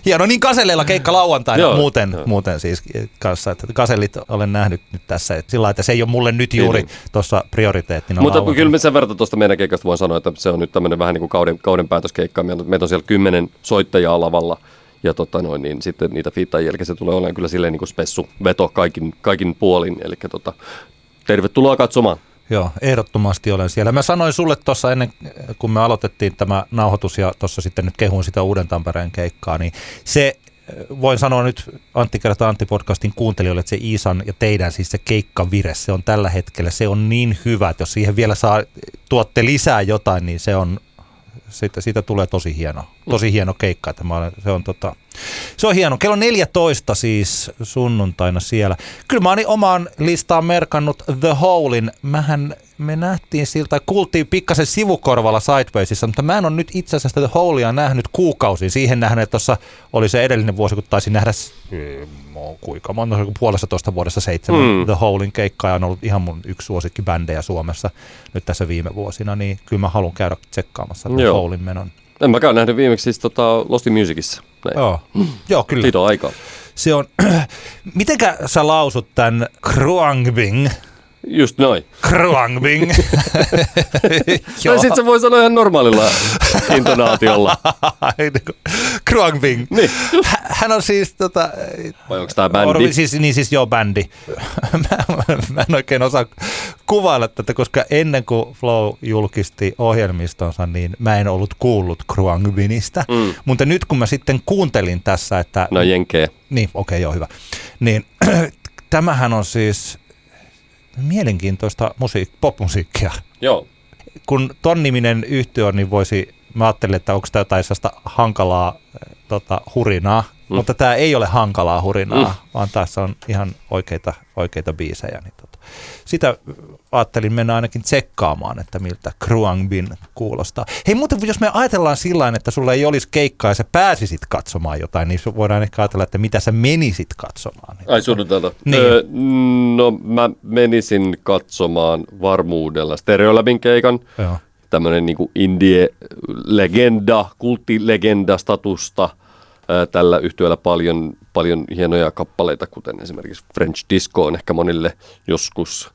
Hieno, niin Kaselleilla keikka lauantaina joo, muuten, joo. muuten siis kanssa. Että Kasellit olen nähnyt nyt tässä, että sillä että se ei ole mulle nyt juuri niin. tuossa prioriteettina Mutta lauantaina. kyllä me sen verran tuosta meidän keikasta voin sanoa, että se on nyt tämmöinen vähän niin kuin kauden, kauden päätöskeikka. Meitä on siellä kymmenen soittajaa lavalla ja tota noin, niin sitten niitä fiittajien jälkeen se tulee olemaan kyllä silleen niin kuin spessu veto kaikin, kaikin puolin. Eli tota, tervetuloa katsomaan. Joo, ehdottomasti olen siellä. Mä sanoin sulle tuossa ennen, kun me aloitettiin tämä nauhoitus ja tuossa sitten nyt kehun sitä Uuden Tampereen keikkaa, niin se voin sanoa nyt Antti kertaa Antti podcastin kuuntelijoille, että se Iisan ja teidän siis se keikkavire, se on tällä hetkellä, se on niin hyvä, että jos siihen vielä saa, tuotte lisää jotain, niin se on siitä, siitä tulee tosi hieno, tosi hieno keikka. Että mä olen, se, on tota, se on hieno. Kello 14 siis sunnuntaina siellä. Kyllä mä oon omaan listaan merkannut The Holein. Mähän me nähtiin siltä, kuultiin pikkasen sivukorvalla Sidewaysissa, mutta mä en ole nyt itse asiassa The Holea nähnyt kuukausi. Siihen nähden, että tuossa oli se edellinen vuosi, kun taisin nähdä kuinka monta, puolesta toista vuodesta seitsemän mm. The Holein keikkaa ja on ollut ihan mun yksi bändejä Suomessa nyt tässä viime vuosina, niin kyllä mä haluan käydä tsekkaamassa The Holein menon. En mäkään nähnyt viimeksi siis tota Lost in Musicissa. Näin. Joo. Joo, kyllä. Siitä on aikaa. Se on, mitenkä sä lausut tämän Kruangbing? Just noin. Kruangbing. tai sitten se voi sanoa ihan normaalilla intonaatiolla. Kruangbing. Niin, Hän on siis tota... Vai onko tämä bändi? Siis, niin siis joo, bändi. mä, mä, mä en oikein osaa kuvailla tätä, koska ennen kuin Flow julkisti ohjelmistonsa, niin mä en ollut kuullut Kruangbinista. Mm. Mutta nyt kun mä sitten kuuntelin tässä, että... No jenkee. Niin, okei, okay, joo, hyvä. Niin tämähän on siis mielenkiintoista musiik- popmusiikkia. Joo. Kun ton niminen yhtiö on, niin voisi, mä ajattelin, että onko tämä jotain sellaista hankalaa tota, hurinaa, mm. mutta tämä ei ole hankalaa hurinaa, mm. vaan tässä on ihan oikeita, oikeita biisejä. Niin tota. Sitä ajattelin mennä ainakin tsekkaamaan, että miltä Kruangbin kuulostaa. Hei muuten, jos me ajatellaan sillä että sulla ei olisi keikkaa ja sä pääsisit katsomaan jotain, niin voidaan ehkä ajatella, että mitä sä menisit katsomaan. Ai suunnitelta. Niin. Öö, no mä menisin katsomaan varmuudella Stereolabin keikan. Joo. Tämmöinen niin indie-legenda, kulttilegenda-statusta. Tällä yhtiöllä paljon, paljon hienoja kappaleita, kuten esimerkiksi French Disco on ehkä monille joskus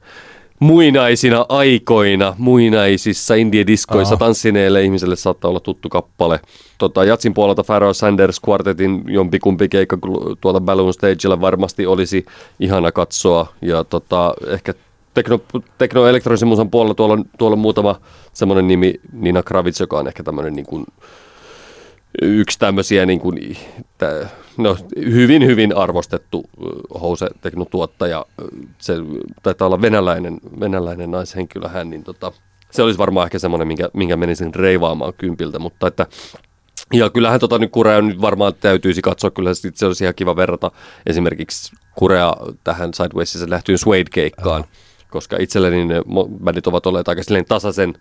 muinaisina aikoina, muinaisissa indie-diskoissa tanssineille ihmiselle saattaa olla tuttu kappale. Tota, Jatsin puolelta Pharaoh Sanders Quartetin jompikumpi keikka tuolta Balloon Stagella varmasti olisi ihana katsoa. Ja tota, ehkä tekno, teknoelektronisen musan puolella tuolla, tuolla on muutama semmoinen nimi, Nina Kravitz, joka on ehkä tämmöinen niin kuin, yksi tämmöisiä niin kuin, no, hyvin, hyvin arvostettu houseteknotuottaja. Se taitaa olla venäläinen, venäläinen naishenkilö hän, niin tota, se olisi varmaan ehkä semmoinen, minkä, minkä menisin reivaamaan kympiltä, mutta että ja kyllähän tota nyt Kurea nyt varmaan täytyisi katsoa, kyllä se olisi ihan kiva verrata esimerkiksi Kurea tähän Sidewaysissa lähtyyn Suede-keikkaan, koska itselleni ne bändit ovat olleet aika silleen tasaisen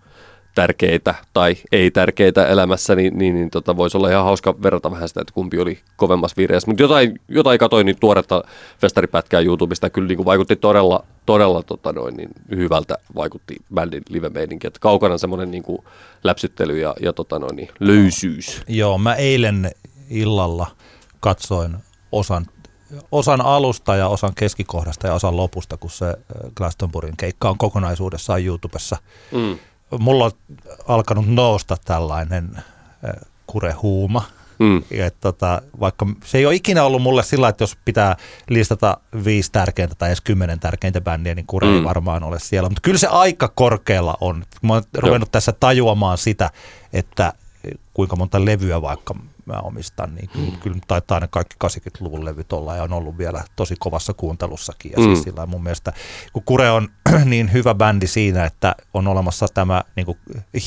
tärkeitä tai ei tärkeitä elämässä, niin, niin, niin tota, voisi olla ihan hauska verrata vähän sitä, että kumpi oli kovemmassa vireessä. Mutta jotain, jotain katoin niin tuoretta festaripätkää YouTubesta, kyllä niin kuin vaikutti todella, todella tota noin, niin hyvältä vaikutti bändin live että kaukana semmoinen niin läpsyttely ja, ja tota noin, niin löysyys. Joo, mä eilen illalla katsoin osan osan alusta ja osan keskikohdasta ja osan lopusta, kun se Glastonburin keikka on kokonaisuudessaan YouTubessa. Mm mulla on alkanut nousta tällainen kurehuuma. Mm. Et tota, vaikka se ei ole ikinä ollut mulle sillä, että jos pitää listata viisi tärkeintä tai edes kymmenen tärkeintä bändiä, niin kure mm. ei varmaan ole siellä. Mutta kyllä se aika korkealla on. Mä oon ruvennut tässä tajuamaan sitä, että kuinka monta levyä vaikka mä omistan, niin kyllä, mm. kyllä taitaa ne kaikki 80-luvun levyt olla ja on ollut vielä tosi kovassa kuuntelussakin. Ja siis mm. siis sillä mun mielestä, kun Kure on niin hyvä bändi siinä, että on olemassa tämä niin kuin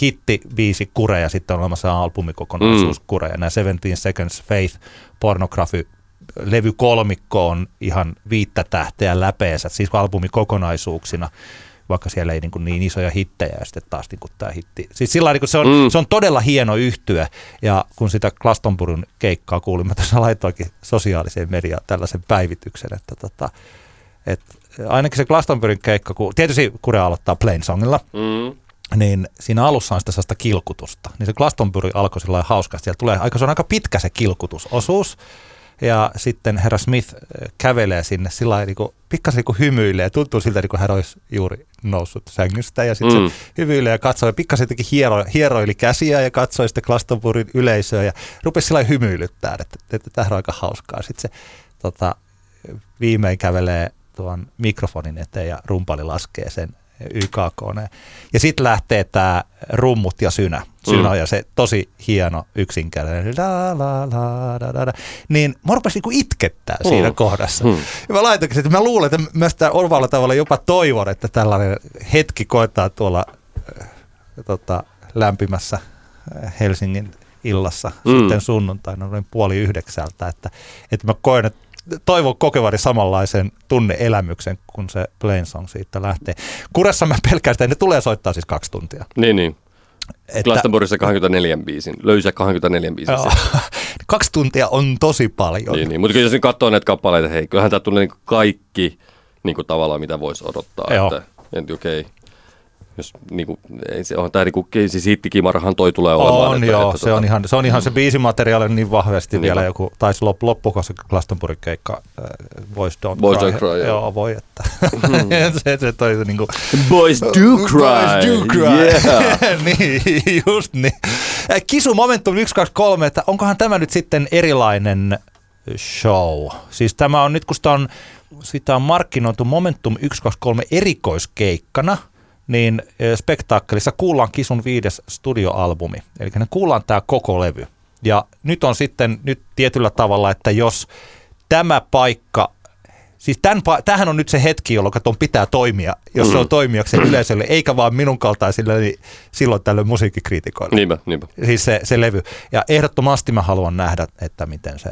hitti viisi Kure ja sitten on olemassa albumikokonaisuus mm. Kure. Ja nämä 17 Seconds Faith Pornography levy kolmikko on ihan viittä tähteä läpeensä, siis albumikokonaisuuksina vaikka siellä ei niin, kuin niin isoja hittejä ja sitten taas niin kuin tämä hitti. Siis sillä niin kuin se, on, Mm. se on todella hieno yhtyä ja kun sitä Glastonburyn keikkaa kuulin, mä tässä laitoinkin sosiaaliseen mediaan tällaisen päivityksen, että tota, et ainakin se Glastonburyn keikka, kun tietysti Kure aloittaa Plain Songilla, Mm. niin siinä alussa on sitä sellaista kilkutusta. Niin se Glastonbury alkoi sillä hauskasti. Siellä tulee aika, se on aika pitkä se kilkutusosuus. Ja sitten herra Smith äh, kävelee sinne sillä lailla niin pikkasen niin hymyilee. Tuntuu siltä, niin kuin hän olisi juuri noussut sängystä. Ja sitten Mm. se hymyilee ja katsoi. Pikkasen jotenkin hiero, hieroili käsiä ja katsoi sitten Glastonburyn yleisöä. Ja rupesi sillä hymyilyttää, että, että, että tämä on aika hauskaa. Sitten se tota, viimein kävelee tuon mikrofonin eteen ja rumpali laskee sen YKK. Ja sitten lähtee tämä rummut ja synä. Synä Mm. ja se tosi hieno yksinkertainen. La, la, la, da, da, da. Niin mä rupesin niinku itkettää Mm. siinä kohdassa. Mm. Ja mä laitoinkin, että mä luulen, että mä sitä orvaalla tavalla jopa toivon, että tällainen hetki koetaan tuolla äh, tota, lämpimässä äh, Helsingin illassa mm. sitten sunnuntaina noin puoli yhdeksältä, että, että mä koen, että toivon kokevani samanlaisen tunneelämyksen, kun se Plain Song siitä lähtee. Kuressa mä pelkään sitä, ne tulee soittaa siis kaksi tuntia. Niin, niin. Että, Glastonburyssa 24 biisin, löysä 24 biisin. joo, kaksi tuntia on tosi paljon. Niin, niin. Mutta jos nyt katsoo näitä kappaleita, hei, kyllähän tämä tulee niinku kaikki niinku tavallaan, mitä voisi odottaa. Joo. Että, että okei, okay. Jos niinku, ei se on tämä niinku, siis hittikimarahan toi tulee olemaan. On että, joo, että, se, on ihan, se on ihan se biisimateriaali on niin vahvasti Niinpä. vielä joku, taisi lop, loppuko se Glastonbury keikka äh, Boys Don't Boys Cry. Don't Cry, joo. joo. voi että. se, se toi niin kuin, Boys do cry. Boys do cry. Yeah. niin, just niin. Äh, Kisu Momentum 123, että onkohan tämä nyt sitten erilainen show? Siis tämä on nyt, kun sitä on, sitä on markkinoitu Momentum 123 erikoiskeikkana, niin spektaakkelissa kuullaan Kisun viides studioalbumi. Eli ne kuullaan tämä koko levy. Ja nyt on sitten nyt tietyllä tavalla, että jos tämä paikka Siis tämän, tämähän on nyt se hetki, jolloin ton pitää toimia, jos se on toimijakseen yleisölle, eikä vaan minun kaltaisille, niin silloin tällöin musiikkikriitikoille. Niinpä, niinpä. Siis se, se levy. Ja ehdottomasti mä haluan nähdä, että miten se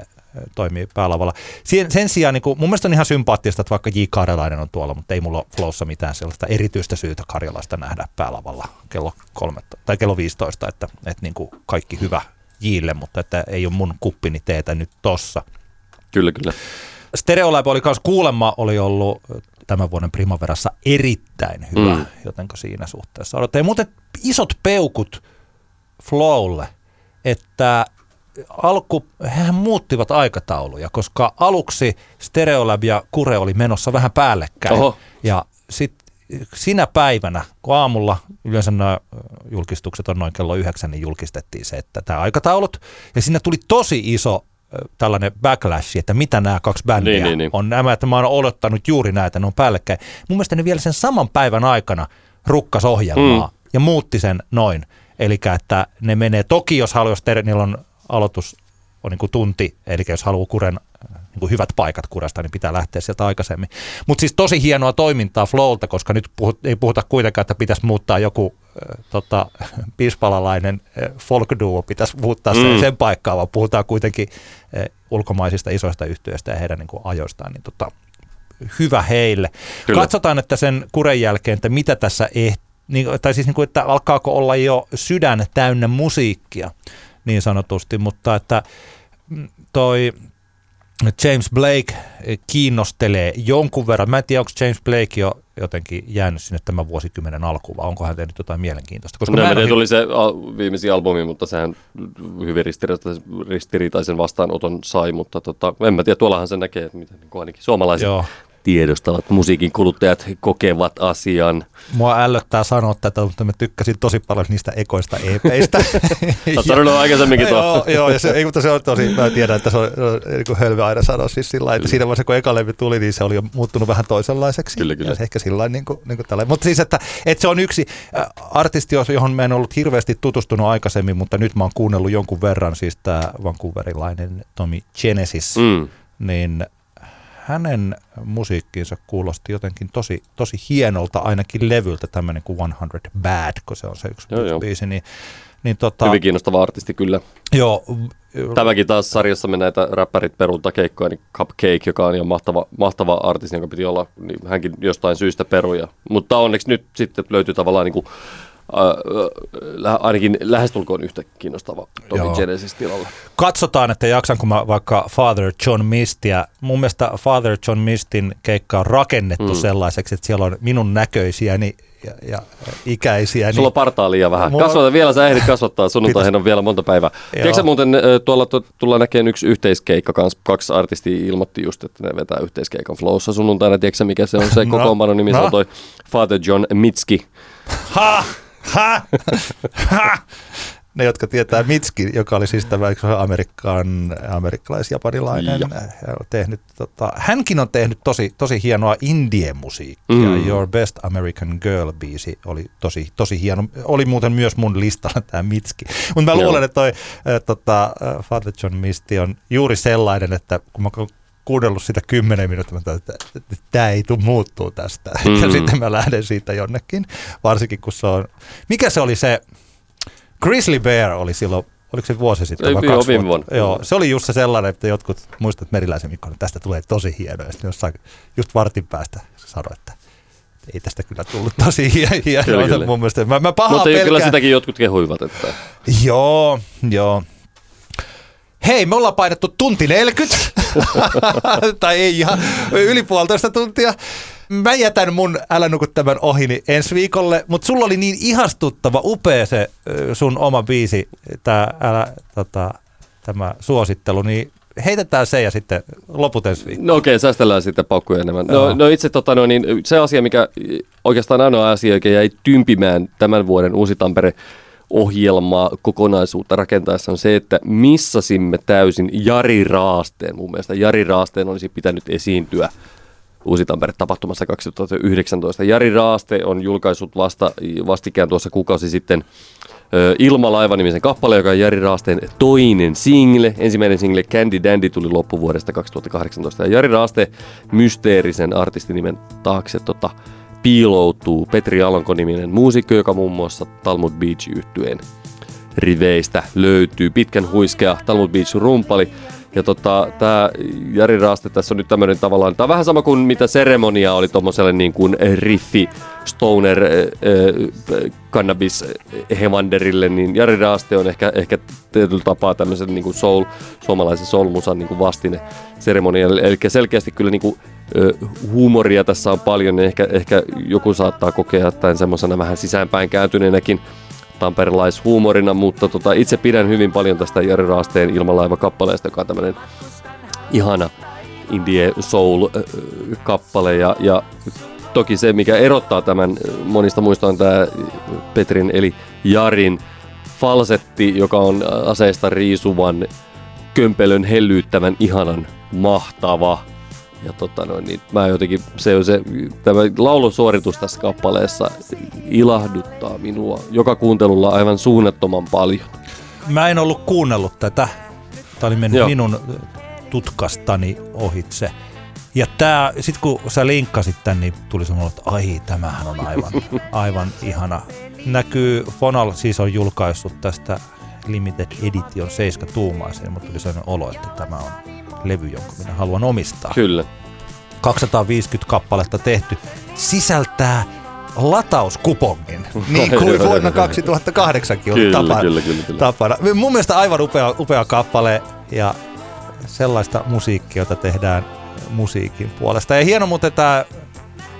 toimii päälavalla. Sen, sen sijaan niin kuin, mun mielestä on ihan sympaattista, että vaikka J. Karjalainen on tuolla, mutta ei mulla ole Flowssa mitään sellaista erityistä syytä Karjalaista nähdä päälavalla kello, kolme, tai kello 15, että, että niin kuin kaikki hyvä Jille, mutta että ei ole mun kuppini teetä nyt tossa. Kyllä, kyllä. Stereolab oli myös kuulemma oli ollut tämän vuoden Primaverassa erittäin hyvä, Mm. jotenka siinä suhteessa odotetaan. Ja muuten isot peukut Flowlle, että alku, hehän muuttivat aikatauluja, koska aluksi Stereolab ja Kure oli menossa vähän päällekkäin. Oho. Ja sitten sinä päivänä, kun aamulla yleensä nämä julkistukset on noin kello yhdeksän, niin julkistettiin se, että tämä aikataulut. Ja siinä tuli tosi iso tällainen backlash, että mitä nämä kaksi bändiä Niin, niin, niin. on nämä, että mä oon odottanut juuri näitä, ne on päällekkäin. Mun mielestä ne vielä sen saman päivän aikana rukkas ohjelmaa mm. ja muutti sen noin. Eli että ne menee, toki jos haluaa, ter- niillä on aloitus on niin kuin tunti, eli jos haluaa kuren niin kuin hyvät paikat kurasta, niin pitää lähteä sieltä aikaisemmin. Mutta siis tosi hienoa toimintaa Flowlta, koska nyt puhut, ei puhuta kuitenkaan, että pitäisi muuttaa joku äh, tota, pispalalainen äh, folk-duo, pitäisi muuttaa Mm. sen, sen paikkaa, vaan puhutaan kuitenkin äh, ulkomaisista isoista yhtiöistä ja heidän niin kuin, ajoistaan, niin tota, hyvä heille. Kyllä. Katsotaan, että sen kuren jälkeen, että mitä tässä eh, niin, tai siis niin kuin, että alkaako olla jo sydän täynnä musiikkia sanotusti, mutta että mm, toi James Blake eh, kiinnostelee jonkun verran. Mä en tiedä, onko James Blake jo jotenkin jäänyt sinne tämän vuosikymmenen alkuun, vai onko hän tehnyt jotain mielenkiintoista. Koska mä no, en tiedä, ole- tuli se al- viimeisin albumi, mutta sehän hyvin ristiriitaisen, ristiriitaisen vastaanoton sai, mutta tota, en mä tiedä, tuollahan se näkee, että miten niin ainakin suomalaiset Joo. Tiedostavat musiikin kuluttajat kokevat asian. Mua ällöttää sanoa tätä, mutta mä tykkäsin tosi paljon niistä ekoista EPistä. Olet sanonut aikaisemminkin tuo. joo, joo, ja se, ei, mutta se on tosi, mä tiedän, että se on, niin kuin hölmö aina sanoa siis sillä lailla, että siinä vaiheessa kun eka levy tuli, niin se oli jo muuttunut vähän toisenlaiseksi. Kyllä, kyllä. Ja se ehkä sillä lailla niin kuin, niin kuin tällä. Mutta siis, että, että se on yksi äh, artisti, johon mä en ollut hirveästi tutustunut aikaisemmin, mutta nyt mä oon kuunnellut jonkun verran, siis tämä vancouverilainen Tommy Genesis, Mm. niin hänen musiikkiinsa kuulosti jotenkin tosi, tosi hienolta ainakin levyltä tämmöinen kuin 100 Bad, kun se on se yksi Joo, joo. biisi, niin, niin tota, Hyvin kiinnostava artisti kyllä. joo, Tämäkin taas sarjassamme näitä räppärit peruunta keikkoja, niin Cupcake, joka on jo mahtava, mahtava artisti, jonka piti olla, niin hänkin jostain syystä peruja. Mutta onneksi nyt sitten löytyy tavallaan niin kuin, äh, ainakin lähestulkoon yhtä kiinnostava Tommy. Genesis tilalla. katsotaan, että jaksanko mä vaikka Father John Mistia. Mun mielestä Father John Mistin keikka on rakennettu mm. sellaiseksi, että siellä on minun näköisiäni ja, ja ikäisiäni. Sulla on partaa liian vähän. Mulla- Kasvata vielä, sä ehdit kasvattaa. Sunnuntaihin on vielä monta päivää. Tiedätkö muuten, tuolla tullaan näkemään yksi yhteiskeikka kanssa. Kaksi artistia ilmoitti just, että ne vetää yhteiskeikan Flowssa sunnuntaina. Tiedätkö mikä se on se No, kokoonpano nimi? Se no. on toi Father John Mitski. Ha! Ha! Ha! Ne, jotka tietää Mitski, joka oli siis tämä Amerikkaan, amerikkalais-japanilainen, Ja. tehnyt, tota, hänkin on tehnyt tosi, tosi hienoa indie-musiikkia. Mm. Your Best American Girl-biisi oli tosi, tosi hieno. Oli muuten myös mun listalla tämä Mitski. Mutta mä Joo. luulen, että toi äh, tota, Father John Misty on juuri sellainen, että kun mä kuunnellut sitä kymmenen minuuttia, että tämä ei tule muuttuu tästä. Mm. Ja sitten mä lähden siitä jonnekin, varsinkin kun se on... Mikä se oli se... Grizzly Bear oli silloin, oliko se vuosi sitten Ei, vai kaksi viime vuotta? Joo, se oli just se sellainen, että jotkut muistat Meriläisen Mikko, että tästä tulee tosi hieno. Ja sitten jossain just vartin päästä sanoi, että ei tästä kyllä tullut tosi hie- hienoa. Mun mielestä. Mä, mä pahaa Mutta pelkään. kyllä sitäkin jotkut kehuivat, että Joo, joo. Hei, me ollaan painettu tunti 40, tai ei ihan, yli puolitoista tuntia. Mä jätän mun Älä nuku tämän ohini ensi viikolle, mutta sulla oli niin ihastuttava, upea se sun oma biisi, tää, älä, tota, tämä suosittelu, niin heitetään se ja sitten loput ensi viikolla. No okei, säästellään sitten paukkuja enemmän. No, no itse tota, no, niin, se asia, mikä oikeastaan ainoa asia, joka jäi tympimään tämän vuoden Uusi Tampere ohjelmaa kokonaisuutta rakentaessa on se, että missasimme täysin Jari Raasteen. Mun mielestä Jari Raasteen olisi pitänyt esiintyä Uusi Tampere tapahtumassa 2019. Jari Raaste on julkaissut vasta, vastikään tuossa kuukausi sitten ö, Ilmalaiva-nimisen kappale, joka on Jari Raasteen toinen single. Ensimmäinen single Candy Dandy tuli loppuvuodesta 2018. Ja Jari Raaste mysteerisen artistinimen taakse tota, piiloutuu Petri Alanko-niminen muusikko, joka muun muassa Talmud Beach yhtyeen riveistä löytyy. Pitkän huiskea Talmud Beach rumpali. Ja tota, tämä Jari Raaste tässä on nyt tämmöinen tavallaan, tämä on vähän sama kuin mitä seremonia oli tuommoiselle niin kuin riffi, stoner, äh, äh, cannabis hemanderille, niin Jari Raaste on ehkä, ehkä tietyllä tapaa tämmöisen niin kuin soul, suomalaisen soulmusan niin kuin vastine seremonialle. Eli selkeästi kyllä niin kuin, ö, huumoria tässä on paljon, niin ehkä, ehkä joku saattaa kokea tämän semmoisena vähän sisäänpäin kääntyneenäkin tamperelaishuumorina, mutta tota, itse pidän hyvin paljon tästä Jari Raasteen ilmalaiva-kappaleesta, joka on tämmöinen ihana indie soul-kappale ja, ja toki se, mikä erottaa tämän monista muista on tämä Petrin eli Jarin falsetti, joka on aseista riisuvan kömpelön hellyyttävän ihanan mahtava. Ja tota noin, niin mä jotenkin, se on se, tämä laulusuoritus tässä kappaleessa ilahduttaa minua joka kuuntelulla aivan suunnattoman paljon. Mä en ollut kuunnellut tätä. Tämä oli mennyt Joo. minun tutkastani ohitse. Ja tää, sit kun sä linkkasit tän, niin tuli semmoinen, että ai, tämähän on aivan, aivan ihana. Näkyy, Fonal siis on julkaissut tästä Limited Edition 7 tuumaisen, mutta tuli sellainen olo, että tämä on levy, jonka minä haluan omistaa. Kyllä. 250 kappaletta tehty, sisältää latauskupongin, niin kuin vuonna joo, 2008 oli Kyllä, tapa, kyllä, kyllä, kyllä. tapana. Mun mielestä aivan upea, upea kappale ja sellaista musiikkia, jota tehdään musiikin puolesta. Ja hieno muuten tämä,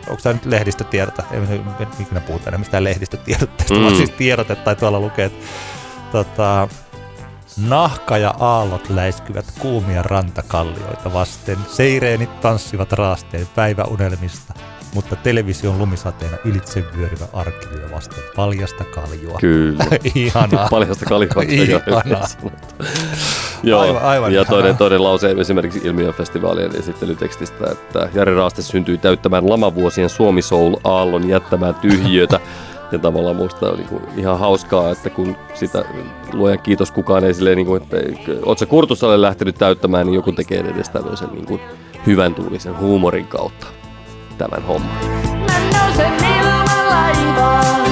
onko tämä nyt lehdistötiedota, ei ikinä puhuta enää mistään lehdistötiedotteesta, mm. vaan siis tiedote tai tuolla lukee, että tota, Nahka ja aallot läiskyvät kuumia rantakallioita vasten. Seireenit tanssivat raasteen päiväunelmista, mutta television lumisateena ylitse vyöryvä arkivyö vasten paljasta kaljua. Kyllä. Ihanaa. Paljasta kaljaa. Ihanaa. Joo, Aivan- aivan ja toinen, toinen lause esimerkiksi Ilmiöfestivaalien esittelytekstistä, että Jari Raaste syntyi täyttämään lamavuosien Suomi Soul aallon jättämään tyhjiötä. Ja tavallaan muista on niin ihan hauskaa, että kun sitä luojan kiitos kukaan ei silleen, niin kuin, että oot sä Kurtusalle lähtenyt täyttämään, niin joku tekee edes tämmöisen niin kuin hyvän tuulisen huumorin kautta tämän homman. Mä nousen ilmalaivaan.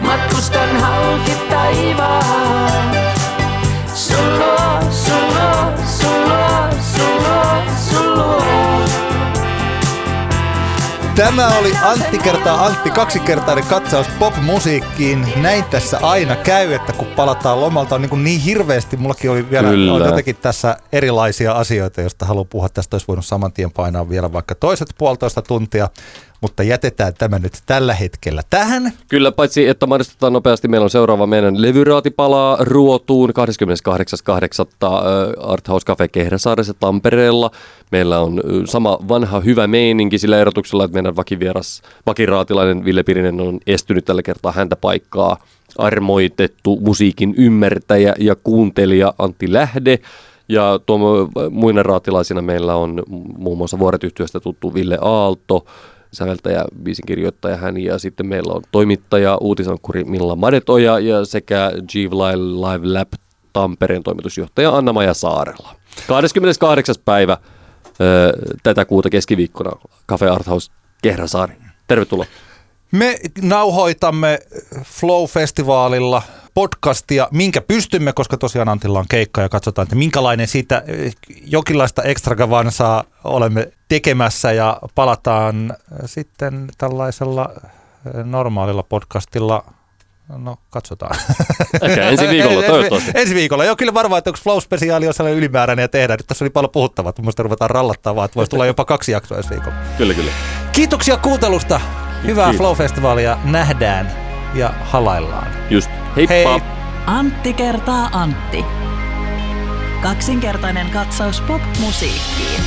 Matkustan halki kaivaa. Sulo, sulo, sulo, sulo, sulo. Tämä oli Antti kertaa Antti kaksikertainen katsaus popmusiikkiin. Näin tässä aina käy, että kun palataan lomalta on niin, kuin niin hirveästi. Mullakin oli vielä Kyllä. on jotenkin tässä erilaisia asioita, joista haluan puhua. Tästä olisi voinut saman tien painaa vielä vaikka toiset puolitoista tuntia. Mutta jätetään tämä nyt tällä hetkellä tähän. Kyllä, paitsi että mainostetaan nopeasti, meillä on seuraava meidän levyraati palaa ruotuun 28.8. Arthouse Cafe Kehräsaaressa Tampereella. Meillä on sama vanha hyvä meininki sillä erotuksella, että meidän vakivieras, vakiraatilainen Ville Pirinen on estynyt tällä kertaa häntä paikkaa armoitettu musiikin ymmärtäjä ja kuuntelija Antti Lähde. Ja tuo muina raatilaisina meillä on muun muassa Vuoret-yhtiöstä tuttu Ville Aalto, säveltäjä, biisinkirjoittaja hän ja sitten meillä on toimittaja, uutisankkuri Milla Madetoja ja sekä G Live Lab Tampereen toimitusjohtaja Anna-Maja Saarella. 28. päivä ö, tätä kuuta keskiviikkona Cafe Art House Kehräsaari. Tervetuloa. Me nauhoitamme Flow-festivaalilla podcastia, minkä pystymme, koska tosiaan Antilla on keikka ja katsotaan, että minkälainen siitä eh, jonkinlaista extravagansaa olemme tekemässä ja palataan eh, sitten tällaisella eh, normaalilla podcastilla No, katsotaan. Ehkä ensi viikolla, toivottavasti. ensi viikolla. Joo, kyllä varmaan, että onko Flow-spesiaali on sellainen ylimääräinen ja tehdään. Nyt tässä oli paljon puhuttavaa, mun ruvetaan rallattavaa, että voisi tulla jopa kaksi jaksoa ensi viikolla. Kyllä, kyllä. Kiitoksia kuuntelusta. Hyvää. Flow-festivaalia nähdään ja halaillaan. Just. Heippa! Hei. Antti kertaa Antti. Kaksinkertainen katsaus pop-musiikkiin.